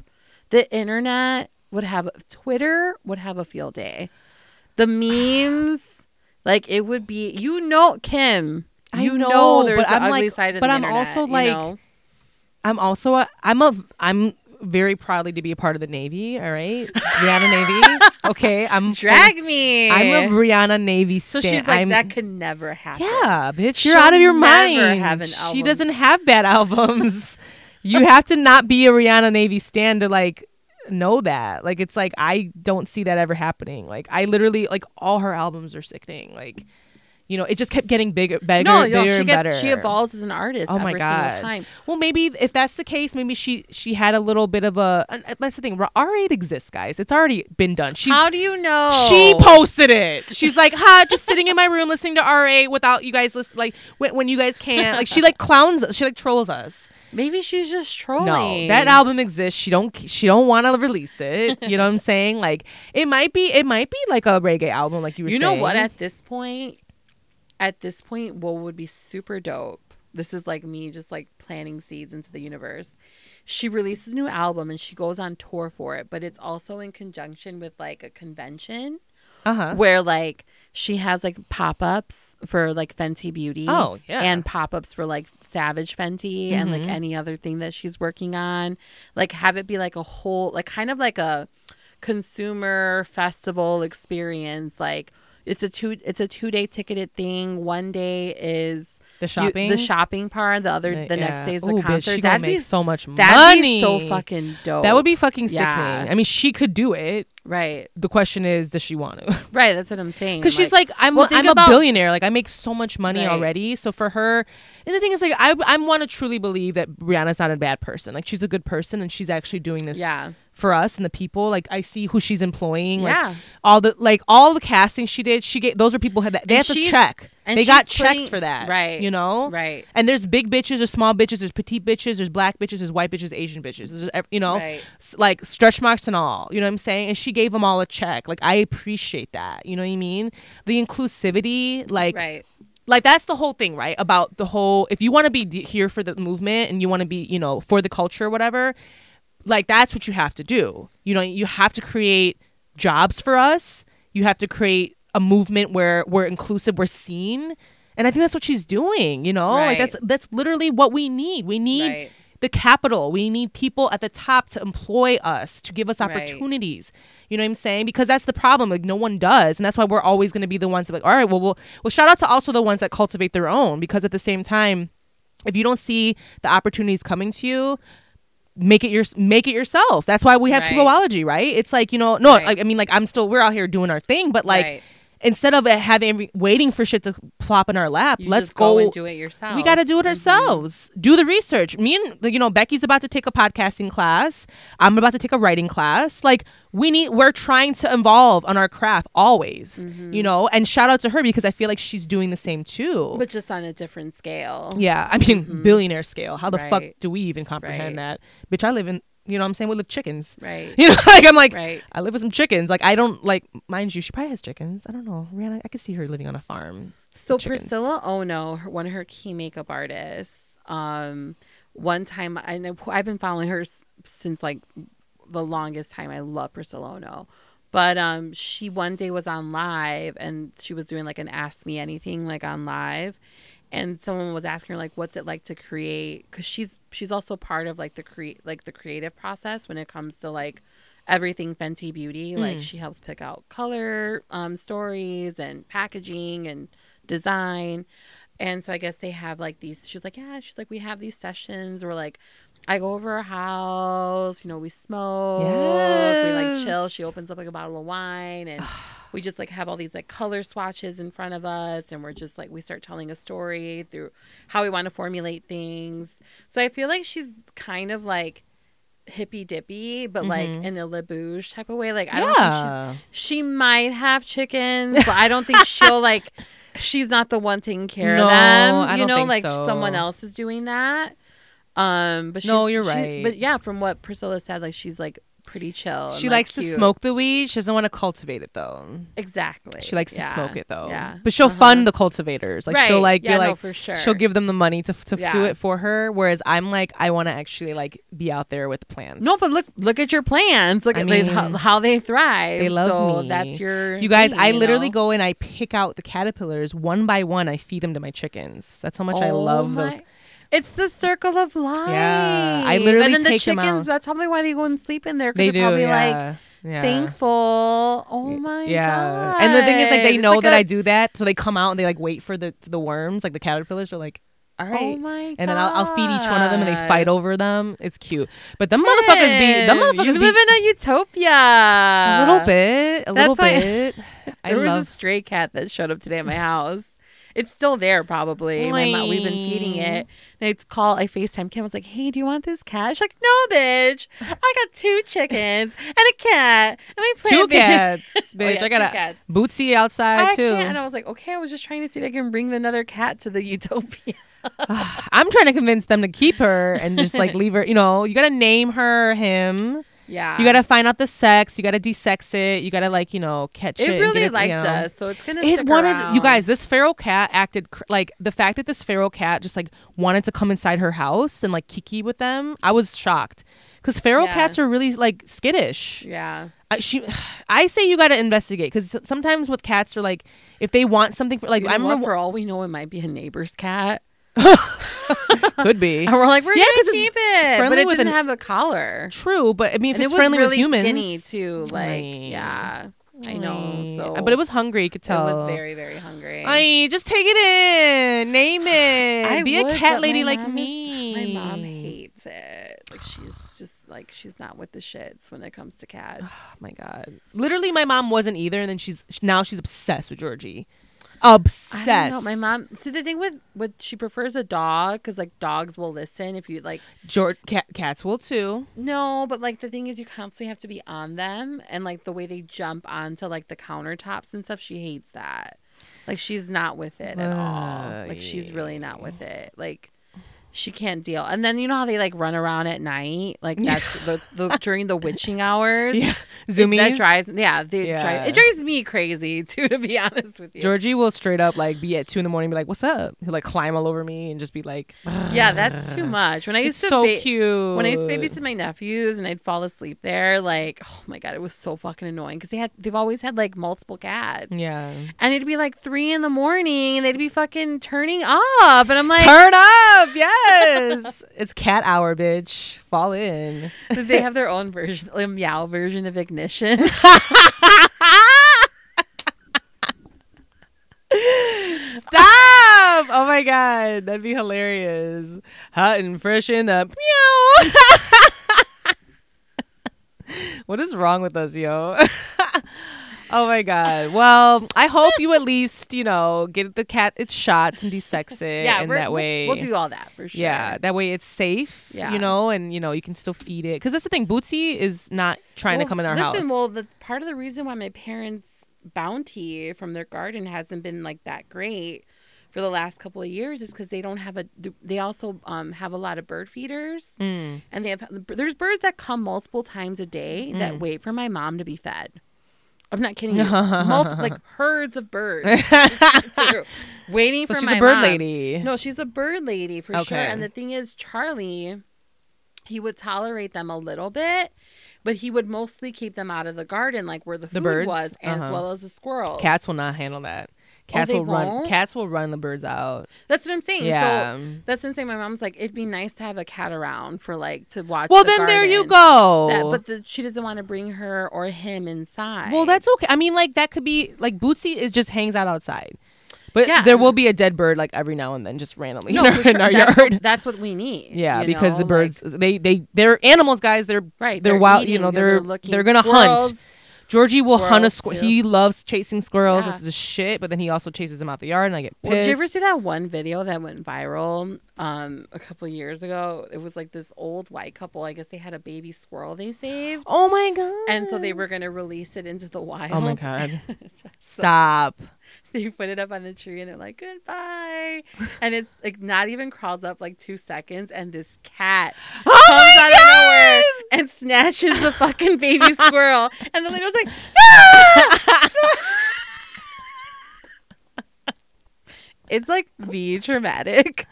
The internet would have Twitter would have a field day. The memes, *sighs* like it would be. You know, Kim. I You know, know, there's but the I'm ugly like- side of but the I'm internet, also like, know? I'm also a, I'm a I'm very proudly to be a part of the Navy. All right, Rihanna Navy. *laughs* Okay, I'm drag me. I'm a Rihanna Navy So stan. she's like, I'm, that could never happen. Yeah, bitch, you're She'll out of your never mind. have an She doesn't have bad albums. *laughs* you have to not be a Rihanna Navy stan to like know that. Like it's like I don't see that ever happening. Like I literally like all her albums are sickening. Like you know, it just kept getting bigger, bigger, no, bigger no, she and gets better. she evolves as an artist. Oh my every god! Time. Well, maybe if that's the case, maybe she she had a little bit of a. and uh, That's the thing. R eight exists, guys. It's already been done. She's How do you know? she posted it. She's like, "Ha, just sitting in my room listening to R eight without you guys listen. Like when, when you guys can't. Like she like clowns. us. She like trolls us. Maybe she's just trolling. No, that album exists. She don't. She don't want to release it. You know what I'm saying? Like it might be. It might be like a reggae album, like you were saying. You saying. know what? At this point, at this point, what would be super dope? This is like me just like planting seeds into the universe. She releases a new album and she goes on tour for it, but it's also in conjunction with like a convention Uh huh. where like she has like pop ups for like Fenty Beauty. Oh, yeah. And pop ups for like Savage Fenty and like Mhm. any other thing that she's working on. Like have it be like a whole like kind of like a consumer festival experience. Like it's a two it's a two day ticketed thing. One day is The you- shopping. the shopping part. The other the Yeah. next day is the Ooh, bitch, concert. she that'd make be so much that'd money. be so fucking dope. That would be fucking sickening. Yeah. I mean, she could do it. right. The question is, does she want to? *laughs* Right. That's what I'm saying. Because she's like, I'm, well, I'm a billionaire. Like, I make so much money Right. already. So for her, and the thing is, like, I, I want to truly believe that Rihanna's not a bad person. Like, she's a good person, and she's actually doing this Yeah. For us and the people. Like, I see who she's employing. Like, all the like all the casting she did, she gave those are people who had that. They And have to check. and They got putting- checks for that, Right. You know, Right. And there's big bitches, there's small bitches, there's petite bitches, there's black bitches, there's white bitches, Asian bitches. There's, you know, Right. like stretch marks and all. You know what I'm saying? And she gave them all a check. Like I appreciate that. You know what I mean? The inclusivity, like, Right. like that's the whole thing, right? About the whole. If you want to be d- here for the movement and you want to be, you know, for the culture, or whatever, like that's what you have to do. You know, you have to create jobs for us. You have to create a movement where we're inclusive, we're seen. And I think that's what she's doing, you know? Like that's that's literally what we need. We need Right. the capital. We need people at the top to employ us, to give us Right. opportunities. You know what I'm saying? Because that's the problem. Like no one does, and that's why we're always going to be the ones that like, all right, well, well, well. Shout out to also the ones that cultivate their own. Because at the same time, if you don't see the opportunities coming to you, make it your make it yourself. That's why we have Right. Right? It's like you know, no, Right. like I mean, like I'm still we're out here doing our thing, but like Right. Instead of having waiting for shit to plop in our lap, You let's go, go and do it yourself. we got to do it Mhm. ourselves. Do the research. Me and you know Becky's about to take a podcasting class. I'm about to take a writing class. Like we need we're trying to evolve on our craft always. Mm-hmm. You know, and shout out to her because I feel like she's doing the same too. but just on a different scale. yeah, I mean billionaire scale. How the fuck do we even comprehend Right. that? Bitch, I live in you know what I'm saying we live chickens. Right. *laughs* You know, like I'm like Right. I live with some chickens. Like I don't like mind you, she probably has chickens. I don't know. Rihanna, I could see her living on a farm. So. Priscilla Ono, her, one of her key makeup artists, um, one time I know I've been following her since like the longest time. I love Priscilla Ono. But um, she one day was on live and she was doing like an Ask Me Anything like on live, and someone was asking her like, "What's it like to create?" Because she's she's also part of like the create like the creative process when it comes to like everything Fenty Beauty. Like she helps pick out color um, stories and packaging and design. And so I guess they have like these. She's like, yeah. She's like, we have these sessions where like I go over her house. You know, we smoke, we like chill. She opens up like a bottle of wine, and *sighs* *sighs* we just like have all these like color swatches in front of us, and we're just like we start telling a story through how we want to formulate things. So I feel like she's kind of like hippy dippy, but like in a LaBouche type of way. Like I don't think she's she might have chickens, but I don't think she'll *laughs* like she's not the one taking care No, of them. I you don't know, think like so. someone else is doing that. Um, but she's, No, you're she- right. But yeah, from what Priscilla said, like she's like pretty chill. and, She like, likes to cute. smoke the weed. She doesn't want to cultivate it though. Exactly. She likes to smoke it though. Yeah, But she'll Uh-huh. fund the cultivators. Like she'll Right. like Yeah, be no, like for sure. she'll give them the money to to do it for her. Whereas I'm like I want to actually like be out there with plants. No, but look look at your plans. Look I at they, mean, how, how they thrive. they love so me. That's your You guys, thing, I you literally know? go and I pick out the caterpillars one by one. I feed them to my chickens. That's how much I Oh love my- those. It's the circle of life. Yeah, I literally and then the chickens. out. That's probably why they go and sleep in there. 'cause They they're do. Probably like yeah. yeah. thankful. Oh my yeah. god! And the thing is, like, they know like that a- I do that, so they come out and they like wait for the for the worms, like the caterpillars. Are like, all oh right. Oh my god. and then I'll, I'll feed each one of them, and they fight over them. It's cute, but the motherfuckers be the motherfuckers you be live in a utopia. a little bit, a little That's why- bit. *laughs* I There was love a stray cat that showed up today at my house. It's still there, probably. My mom, we've been feeding it. And it's called. I Facetime Kim. I was like, "Hey, do you want this cat?" She's like, "No, bitch. I got two chickens *laughs* and a cat and my two plant baby." cats, *laughs* Oh, bitch. yeah, I got a cats. Bootsy outside I too. can't. And I was like, "Okay." I was just trying to see if I can bring another cat to the utopia. *sighs* I'm trying to convince them to keep her and just like *laughs* leave her. You know, you gotta name her him. Yeah, You gotta find out the sex. You gotta de-sex it. You gotta like you know catch it. It really it, liked you know. us, so it's gonna. It stick wanted around. you guys. This feral cat acted cr- like the fact that this feral cat just like wanted to come inside her house and like kiki with them. I was shocked because feral Yeah. cats are really like skittish. Yeah. I, she, *sighs* I say you got to investigate because sometimes with cats are like if they want something for like You I know what? for all we know, it might be a neighbor's cat. *laughs* could be And we're like, we're Yeah, gonna keep it, friendly but it with didn't an- have a collar. true, but I mean if and it's it was friendly really with humans, skinny too. Like, Right. yeah, I know. Right. So, but it was hungry. You could tell. it tell. was very, very hungry. I just take it in, name it, I be would, a cat but lady my like mom is- me. my mom hates it. Like she's just like she's not with the shits when it comes to cats. *sighs* Oh my god! Literally, my mom wasn't either, and then she's now she's obsessed with Georgie. Obsessed. I don't know. My mom. See, the thing with with she prefers a dog because like dogs will listen if you like. George cat, cats will too. No, but like the thing is, you constantly have to be on them, and like the way they jump onto like the countertops and stuff, she hates that. Like she's not with it at all. Like she's really not with it. Like she can't deal. And then you know how they like run around at night, like that's the, the *laughs* during the witching hours. Yeah, It- zoomies. that drives yeah, they Yeah. drive it drives me crazy *laughs* too to be honest with you Georgie will straight up like be at two in the morning, be like, "What's up?" He'll like climb all over me and just be like, yeah that's too much when i "It's used to so ba- cute." when i used to babysit my nephews and i'd fall asleep there like oh my god it was so fucking annoying because they had they've always had like multiple cats yeah, and it'd be like three in the morning and they'd be fucking turning up and i'm like turn up, yes. it's cat hour, bitch. Fall in. they have their own version a meow version of ignition *laughs* Stop! Oh my god, that'd be hilarious. Hot and fresh in the meow. *laughs* what is wrong with us, yo? *laughs* oh my god. Well, I hope you at least, you know, get the cat its shots and de-sex it. *laughs* yeah and that we'll- way we'll, do all that for sure Yeah, that way it's safe. Yeah. You know, and you know, you can still feed it. Because that's the thing, Bootsy is not trying to come in our listen, house. Well, the part of the reason why my parents' bounty from their garden hasn't been like that great for the last couple of years is because they don't have a. They also um, have a lot of bird feeders, Mm. and they have there's birds that come multiple times a day Mm. that wait for my mom to be fed. I'm not kidding *laughs* you. Multi- like *laughs* herds of birds *laughs* waiting so for she's my a bird mom. lady. No, she's a bird lady for sure. And the thing is, Charlie, he would tolerate them a little bit, but he would mostly keep them out of the garden, like where the food birds? was, as Uh-huh. well as the squirrels. Cats will not handle that. Cats Oh, will run. won't? Cats will run the birds out. That's what I'm saying. Yeah. So that's what I'm saying. My mom's like, it'd be nice to have a cat around for like to watch. Well, the then there you go. That, but the, she doesn't want to bring her or him inside. well, that's okay. I mean, like that could be like Bootsy is just hangs out outside, but Yeah. there will be a dead bird like every now and then, just randomly no, in our, sure. in our that's, yard. *laughs* That's what we need. yeah, because know, the like- birds they they they're animals, guys. They're right? they're wild. You know, they're looking. they're gonna hunt. Georgie will hunt a squirrel. He loves chasing squirrels. Yeah. That's the shit. But then he also chases them out the yard, and I get pissed. Well, did you ever see that one video that went viral um, a couple years ago? It was like this old white couple. I guess they had a baby squirrel they saved, Oh my god! and so they were going to release it into the wild. Oh my god! *laughs* Stop. *laughs* they put it up on the tree, and they're like, "Goodbye," and it's like not even crawls up like two seconds, and this cat *gasps* Oh comes out god! of nowhere and snatches the fucking *laughs* baby squirrel, and the lady was like, *laughs* "Ah!" It's like V traumatic,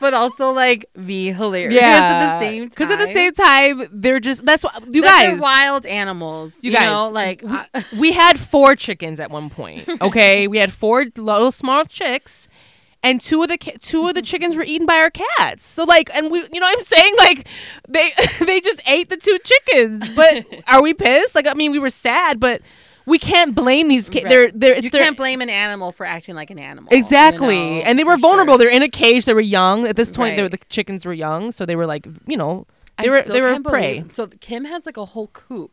but also like be hilarious Yeah, at the same time. Because at the same time, they're just that's what you guys. wild animals. You You, guys, know, like we, I- *laughs* we had four chickens at one point. *laughs* Okay, we had four little small chicks, and two of the two of the *laughs* chickens were eaten by our cats. So like, and we, you know, what I'm saying like they they just ate the two chickens. But are we pissed? Like, I mean, we were sad, but we can't blame these kids. Right. They're they're it's you their, can't blame an animal for acting like an animal. you exactly, know, and they were vulnerable. sure. They're in a cage. They were young at this point. They were, Right. the chickens were young, so they were like you know I they were they were prey. believe- So Kim has like a whole coop.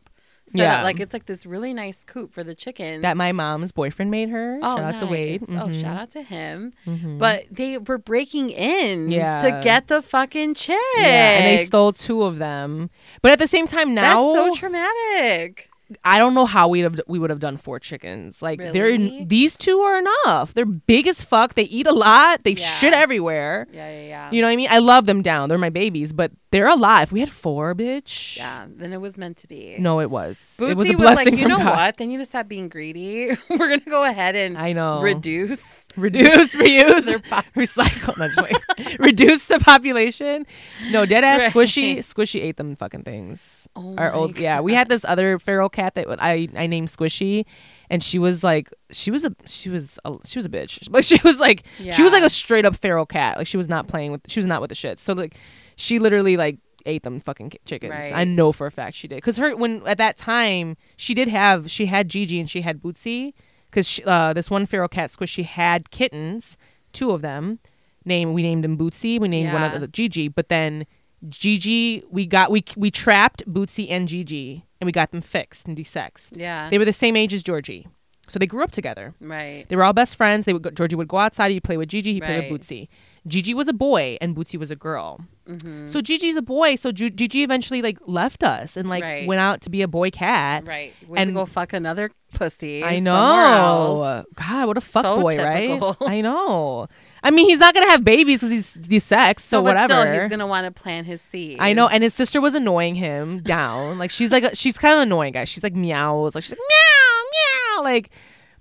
Yeah. up, like it's like this really nice coop for the chickens. That my mom's boyfriend made her. Oh, Shout out to Wade. nice. Oh, Mhm. shout out to him. Mhm. But they were breaking in Yeah. to get the fucking chicks. yeah, and they stole two of them. But at the same time, now That's so traumatic. I don't know how we'd have we would have done four chickens. Like Really? they're these two are enough. They're big as fuck. They eat a lot. They Yeah. shit everywhere. Yeah, yeah, yeah. You know what I mean? I love them down. They're my babies, but they're alive. We had four, bitch. yeah, then it was meant to be. No, it was. Bootsy it was a blessing like, blessing you know God. what? They need to stop being greedy. *laughs* We're gonna go ahead and I know. reduce. Reduce, reuse, pop- *laughs* recycle. No, just. *laughs* Reduce the population. No, dead ass Right. squishy. Squishy ate them fucking things. Oh Our old yeah. We had this other feral cat that I I named Squishy, and she was like she was a she was a, she was a bitch. *laughs* Like she was like she was like a straight up feral cat. Like she was not playing with she was not with the shit. So like she literally like ate them fucking chickens. Right. I know for a fact she did because her when at that time she did have she had Gigi and she had Bootsy because uh, this one feral cat Squishy had kittens, two of them. Name we named him Bootsy. We named one Yeah. of the Gigi, but then Gigi we got we we trapped Bootsy and Gigi and we got them fixed and desexed. Yeah. They were the same age as Georgie, so they grew up together. right. They were all best friends. They would go, Georgie would go outside. He'd play with Gigi. He'd play Right. with Bootsy. Gigi was a boy and Bootsy was a girl. Mm-hmm. So Gigi's a boy. So Ju- Gigi eventually like left us and like Right. went out to be a boy cat. Right. Went And- to go fuck another pussy. I know. God, what a fuck So boy, typical. right? I know. I mean, he's not gonna have babies because he's he's sex, so No, but whatever. Still, he's gonna want to plant his seed. I know, and his sister was annoying him down. Like she's like she's kind of annoying, guys. She's like meows, like she's like meow meow, like.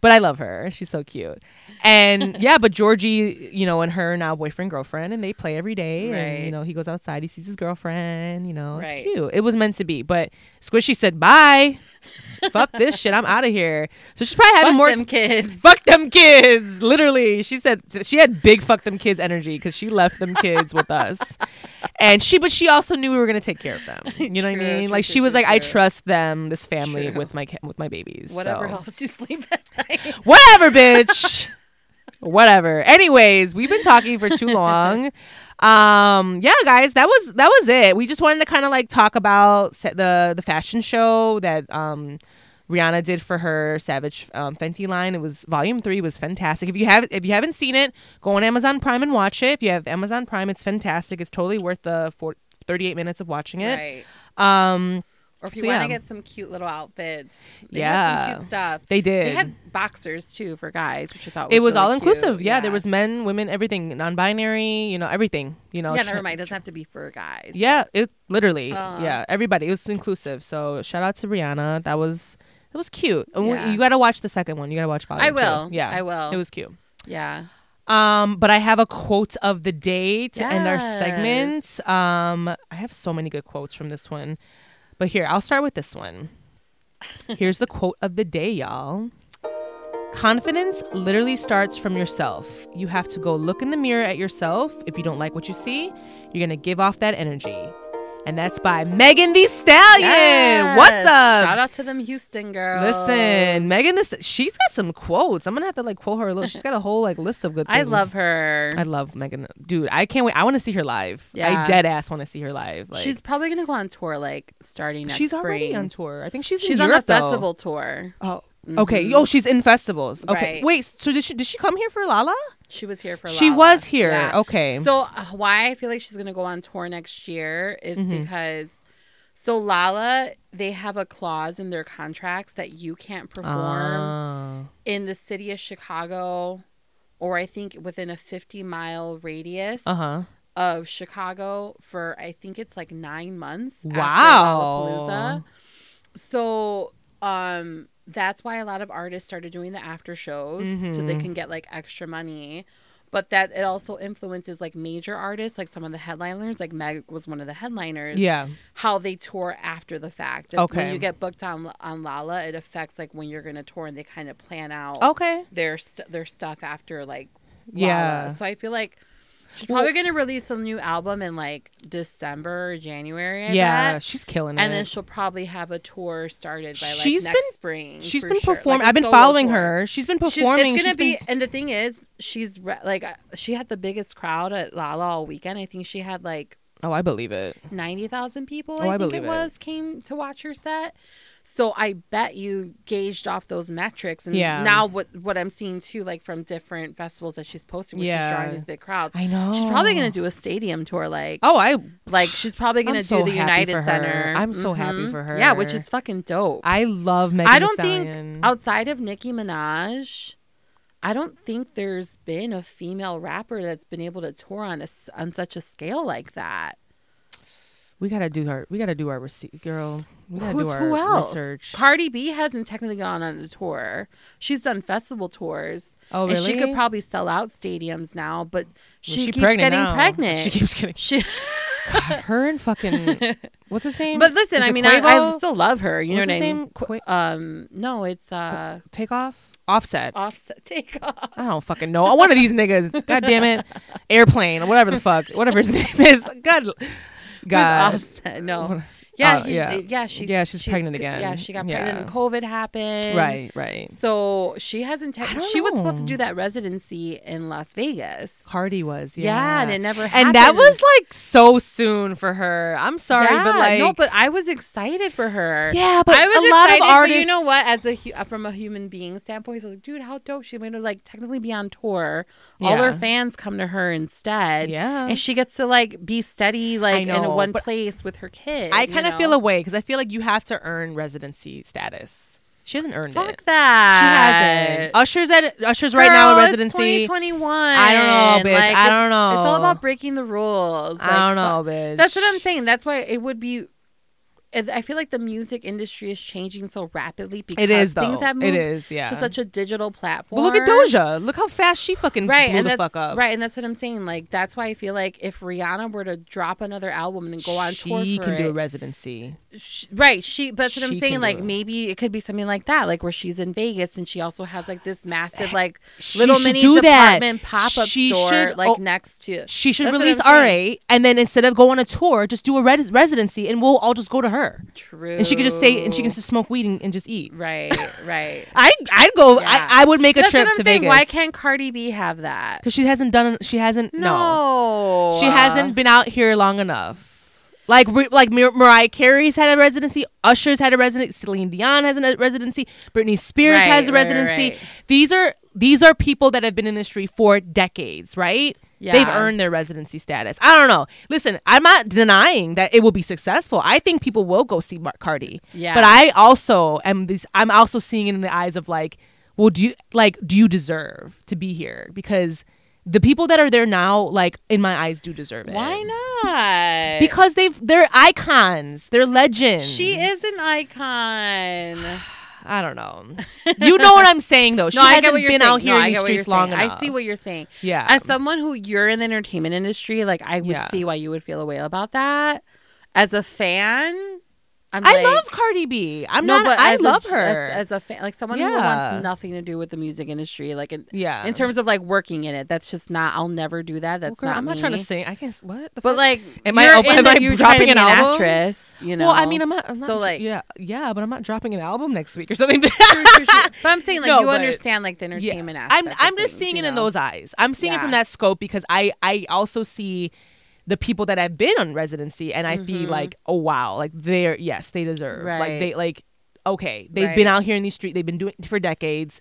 But I love her. She's so cute. And *laughs* yeah, but Georgie, you know, and her now boyfriend girlfriend, and they play every day. And Right. you know, he goes outside, he sees his girlfriend. You know, Right. it's cute. It was meant to be. But Squishy said bye. *laughs* Fuck this shit. I'm out of here. So she's probably having Fuck more them kids. *laughs* fuck them kids literally she said she had big fuck them kids energy because she left them kids with us *laughs* and she but she also knew we were going to take care of them you know what i mean true, like true, she was true, like i trust them this family True. with my with my babies Whatever so. helps you sleep at night. whatever bitch whatever anyways we've been talking for too long um yeah guys that was that was it we just wanted to kind of like talk about the the fashion show that um Rihanna did for her Savage um, Fenty line. It was volume three was fantastic. If you have if you haven't seen it, go on Amazon Prime and watch it. If you have Amazon Prime, it's fantastic. It's totally worth the four, 38 minutes of watching it. Right. Um, Or if you So, want yeah. to get some cute little outfits, Yeah. some cute stuff. they did. They had boxers too for guys, which I thought was it was really all inclusive. cute. Yeah, there was men, women, everything, non-binary. You know, everything. You know, yeah, tra- never mind. It doesn't have to be for guys. Yeah, it literally. Uh. yeah, everybody. It was inclusive. So shout out to Rihanna. That was that was cute. And we- you got to watch the second one. You got to watch volume I two. will. Yeah, I will. It was cute. Yeah. Um, but I have a quote of the day to end our Yes. segment. Um, I have so many good quotes from this one. But here, I'll start with this one. Here's the quote of the day, y'all. Confidence literally starts from yourself. You have to go look in the mirror at yourself. If you don't like what you see, you're going to give off that energy. And that's by Megan Thee Stallion. Yes. What's up? Shout out to them Houston girls. Listen, Megan, this she's got some quotes. I'm gonna have to like quote her a little. She's got a whole like list of good *laughs* things. I love her. I love Megan. Dude, I can't wait. I want to see her live. I Yeah. dead ass want to see her live. Like, she's probably gonna go on tour like starting next she's spring. already on tour. I think she's She's in on Europe, a though. festival tour. Oh, okay. Oh, she's in festivals. Okay. Right. Wait. So did she did she come here for Lolla? She was here for. She Lolla. was here. Yeah. Okay. So uh, why I feel like she's gonna go on tour next year is Mm-hmm. because so Lolla they have a clause in their contracts that you can't perform Ah. in the city of Chicago or I think within a 50 mile radius Uh huh. of Chicago for I think it's like 9 months Wow. So um that's why a lot of artists started doing the after shows so they Mhm. can get like extra money. But that it also influences like major artists, like some of the headliners, like Meg was one of the headliners. Yeah. How they tour after the fact. If- Okay. When you get booked on on Lolla, it affects like when you're gonna tour, and they kind of plan out Okay. their st- their stuff after like Yeah. So I feel like She's probably gonna release a new album in like December or January. I yeah, bet. she's killing and it. And then she'll probably have a tour started by like She's next been- spring. she's been sure. performing. Like I've been following tour. her. She's been She's- performing. it's gonna She's be, been- and the thing is, she's re- like uh, she had the biggest crowd at Lolla all weekend. I think she had like oh, I believe it. ninety thousand people. Oh, I I think it it. was came to watch her set. So I bet you gauged off those metrics, and Yeah. now what what I'm seeing too, like from different festivals that she's posting, where Yeah. she's drawing these big crowds. I know. She's probably gonna do a stadium tour, like Oh, I like she's probably gonna I'm do so the United. Center. I'm so happy Mhm. for her. Yeah, which is fucking dope. I love Megan I don't Stallion. think outside of Nicki Minaj, I don't think there's been a female rapper that's been able to tour on a on such a scale like that. we gotta do our we gotta do our receipt, girl. We gotta Who's do our who else? research. Cardi B hasn't technically gone on a tour. She's done festival tours. oh, And she could probably sell out stadiums now, but she, she keeps pregnant getting now. pregnant. She *laughs* keeps getting She- her and fucking *laughs* what's his name? but listen, Is I mean, I, I still love her. You What's know what I name? mean? Qu- Um, no, it's uh, take off, offset. offset *laughs* take off. I don't fucking know. One of these niggas. *laughs* God damn it. Airplane, or whatever the fuck, whatever his *laughs* name is. God, God. offset. No. Yeah, Uh, yeah. yeah, she's Yeah, she's she- pregnant again. Yeah, she got pregnant Yeah. and COVID happened. Right, right. So she hasn't. Te- she was supposed to do that residency in Las Vegas. Cardi was, yeah. Yeah, and it never happened. And that was like so soon for her. I'm sorry, yeah, but like, no, but I was excited for her. yeah, but I was a lot of artists. you know what? As a hu- uh, from a human being standpoint, I like, dude, how dope! She's going to like technically be on tour. All her fans come to her instead. Yeah. and she gets to like be steady, like in one place with her kid. I kind of know? feel a way because I feel like you have to earn residency status. She hasn't earned Fuck it. Fuck that. She hasn't. Usher's at Usher's right now in Girl, it's residency. 2021. I don't know, bitch. Like, I don't know. It's all about breaking the rules. I don't know, bitch. That's what I'm saying. That's why it would be. I feel like the music industry is changing so rapidly because It is though. things have moved it is, yeah. to such a digital platform. but look at Doja. Look how fast she fucking Right, blew and the fuck up. right, and that's what I'm saying. Like that's why I feel like if Rihanna were to drop another album and go on tour she can it, do a residency. sh- right? She, but that's what I'm She saying. Like it. maybe it could be something like that, like where she's in Vegas and she also has like this massive like She little mini department pop up She store should- like oh, next to. She should That's release. R8 and then instead of go on a tour, just do a res- residency and we'll all just go to her. True. And she can just stay and she can just smoke weed and, and just eat. Right, *laughs* right. I I'd go. Yeah. I, I would make a That's trip to saying. Vegas. Why can't Cardi B have that? Because she hasn't done. She hasn't. No. No, She hasn't been out here long enough. Like like Mar- Mariah Carey's had a residency. Usher's had a residency. Celine Dion has a residency. Britney Spears Right, has a right, residency. right. These are these are people that have been in the industry for decades, right? They've earned their residency status. I don't know. Listen, I'm not denying that it will be successful. I think people will go see Mar- Cardi. Yeah. But I also am this. I'm also seeing it in the eyes of like, well, do you like do you deserve to be here? Because the people that are there now, like in my eyes, do deserve it. Why not? Because they've they're icons. They're legends. she is an icon. *sighs* *sighs* *sighs* I don't know. You know what I'm saying though. *laughs* She no, I hasn't get what you're been saying. out here no, in I the get what you're streets long saying. enough. I see what you're saying. Yeah. As someone who you're in the entertainment industry, like I would Yeah. see why you would feel a way about that. As a fan, I'm I like, love Cardi B. I'm no, not. but I as a- love as- her. as, a fan, like someone who Yeah. wants nothing to do with the music industry, like in, yeah. in terms of like working in it. That's just not. I'll never do that. That's Well, girl, not. I'm not me. trying to sing. I guess what. The But fuck? like, Am I- you're am I you're dropping an album? actress, you know. well, I mean, I'm not. I'm not So, like- yeah, yeah, but I'm not dropping an album next week or something. True, true, true. *laughs* But I'm saying like No, you understand like the entertainment Yeah, I'm I'm just things, seeing it in those eyes. I'm seeing it from that scope because I I also see the people that have been on residency and I feel like oh wow like they're yes they deserve like Mm-hmm. They like okay they've been out here in these streets they've been doing it for decades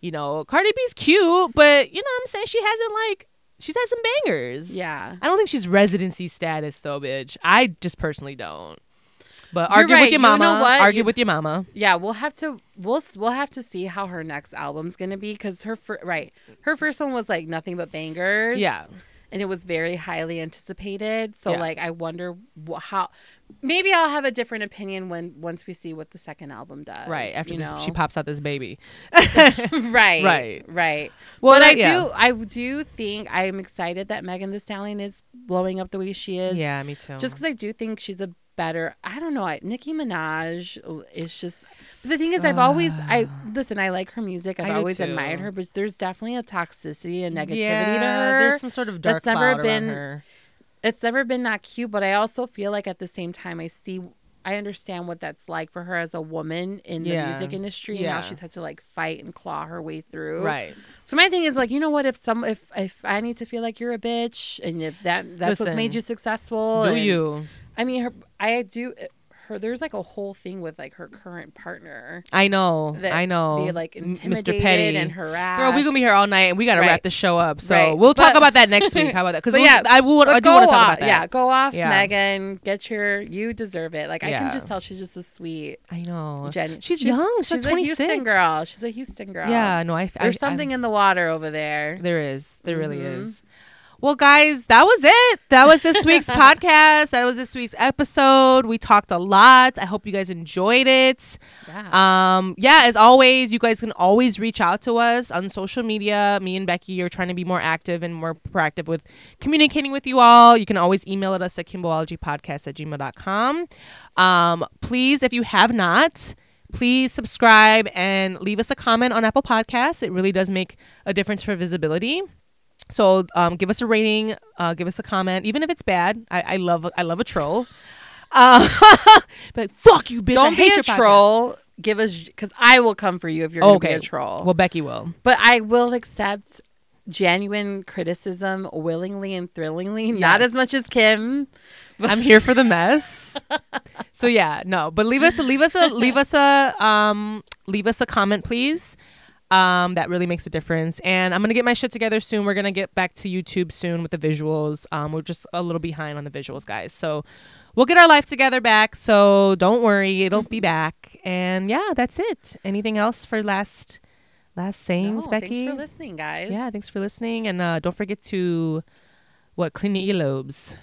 you know Cardi B's cute but you know what I'm saying she hasn't like she's had some bangers Yeah. I don't think she's residency status though bitch I just personally don't but You're argue right. with your mama. You know argue You- with your mama Yeah, we'll have to we'll we'll have to see how her next album's gonna be because her fir- right her first one was like nothing but bangers. yeah and it was very highly anticipated. So Yeah. like I wonder wh- how maybe I'll have a different opinion when once we see what the second album does. right after this know? she pops out this baby *laughs* right, Right. right. Well, but I that- yeah. do I do think I'm excited that Megan Thee Stallion is blowing up the way she is. yeah me too Just because I do think she's a better. I don't know. I, Nicki Minaj is just. But the thing is, I've always I ah. listen. I like her music. I've I do always too. admired her, but there's definitely a toxicity and negativity yeah, to her. there's some sort of dark that's never been- her. it's never been that cute, but I also feel like at the same time I see I understand what that's like for her as a woman in the Yeah. music industry Yeah. how she's had to like fight and claw her way through. Right. So my thing is like, you know what, if some if if I need to feel like you're a bitch and if that that's what made you successful. Do and- you? I mean her I do her there's like a whole thing with like her current partner. I know. I know. They like intimidated Mr. Petty and harassed. Girl, we're gonna be here all night, and we gotta Right. wrap the show up. So Right. we'll talk about that next week. *laughs* How about that? Because But yeah, I will. I do want to talk off, about that. Yeah, go off, Yeah. Megan. Get your. You deserve it. Like I Yeah. can just tell she's just a sweet I know. Jen. She's, young. She's, She's like a Houston girl. She's a Houston girl. Yeah. No, I. I There's I- something in the water over there. There is. There really Mhm. is. Well, guys, that was it. That was this week's *laughs* podcast. That was this week's episode. We talked a lot. I hope you guys enjoyed it. Yeah. Um, yeah, as always, you guys can always reach out to us on social media. Me and Becky are trying to be more active and more proactive with communicating with you all. You can always email at us at kimboologypodcast at gmail.com. Um, please, if you have not, please subscribe and leave us a comment on Apple Podcasts. It really does make a difference for visibility. So um, give us a rating, uh, give us a comment, even if it's bad. I, I love I love a troll. Uh, *laughs* but fuck you, bitch! I Don't be hate a your podcast. troll. Give us because I will come for you if you're gonna be a troll. Well, Becky will. but I will accept genuine criticism willingly and thrillingly. Not as much as Kim. *laughs* I'm here for the mess. so yeah, no, but leave us leave us a leave us a um leave us a comment, please. Um, that really makes a difference. And I'm gonna get my shit together soon. We're gonna get back to YouTube soon with the visuals. Um, we're just a little behind on the visuals, guys. So we'll get our life together back. So don't worry, it'll be back. And yeah, that's it. Anything else for last last sayings, No, Becky? Thanks for listening, guys. Yeah, thanks for listening. And uh, don't forget to what clean your earlobes.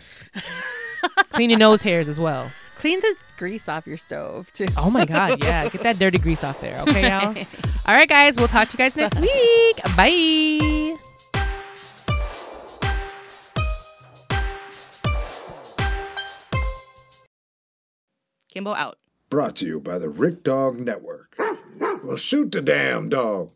*laughs* clean your nose hairs as well. Clean the grease off your stove too. Oh my god, *laughs* yeah. Get that dirty grease off there, okay, y'all? *laughs* All right, guys, we'll talk to you guys next week. Bye. Kimbo out. Brought to you by the Rick Dog Network. Well, shoot the damn dog.